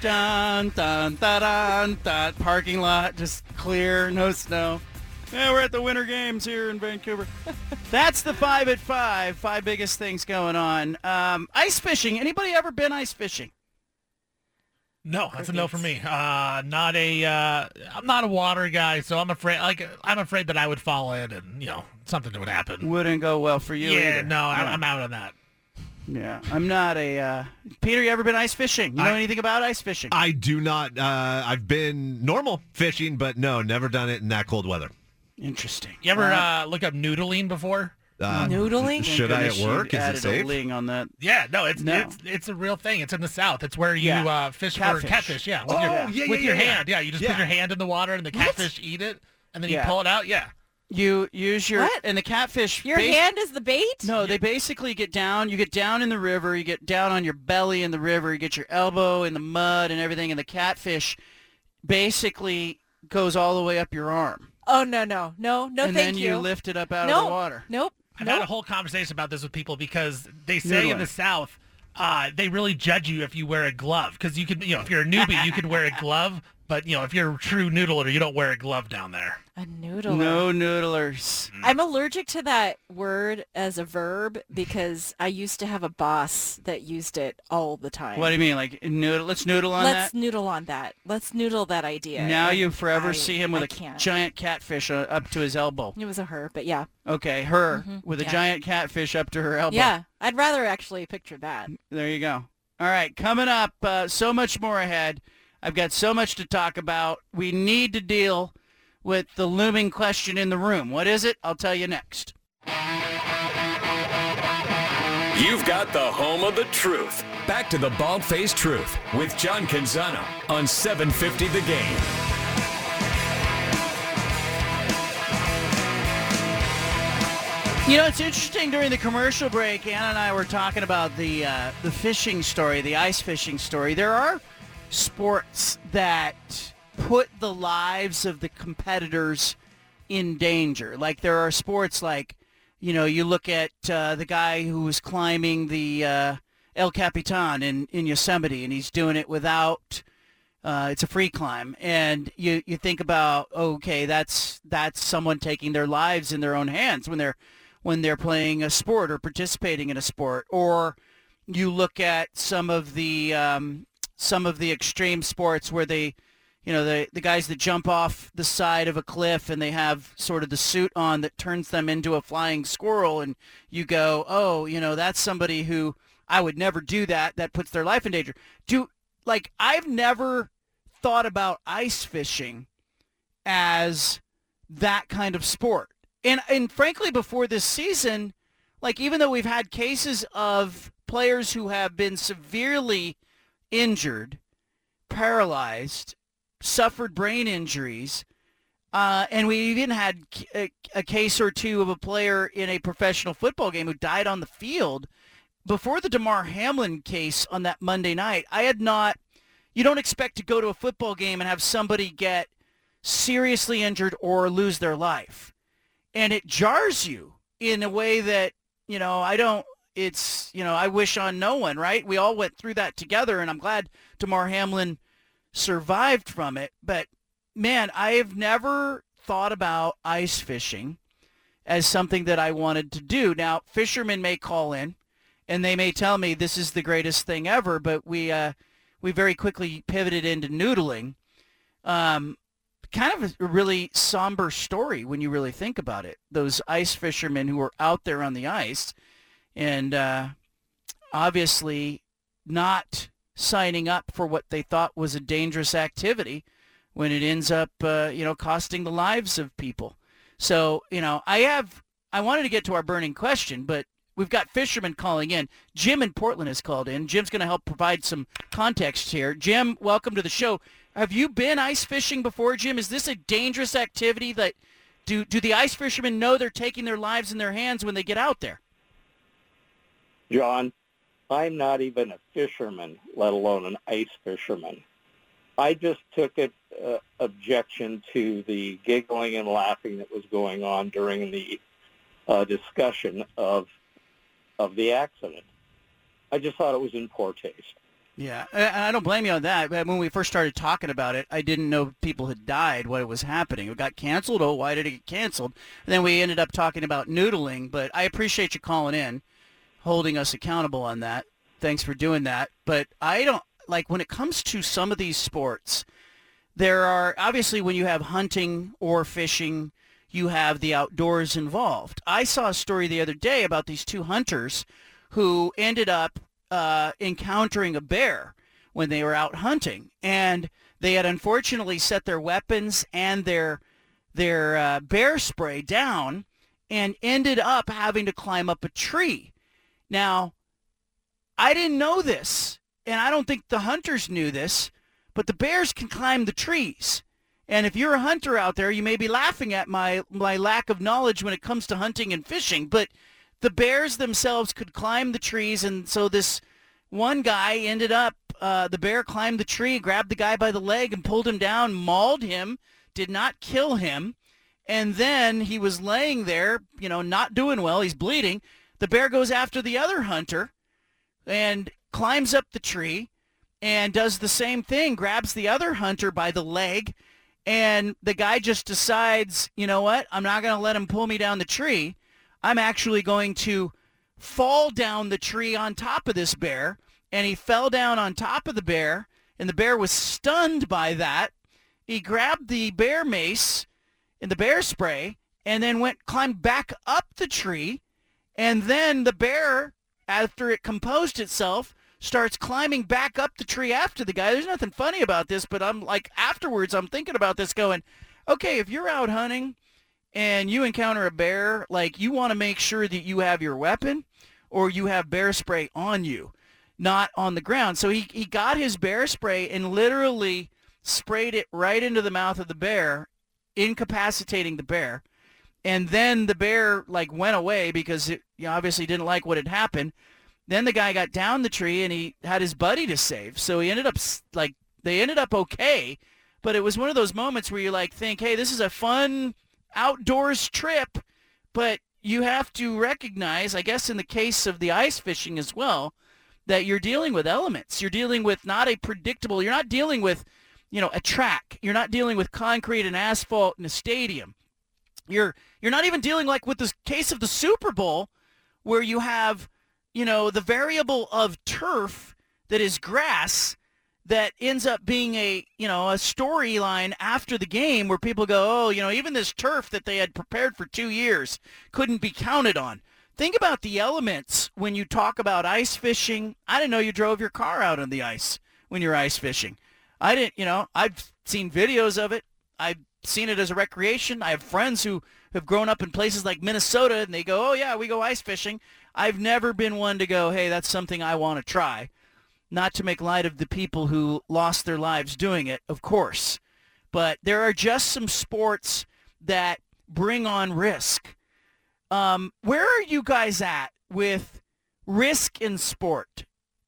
Dun dun dun dun dun. Parking lot just clear, no snow. Yeah, we're at the Winter Games here in Vancouver. That's the five at five. Five biggest things going on. Um, ice fishing. Anybody ever been ice fishing?
No, that's a no for me. Uh, not a. Uh, I'm not a water guy, so I'm afraid. Like, I'm afraid that I would fall in, and you know, something would happen.
Wouldn't go well for you.
yeah,
either.
no, I'm,
Yeah.
I'm out on that.
Yeah, I'm not a. Uh, Peter, you ever been ice fishing? You know
I-
anything about ice fishing?
I do not. Uh, I've been normal fishing, but no, never done it in that cold weather.
Interesting.
You ever uh, look up noodling before?
Uh,
Noodling?
Should I at work? Is it safe?
a ling on that.
Yeah, no, it's
No.
it's it's a real thing. It's in the south. It's where you
Yeah.
uh, fish
Catfish.
for catfish. Yeah, with
Oh,
your,
yeah, yeah,
with your
yeah, yeah.
hand. Yeah, you just
Yeah.
put your hand in the water, and the catfish eat it, and then
Yeah.
you pull it out. Yeah.
You use your
What?
and the catfish.
Your
basi-
hand is the bait?
No, they basically get down. You get down in the river. You get down on your belly in the river. You get your elbow in the mud and everything. And the catfish basically goes all the way up your arm.
Oh no no no no
and
thank
then
you.
you lift it up out
no,
of the water.
Nope.
I've
nope.
had a whole conversation about this with people because they say in the South, uh, they really judge you if you wear a glove because you could, you know, if you're a newbie, you could wear a glove, but you know, if you're a true noodler, you don't wear a glove down there.
A noodler.
No noodlers.
I'm allergic to that word as a verb because I used to have a boss that used it all the time.
What do you mean? Like noodle? Let's noodle on
Let's
that.
noodle on that. Let's noodle that idea.
Now
And
you forever
I-
see him with
I
a
can't.
giant catfish uh, up to his elbow.
It was a her, but yeah.
Okay, her
Mhm,
with a
yeah.
giant catfish up to her elbow.
Yeah, I'd rather actually picture that.
There you go. All right, coming up, uh, so much more ahead. I've got so much to talk about. We need to deal with the looming question in the room. What is it? I'll tell you next.
You've got the home of the truth. Back to the Bald Faced Truth with John Canzano on 750 The Game.
You know, it's interesting. During the commercial break, Anna and I were talking about the uh, the fishing story, the ice fishing story. There are sports that put the lives of the competitors in danger. Like there are sports like, you know, you look at uh, the guy who was climbing the uh, El Capitan in, in Yosemite, and he's doing it without. Uh, it's a free climb, and you you think about okay, that's that's someone taking their lives in their own hands when they're when they're playing a sport or participating in a sport, or you look at some of the um, some of the extreme sports where they you know the the guys that jump off the side of a cliff and they have sort of the suit on that turns them into a flying squirrel and you go oh you know that's somebody who I would never do that. That puts their life in danger. Do like I've never thought about ice fishing as that kind of sport. And and frankly before this season like even though we've had cases of players who have been severely injured paralyzed suffered brain injuries. Uh, and we even had a, a, case or two of a player in a professional football game who died on the field. Before the Damar Hamlin case on that Monday night, I had not, you don't expect to go to a football game and have somebody get seriously injured or lose their life. And it jars you in a way that, you know, I don't, it's, you know, I wish on no one, right? We all went through that together, and I'm glad Damar Hamlin survived from it. But man, I have never thought about ice fishing as something that I wanted to do. Now, fishermen may call in and they may tell me this is the greatest thing ever, but we uh, we very quickly pivoted into noodling. Um, kind of a really somber story when you really think about it. Those ice fishermen who were out there on the ice and uh, obviously not signing up for what they thought was a dangerous activity when it ends up, uh, you know, costing the lives of people. So, you know, I have, I wanted to get to our burning question, but we've got fishermen calling in. Jim in Portland has called in. Jim's going to help provide some context here. Jim, welcome to the show. Have you been ice fishing before, Jim? Is this a dangerous activity that do do the ice fishermen know they're taking their lives in their hands when they get out there?
John, I'm not even a fisherman, let alone an ice fisherman. I just took an uh, objection to the giggling and laughing that was going on during the uh, discussion of of the accident. I just thought it was in poor taste.
Yeah, I don't blame you on that. But when we first started talking about it, I didn't know people had died, what was happening. It got canceled. Oh, why did it get canceled? And then we ended up talking about noodling. But I appreciate you calling in holding us accountable on that. Thanks for doing that. But I don't like when it comes to some of these sports, there are obviously when you have hunting or fishing, you have the outdoors involved. I saw a story the other day about these two hunters who ended up uh, encountering a bear when they were out hunting, and they had unfortunately set their weapons and their their uh, bear spray down and ended up having to climb up a tree now, I didn't know this, and I don't think the hunters knew this, but the bears can climb the trees. And if you're a hunter out there, you may be laughing at my, my lack of knowledge when it comes to hunting and fishing, but the bears themselves could climb the trees, and so this one guy ended up, uh, the bear climbed the tree, grabbed the guy by the leg and pulled him down, mauled him, did not kill him, and then he was laying there, you know, not doing well. He's bleeding. The bear goes after the other hunter and climbs up the tree and does the same thing, grabs the other hunter by the leg, and the guy just decides, you know what, I'm not going to let him pull me down the tree. I'm actually going to fall down the tree on top of this bear. And he fell down on top of the bear, and the bear was stunned by that. He grabbed the bear mace and the bear spray and then went climbed back up the tree and then the bear, after it composed itself, starts climbing back up the tree after the guy. There's nothing funny about this, but I'm like, afterwards, I'm thinking about this going, okay, if you're out hunting and you encounter a bear, like you want to make sure that you have your weapon or you have bear spray on you, not on the ground. So he, he got his bear spray and literally sprayed it right into the mouth of the bear, incapacitating the bear and then the bear like went away because it you know, obviously didn't like what had happened. Then the guy got down the tree and he had his buddy to save, so he ended up like they ended up okay, but it was one of those moments where you like think, hey, this is a fun outdoors trip, but you have to recognize, I guess in the case of the ice fishing as well, that you're dealing with elements. You're dealing with not a predictable, you're not dealing with, you know, a track. You're not dealing with concrete and asphalt in a stadium. You're you're not even dealing like with this case of the Super Bowl where you have, you know, the variable of turf that is grass that ends up being a you know a storyline after the game where people go oh you know even this turf that they had prepared for two years couldn't be counted on. Think about the elements when you talk about ice fishing. I didn't know you drove your car out on the ice when you're ice fishing. I didn't you know i've seen videos of it. I've seen it as a recreation i have friends who have grown up in places like minnesota and they go oh yeah we go ice fishing i've never been one to go hey that's something i want to try not to make light of the people who lost their lives doing it, of course. But there are just some sports that bring on risk. Um, where are you guys at with risk in sport?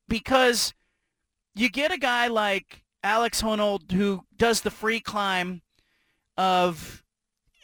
Because you get a guy like Alex Honnold who does the free climb of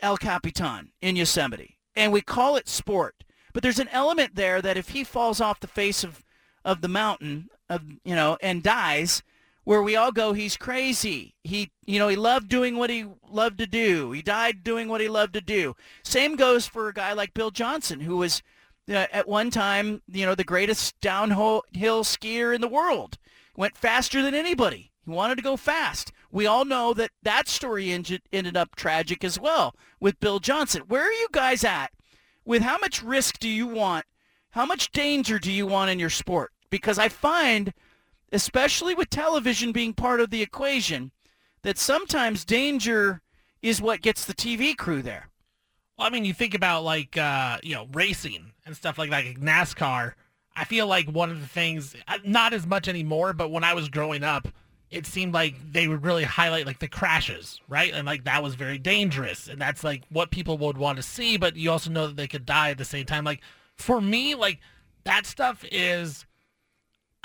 El Capitan in Yosemite, and we call it sport. But there's an element there that if he falls off the face of, of the mountain, of you know, and dies, where we all go, he's crazy. He, you know, he loved doing what he loved to do. He died doing what he loved to do. Same goes for a guy like Bill Johnson, who was uh, at one time, you know, the greatest downhill skier in the world. Went faster than anybody. He wanted to go fast. We all know that that story ended up tragic as well with Bill Johnson. Where are you guys at with how much risk do you want? How much danger do you want in your sport? Because I find, especially with television being part of the equation, that sometimes danger is what gets the TV crew there.
Well, I mean, you think about like uh, you know racing and stuff like that, like NASCAR. I feel like one of the things, uh, not as much anymore, but when I was growing up, it seemed like they would really highlight like the crashes, right? And like that was very dangerous, and that's like what people would want to see. But you also know that they could die at the same time. Like for me, like that stuff is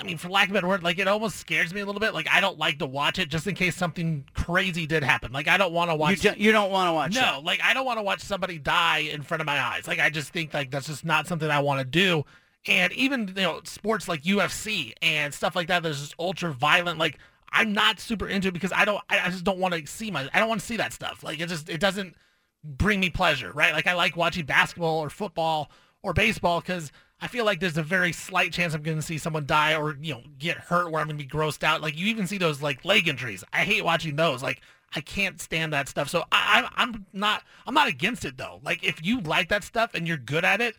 I mean, for lack of a better word, like it almost scares me a little bit. Like I don't like to watch it just in case something crazy did happen. Like I don't want to watch.
You, do, you don't want to watch.
No, like I don't want to watch somebody die in front of my eyes. Like I just think like that's just not something I want to do. And even you know sports like UFC and stuff like that, there's just ultra violent. Like I'm not super into it because I don't. I, I just don't want to see my. I don't want to see that stuff. Like it just it doesn't bring me pleasure, right? Like I like watching basketball or football or baseball because I feel like there's a very slight chance I'm going to see someone die or you know get hurt where I'm going to be grossed out. Like you even see those like leg injuries. I hate watching those. Like I can't stand that stuff. So I, I'm not I'm not against it though. Like if you like that stuff and you're good at it,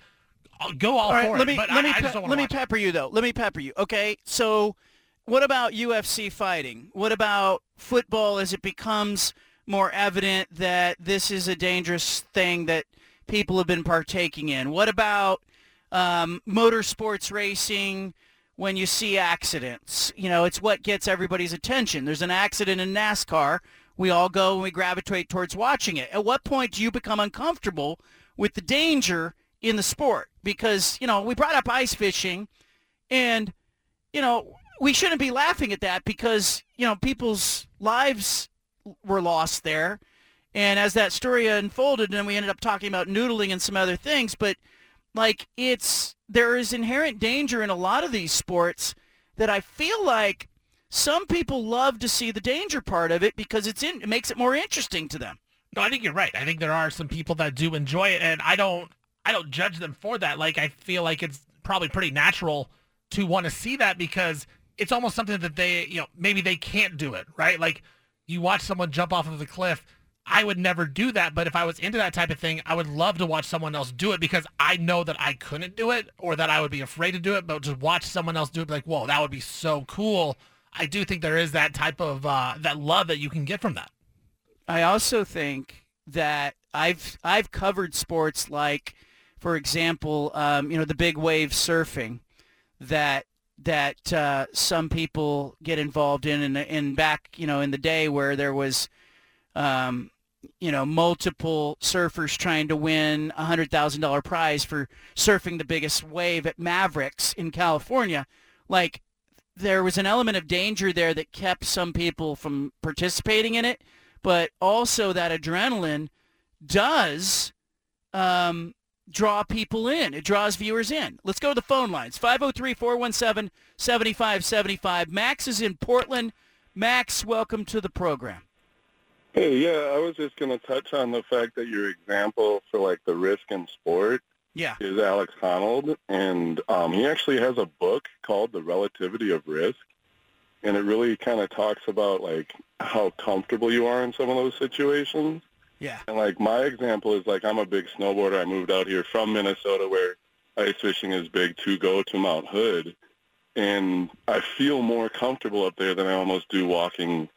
I'll go all,
all right,
for
let
it.
Me,
but
let
I,
me
I
pe- let me pepper
it.
you though. Let me pepper you. Okay, so what about UFC fighting? What about football as it becomes more evident that this is a dangerous thing that people have been partaking in? What about um, motorsports racing, when you see accidents. You know, it's what gets everybody's attention. There's an accident in NASCAR. We all go and we gravitate towards watching it. At what point do you become uncomfortable with the danger in the sport? Because, you know, we brought up ice fishing and, you know, we shouldn't be laughing at that because, you know, people's lives were lost there. And as that story unfolded, and we ended up talking about noodling and some other things, but – like it's there is inherent danger in a lot of these sports that I feel like some people love to see the danger part of it because it's in it makes it more interesting to them.
No, I think you're right. I think there are some people that do enjoy it and I don't I don't judge them for that. Like I feel like it's probably pretty natural to want to see that because it's almost something that they, you know, maybe they can't do it, right? Like you watch someone jump off of the cliff I would never do that, but if I was into that type of thing, I would love to watch someone else do it because I know that I couldn't do it or that I would be afraid to do it, but just watch someone else do it, like, whoa, that would be so cool. I do think there is that type of uh, that love that you can get from that.
I also think that I've I've covered sports like, for example, um, you know, the big wave surfing that that uh, some people get involved in, and back, you know, in the day where there was um, you know, multiple surfers trying to win a hundred thousand dollar prize for surfing the biggest wave at Mavericks in California. Like there was an element of danger there that kept some people from participating in it. but also that adrenaline does um, draw people in. It draws viewers in. Let's go to the phone lines. 503-417-7575. Max is in Portland. Max, welcome to the program.
Hey, yeah, I was just going to touch on the fact that your example for like the risk in sport
Yeah.
is Alex Honnold, and um, he actually has a book called The Relativity of Risk, and it really kind of talks about like how comfortable you are in some of those situations.
Yeah.
And like my example is like I'm a big snowboarder. I moved out here from Minnesota where ice fishing is big to go to Mount Hood, and I feel more comfortable up there than I almost do walking,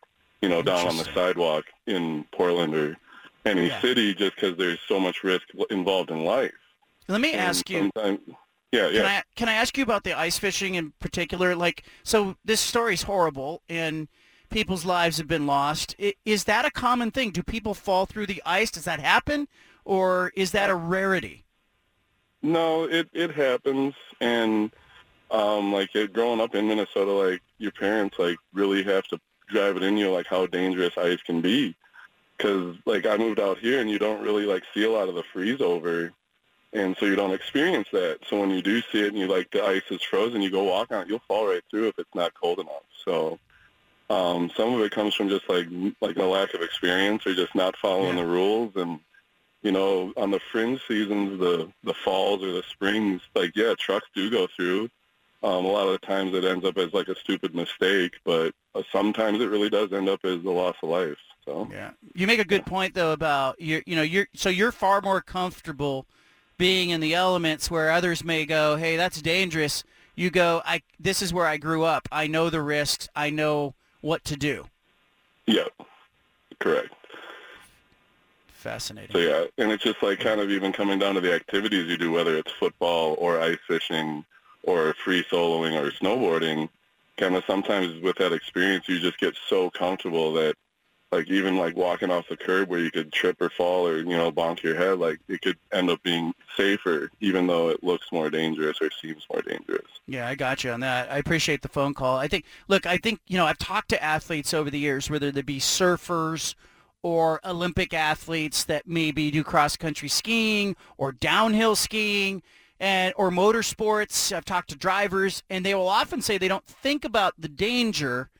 you know, down on the sidewalk in Portland or any
Yeah.
city just because there's so much risk involved in life.
Let me
And
ask you.
Yeah, yeah.
Can I can I ask you about the ice fishing in particular? Like, so this story's horrible, and people's lives have been lost. Is that a common thing? Do people fall through the ice? Does that happen, or is that a rarity?
No, it it happens, and um, like growing up in Minnesota, like your parents like really have to drive it in you, like how dangerous ice can be. Because like I moved out here, and you don't really like see a lot of the freeze over, and so you don't experience that. So when you do see it, and you like the ice is frozen, you go walk on it, you'll fall right through if it's not cold enough. So. Um, some of it comes from just like like a lack of experience or just not following the rules and you know, on the fringe seasons, the the falls or the springs, like yeah, trucks do go through. Um, a lot of the times it ends up as like a stupid mistake, but uh, sometimes it really does end up as the loss of life. So
yeah, you make a good point though about you. You know, you're so you're far more comfortable being in the elements where others may go, "Hey, that's dangerous." You go, "I this is where I grew up. I know the risks. I know what to do."
Yep, correct.
Fascinating.
So yeah, and it's just like kind of even coming down to the activities you do, whether it's football or ice fishing or free soloing or snowboarding. Kind of sometimes with that experience, you just get so comfortable that like even like walking off the curb where you could trip or fall or you know bonk your head, like it could end up being safer, even though it looks more dangerous or seems more dangerous.
Yeah, I got you on that. I appreciate the phone call. I think, look, I think, you know, I've talked to athletes over the years, whether they be surfers or Olympic athletes that maybe do cross-country skiing or downhill skiing and or motorsports. I've talked to drivers, and they will often say they don't think about the danger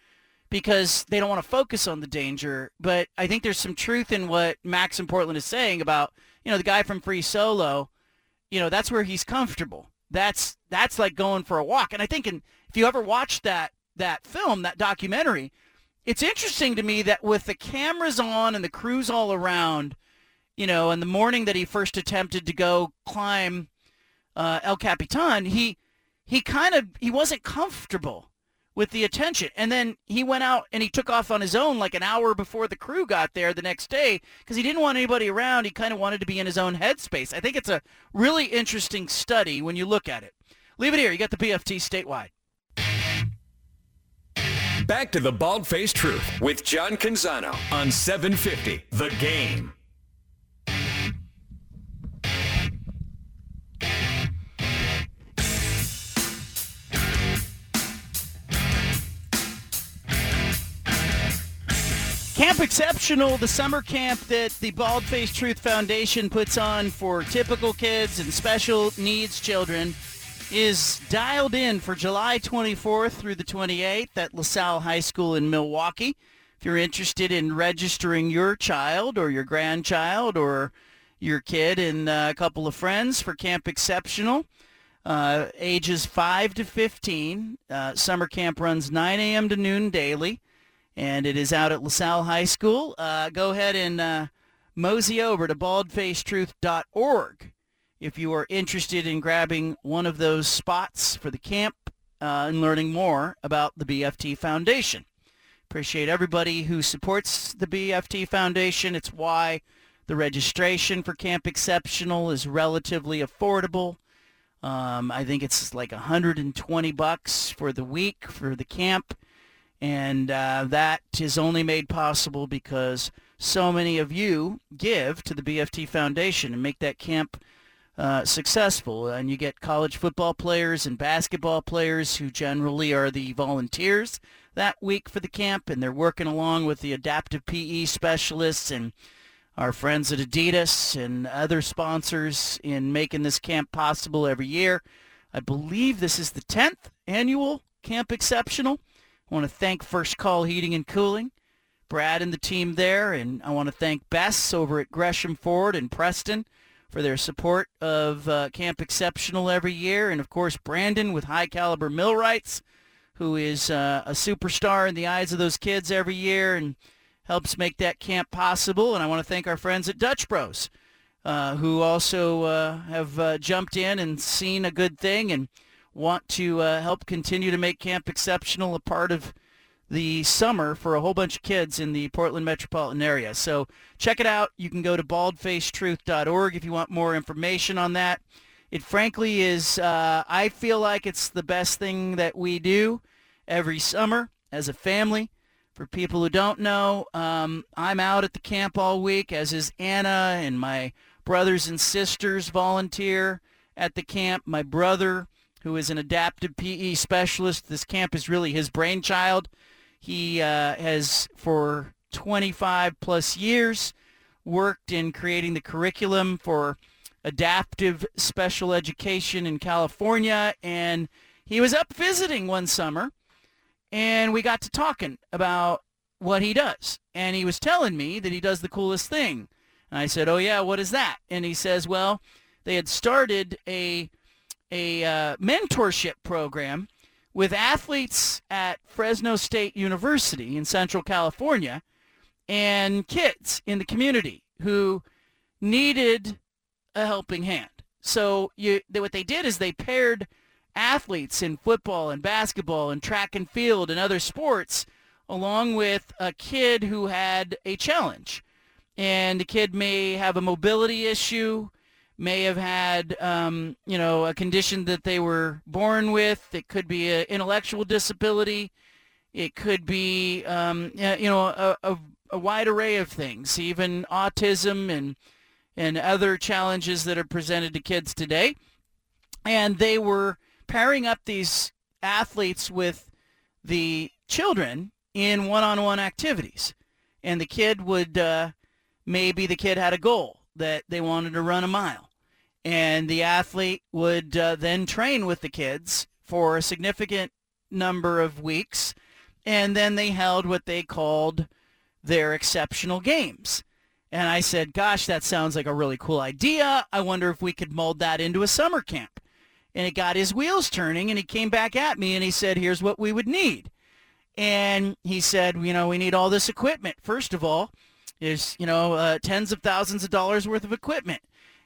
because they don't want to focus on the danger. But I think there's some truth in what Max in Portland is saying about, you know, the guy from Free Solo, you know, that's where he's comfortable. That's that's like going for a walk. And I think in, if you ever watched that that film, that documentary, it's interesting to me that with the cameras on and the crews all around, you know, and the morning that he first attempted to go climb uh, El Capitan, he he kind of he wasn't comfortable with the attention, and then he went out and he took off on his own like an hour before the crew got there the next day because he didn't want anybody around. He kind of wanted to be in his own headspace. I think it's a really interesting study when you look at it. Leave it here. You got the BFT statewide.
Back to the Bald Faced Truth with John Canzano on 750 The Game.
Camp Exceptional, the summer camp that the Bald Faced Truth Foundation puts on for typical kids and special needs children, is dialed in for July 24th through the 28th at LaSalle High School in Milwaukie. If you're interested in registering your child or your grandchild or your kid and uh, a couple of friends for Camp Exceptional, uh, ages 5 to 15, uh, summer camp runs 9 a.m. to noon daily and it is out at LaSalle High School. Uh, go ahead and uh, mosey over to baldfacetruth.org if you are interested in grabbing one of those spots for the camp uh, and learning more about the BFT Foundation. Appreciate everybody who supports the BFT Foundation. It's why the registration for Camp Exceptional is relatively affordable. Um, I think it's like 120 bucks for the week for the camp. And uh, that is only made possible because so many of you give to the BFT Foundation and make that camp uh, successful. And you get college football players and basketball players who generally are the volunteers that week for the camp, and they're working along with the adaptive PE specialists and our friends at Adidas and other sponsors in making this camp possible every year. I believe this is the 10th annual Camp Exceptional. I want to thank First Call Heating and Cooling, Brad and the team there, and I want to thank Bess over at Gresham Ford and Preston for their support of uh, Camp Exceptional every year, and of course Brandon with High Caliber Millwrights, who is uh, a superstar in the eyes of those kids every year and helps make that camp possible. And I want to thank our friends at Dutch Bros, uh, who also uh, have uh, jumped in and seen a good thing and want to uh, help continue to make Camp Exceptional a part of the summer for a whole bunch of kids in the Portland metropolitan area. So check it out. You can go to baldfacetruth.org if you want more information on that. It frankly is, uh, I feel like it's the best thing that we do every summer as a family. For people who don't know, um, I'm out at the camp all week, as is Anna, and my brothers and sisters volunteer at the camp. My brother, who is an adaptive PE specialist, this camp is really his brainchild. He uh, has, for 25 plus years, worked in creating the curriculum for adaptive special education in California, and he was up visiting one summer, and we got to talking about what he does. And he was telling me that he does the coolest thing. And I said, "Oh yeah, what is that?" And he says, "Well, they had started a a uh, mentorship program with athletes at Fresno State University in Central California and kids in the community who needed a helping hand. So you, what they did is they paired athletes in football and basketball and track and field and other sports along with a kid who had a challenge. And the kid may have a mobility issue, may have had, um, you know, a condition that they were born with. It could be an intellectual disability. It could be, um, you know, a, a, a wide array of things, even autism and and other challenges that are presented to kids today. And they were pairing up these athletes with the children in one-on-one activities. And the kid would, uh, maybe the kid had a goal that they wanted to run a mile. And the athlete would uh, then train with the kids for a significant number of weeks. And then they held what they called their exceptional games. And I said, gosh, that sounds like a really cool idea. I wonder if we could mold that into a summer camp. And it got his wheels turning, and he came back at me and he said, here's what we would need. And he said, you know, we need all this equipment. First of all, there's, you know, uh, tens of thousands of dollars worth of equipment.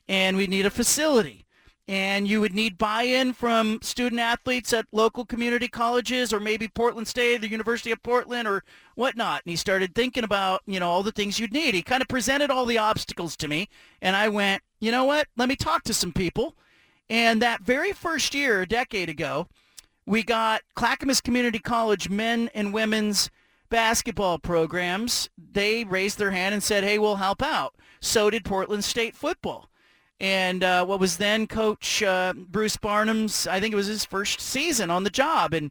And we need a facility and you would need buy-in from student athletes at local community colleges or maybe Portland State, the University of Portland or whatnot. And he started thinking about, you know, all the things you'd need. He kind of presented all the obstacles to me and I went, you know what, let me talk to some people. And that very first year, a decade ago, we got Clackamas Community College men and women's basketball programs. They raised their hand and said, hey, we'll help out. So did Portland State football and uh, what was then Coach uh, Bruce Barnum's, I think it was his first season on the job, and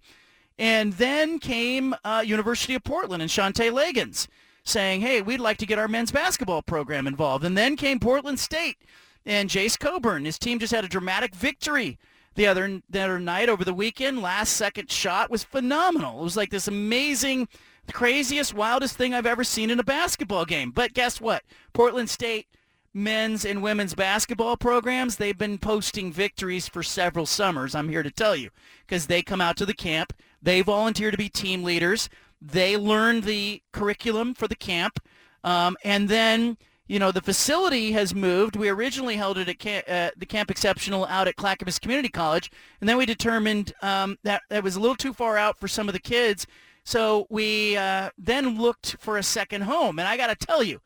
and then came uh, University of Portland and Shantay Legans saying, "Hey, we'd like to get our men's basketball program involved," and then came Portland State and Jase Coburn. His team just had a dramatic victory the other the other night over the weekend. Last second shot was phenomenal. It was like this amazing, craziest, wildest thing I've ever seen in a basketball game. But guess what? Portland State men's and women's basketball programs, they've been posting victories for several summers, I'm here to tell you, because they come out to the camp, they volunteer to be team leaders, they learn the curriculum for the camp, um, and then, you know, the facility has moved. We originally held it at uh, the Camp Exceptional out at Clackamas Community College, and then we determined um, that that was a little too far out for some of the kids, so we uh, then looked for a second home. And I got to tell you,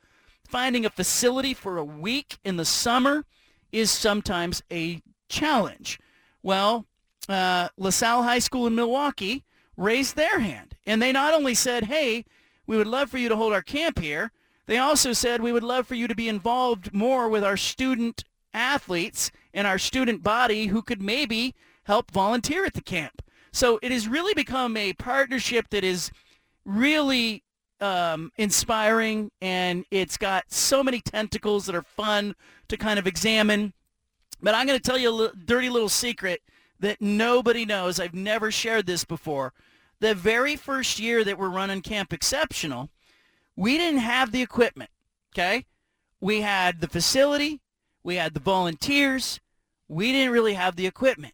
finding a facility for a week in the summer is sometimes a challenge. Well, uh, LaSalle High School in Milwaukie raised their hand. And they not only said, hey, we would love for you to hold our camp here, they also said we would love for you to be involved more with our student athletes and our student body who could maybe help volunteer at the camp. So it has really become a partnership that is really um, inspiring, and it's got so many tentacles that are fun to kind of examine. But I'm going to tell you a li- dirty little secret that nobody knows. I've never shared this before. The very first year that we're running Camp Exceptional, we didn't have the equipment, okay? We had the facility, we had the volunteers, we didn't really have the equipment.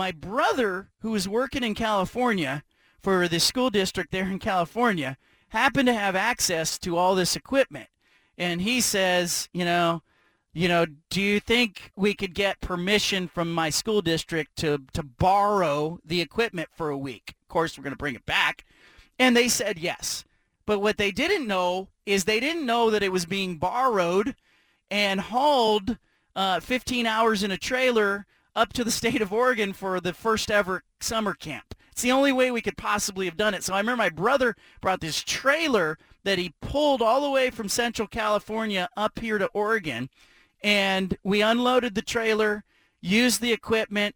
My brother, who was working in California for the school district there in California, happened to have access to all this equipment. And he says, you know, you know, do you think we could get permission from my school district to, to borrow the equipment for a week? Of course, we're going to bring it back. And they said yes. But what they didn't know is they didn't know that it was being borrowed and hauled uh, 15 hours in a trailer up to the state of Oregon for the first ever summer camp. It's the only way we could possibly have done it. So I remember my brother brought this trailer that he pulled all the way from Central California up here to Oregon. And we unloaded the trailer, used the equipment,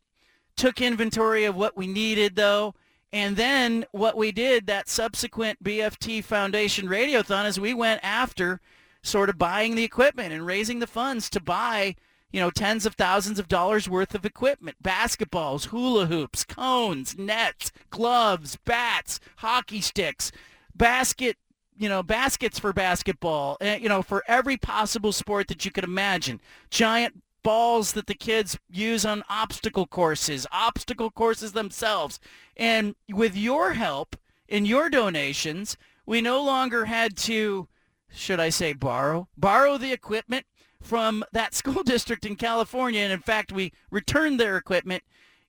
took inventory of what we needed though. And then what we did that subsequent BFT Foundation Radiothon is we went after sort of buying the equipment and raising the funds to buy you know, tens of thousands of dollars worth of equipment, basketballs, hula hoops, cones, nets, gloves, bats, hockey sticks, basket, you know, baskets for basketball, and, you know, for every possible sport that you could imagine. Giant balls that the kids use on obstacle courses, obstacle courses themselves. And with your help and your donations, we no longer had to, should I say borrow, borrow the equipment from that [LAUGHS] school district in California. And in fact, we returned their equipment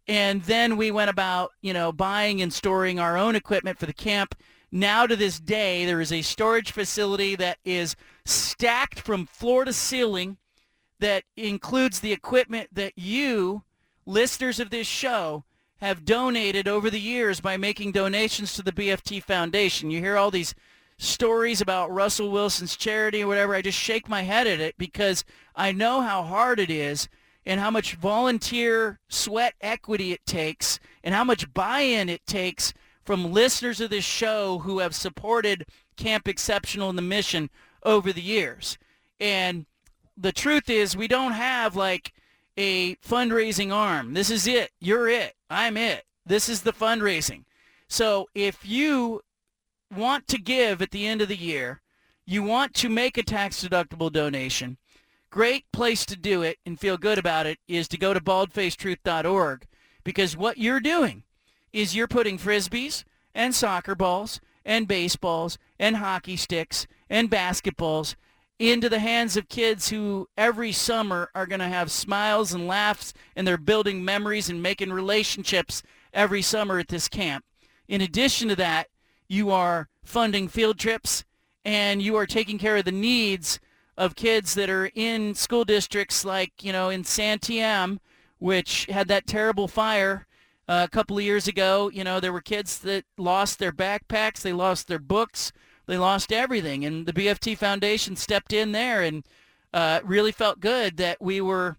and then we went about, you know, buying and storing our own equipment for the camp. Now to this day, there is a storage facility that is stacked from floor to ceiling that includes the equipment that you, listeners of this show, have donated over the years by making donations to the BFT Foundation. You hear all these stories about Russell Wilson's charity or whatever, I just shake my head at it because I know how hard it is and how much volunteer sweat equity it takes and how much buy-in it takes from listeners of this show who have supported Camp Exceptional and the mission over the years. And the truth is we don't have like a fundraising arm. This is it. You're it. I'm it. This is the fundraising. So if you want to give at the end of the year, you want to make a tax deductible donation, great place to do it and feel good about it is to go to baldfacetruth.org because what you're doing is you're putting frisbees and soccer balls and baseballs and hockey sticks and basketballs into the hands of kids who every summer are going to have smiles and laughs and they're building memories and making relationships every summer at this camp. In addition to that, you are funding field trips, and you are taking care of the needs of kids that are in school districts like, you know, in Santiam, which had that terrible fire uh, a couple of years ago. You know, there were kids that lost their backpacks, they lost their books, they lost everything. And the BFT Foundation stepped in there and uh, really felt good that we were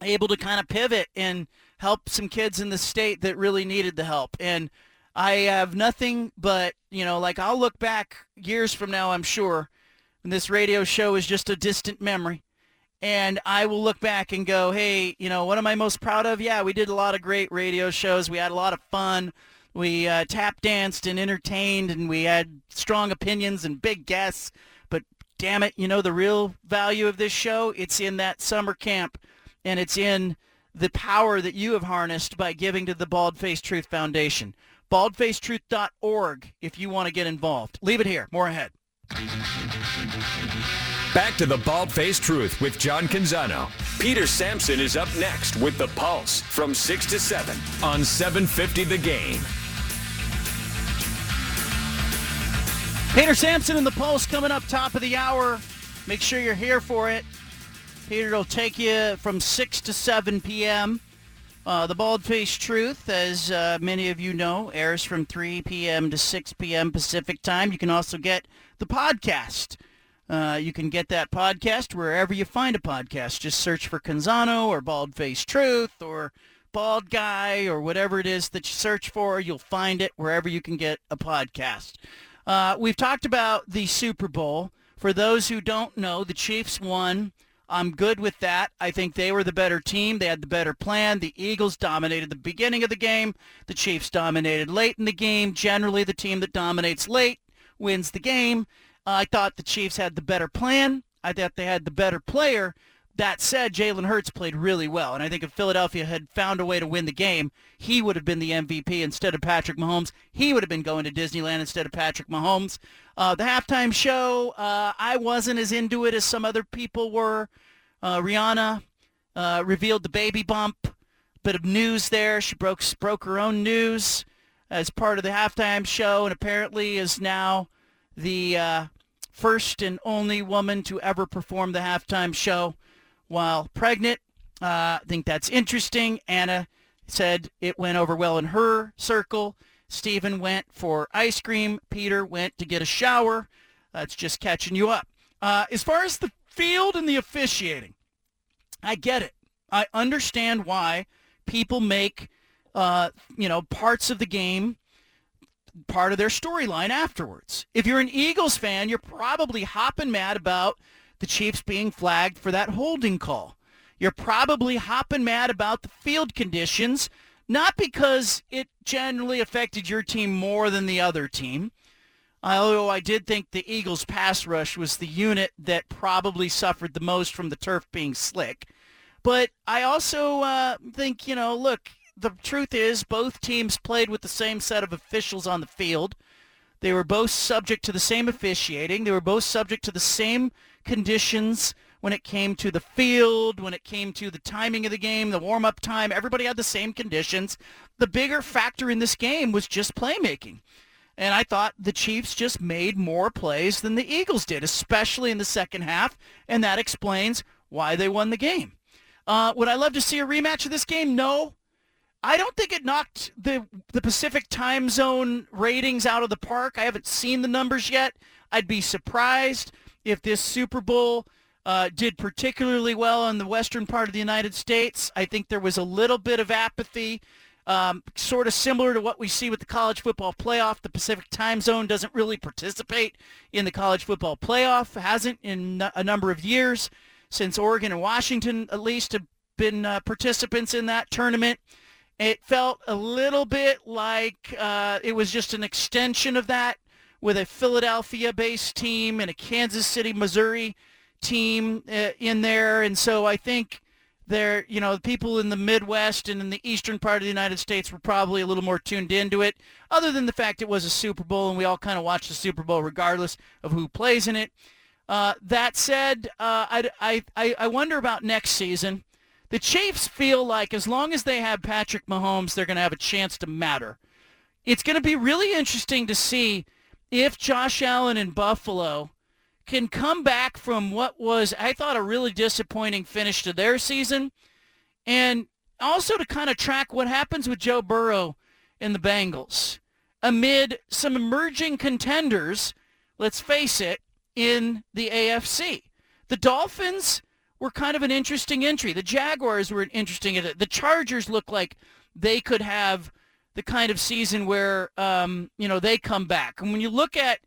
able to kind of pivot and help some kids in the state that really needed the help. And I have nothing but, you know, like I'll look back years from now, I'm sure, and this radio show is just a distant memory. And I will look back and go, hey, you know, what am I most proud of? Yeah, we did a lot of great radio shows. We had a lot of fun. We uh, tap danced and entertained, and we had strong opinions and big guests. But damn it, you know, the real value of this show, it's in that summer camp, and it's in the power that you have harnessed by giving to the Bald Face Truth Foundation baldfacetruth.org if you want to get involved. Leave it here. More ahead.
Back to the Bald Faced Truth with John Canzano. Peter Sampson is up next with The Pulse from 6 to 7 on 750 The Game.
Peter Sampson and The Pulse coming up top of the hour. Make sure you're here for it. Peter will take you from 6 to 7 p.m. Uh, the Bald Faced Truth, as uh, many of you know, airs from 3 p.m. to 6 p.m. Pacific time. You can also get the podcast Uh, you can get that podcast wherever you find a podcast. Just search for Canzano or Bald Face Truth or Bald Guy or whatever it is that you search for. You'll find it wherever you can get a podcast. Uh, we've talked about the Super Bowl. For those who don't know, the Chiefs won. I'm good with that. I think they were the better team. They had the better plan. The Eagles dominated the beginning of the game. The Chiefs dominated late in the game. Generally, the team that dominates late wins the game. I thought the Chiefs had the better plan. I thought they had the better player. That said, Jalen Hurts played really well, and I think if Philadelphia had found a way to win the game, he would have been the MVP instead of Patrick Mahomes. He would have been going to Disneyland instead of Patrick Mahomes. Uh, the halftime show, uh, I wasn't as into it as some other people were. Uh, Rihanna uh, revealed the baby bump. Bit of news there. She broke broke her own news as part of the halftime show, and apparently is now the uh, first and only woman to ever perform the halftime show while pregnant. Uh, I think that's interesting. Anna said it went over well in her circle. Stephen went for ice cream. Peter went to get a shower. That's just catching you up. Uh, as far as the field and the officiating, I get it. I understand why people make, uh, you know, parts of the game part of their storyline afterwards. If you're an Eagles fan, you're probably hopping mad about the Chiefs being flagged for that holding call. You're probably hopping mad about the field conditions, not because it generally affected your team more than the other team. Although I did think the Eagles' pass rush was the unit that probably suffered the most from the turf being slick. But I also uh, think, you know, look, the truth is both teams played with the same set of officials on the field. They were both subject to the same officiating. They were both subject to the same conditions when it came to the field, when it came to the timing of the game, the warm-up time. Everybody had the same conditions. The bigger factor in this game was just playmaking. And I thought the Chiefs just made more plays than the Eagles did, especially in the second half, and that explains why they won the game. Uh, would I love to see a rematch of this game? No. I don't think it knocked the the Pacific time zone ratings out of the park. I haven't seen the numbers yet. I'd be surprised if this Super Bowl uh, did particularly well in the western part of the United States. I think there was a little bit of apathy, um, sort of similar to what we see with the college football playoff. The Pacific time zone doesn't really participate in the college football playoff, hasn't in a number of years since Oregon and Washington at least have been uh, participants in that tournament. It felt a little bit like uh, it was just an extension of that with a Philadelphia-based team and a Kansas City, Missouri team uh, in there. And so I think there, you know, the people in the Midwest and in the eastern part of the United States were probably a little more tuned into it, other than the fact it was a Super Bowl and we all kind of watched the Super Bowl regardless of who plays in it. Uh, that said, uh, I, I, I wonder about next season the Chiefs feel like as long as they have Patrick Mahomes, they're going to have a chance to matter. It's going to be really interesting to see if Josh Allen in Buffalo can come back from what was, I thought, a really disappointing finish to their season, and also to kind of track what happens with Joe Burrow and the Bengals amid some emerging contenders, let's face it, in the AFC. The Dolphins were kind of an interesting entry. The Jaguars were interesting. The Chargers look like they could have the kind of season where um, you know they come back. And when you look at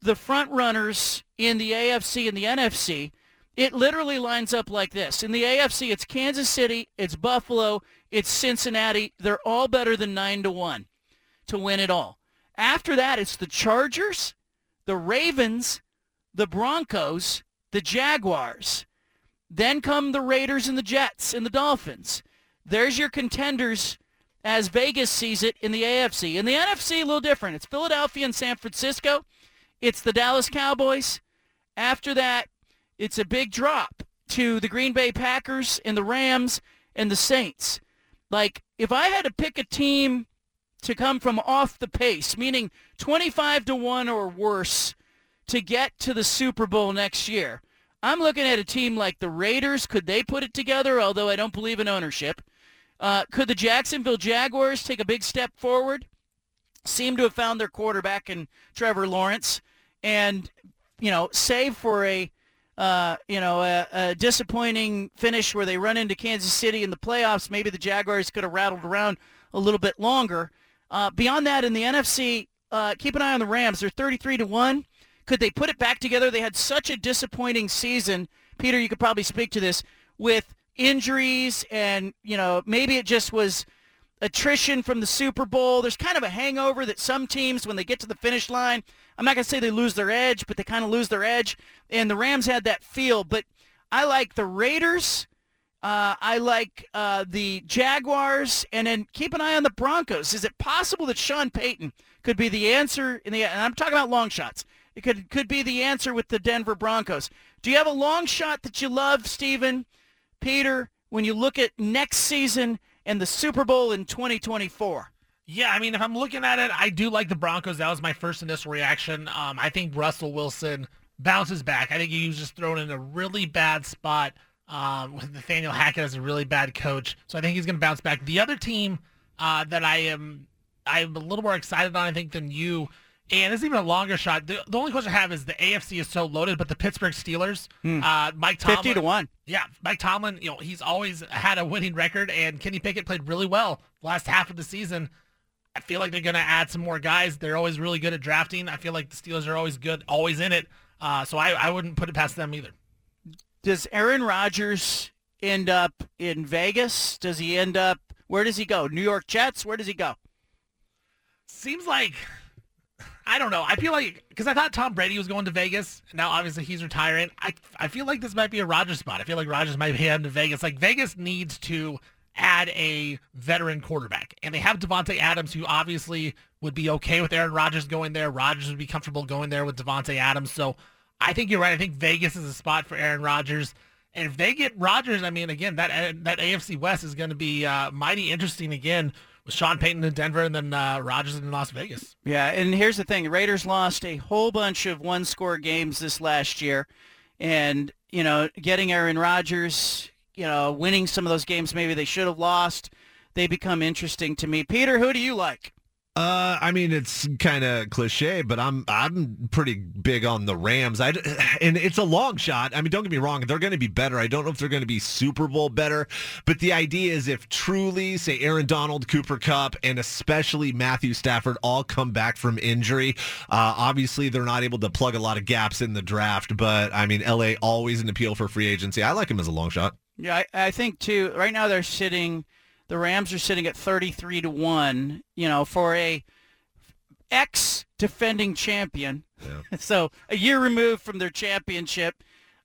the front runners in the AFC and the NFC, it literally lines up like this. In the AFC, it's Kansas City, it's Buffalo, it's Cincinnati. They're all better than nine to one to win it all. After that, it's the Chargers, the Ravens, the Broncos, the Jaguars. Then come the Raiders and the Jets and the Dolphins. There's your contenders as Vegas sees it in the AFC. In the NFC, a little different. It's Philadelphia and San Francisco. It's the Dallas Cowboys. After that, it's a big drop to the Green Bay Packers and the Rams and the Saints. Like, if I had to pick a team to come from off the pace, meaning 25 to 1 or worse to get to the Super Bowl next year, I'm looking at a team like the Raiders. Could they put it together? Although I don't believe in ownership. Uh, could the Jacksonville Jaguars take a big step forward? Seem to have found their quarterback in Trevor Lawrence. And you know, save for a, uh, you know, a, a disappointing finish where they run into Kansas City in the playoffs, maybe the Jaguars could have rattled around a little bit longer. Uh, beyond that, in the NFC, uh, keep an eye on the Rams. They're 33 to one. Could they put it back together? They had such a disappointing season. Peter, you could probably speak to this with injuries and, you know, maybe it just was attrition from the Super Bowl. There's kind of a hangover that some teams, when they get to the finish line, I'm not going to say they lose their edge, but they kind of lose their edge. And the Rams had that feel. But I like the Raiders. Uh, I like uh, the Jaguars. And then keep an eye on the Broncos. Is it possible that Sean Payton could be the answer in the and I'm talking about long shots. It could could be the answer with the Denver Broncos. Do you have a long shot that you love, Stephen, Peter, when you look at next season and the Super Bowl in 2024?
Yeah, I mean, if I'm looking at it, I do like the Broncos. That was my first initial reaction. Um, I think Russell Wilson bounces back. I think he was just thrown in a really bad spot um, with Nathaniel Hackett as a really bad coach. So I think he's going to bounce back. The other team uh, that I am I'm a little more excited on, I think, than you. And it's even a longer shot. The, the only question I have is the AFC is so loaded, but the Pittsburgh Steelers,
Hmm.
uh, Mike Tomlin,
Fifty to one.
Yeah, Mike Tomlin, you know, he's always had a winning record, and Kenny Pickett played really well last half of the season. I feel like they're going to add some more guys. They're always really good at drafting. I feel like the Steelers are always good, always in it. Uh, so I, I wouldn't put it past them either.
Does Aaron Rodgers end up in Vegas? Does he end up? Where does he go? New York Jets? Where does he go?
Seems like I don't know. I feel like because I thought Tom Brady was going to Vegas. Now obviously he's retiring. I I feel like this might be a Rodgers spot. I feel like Rodgers might head to Vegas. Like Vegas needs to add a veteran quarterback, and they have Davante Adams, who obviously would be okay with Aaron Rodgers going there. Rodgers would be comfortable going there with Davante Adams. So I think you're right. I think Vegas is a spot for Aaron Rodgers. And if they get Rodgers, I mean, again, that that AFC West is going to be uh, mighty interesting again with Sean Payton in Denver and then uh, Rodgers in Las Vegas.
Yeah, and here's the thing: Raiders lost a whole bunch of one-score games this last year, and you know, getting Aaron Rodgers, you know, winning some of those games maybe they should have lost, they become interesting to me. Peter, who do you like?
Uh, I mean, it's kind of cliche, but I'm I'm pretty big on the Rams. I [SIGHS] and it's a long shot. I mean, don't get me wrong; they're going to be better. I don't know if they're going to be Super Bowl better, but the idea is if truly, say, Aaron Donald, Cooper Kupp, and especially Matthew Stafford all come back from injury, uh, obviously they're not able to plug a lot of gaps in the draft. But I mean, LA always an appeal for free agency. I like him as a long shot.
Yeah, I, I think too. Right now they're sitting. The Rams are sitting at 33 to one. You know, for a ex defending champion. [LAUGHS] so a year removed from their championship.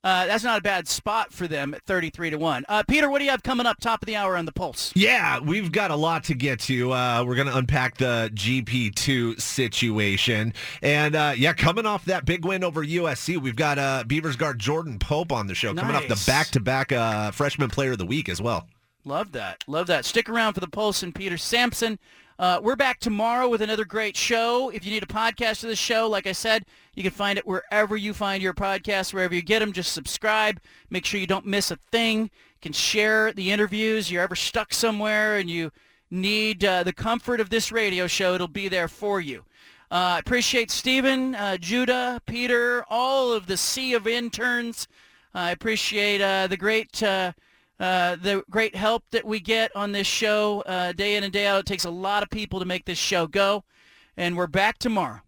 Uh, that's not a bad spot for them at 33 to 1. Uh, Peter, what do you have coming up top of the hour on the Pulse?
Yeah, we've got a lot to get to. Uh, we're going to unpack the GP2 situation. And uh, yeah, coming off that big win over USC, we've got uh, Beavers guard Jordan Pope on the show, coming off the back-to-back uh, freshman player of the week as well.
Love that. Love that. Stick around for the Pulse and Peter Sampson. Uh, we're back tomorrow with another great show. If you need a podcast of the show, like I said, you can find it wherever you find your podcasts, wherever you get them. Just subscribe. Make sure you don't miss a thing. You can share the interviews. You're ever stuck somewhere and you need uh, the comfort of this radio show, it'll be there for you. Uh, I appreciate Stephen, uh, Judah, Peter, all of the sea of interns. I appreciate uh, the great uh, uh, the great help that we get on this show uh, day in and day out. It takes a lot of people to make this show go, and we're back tomorrow.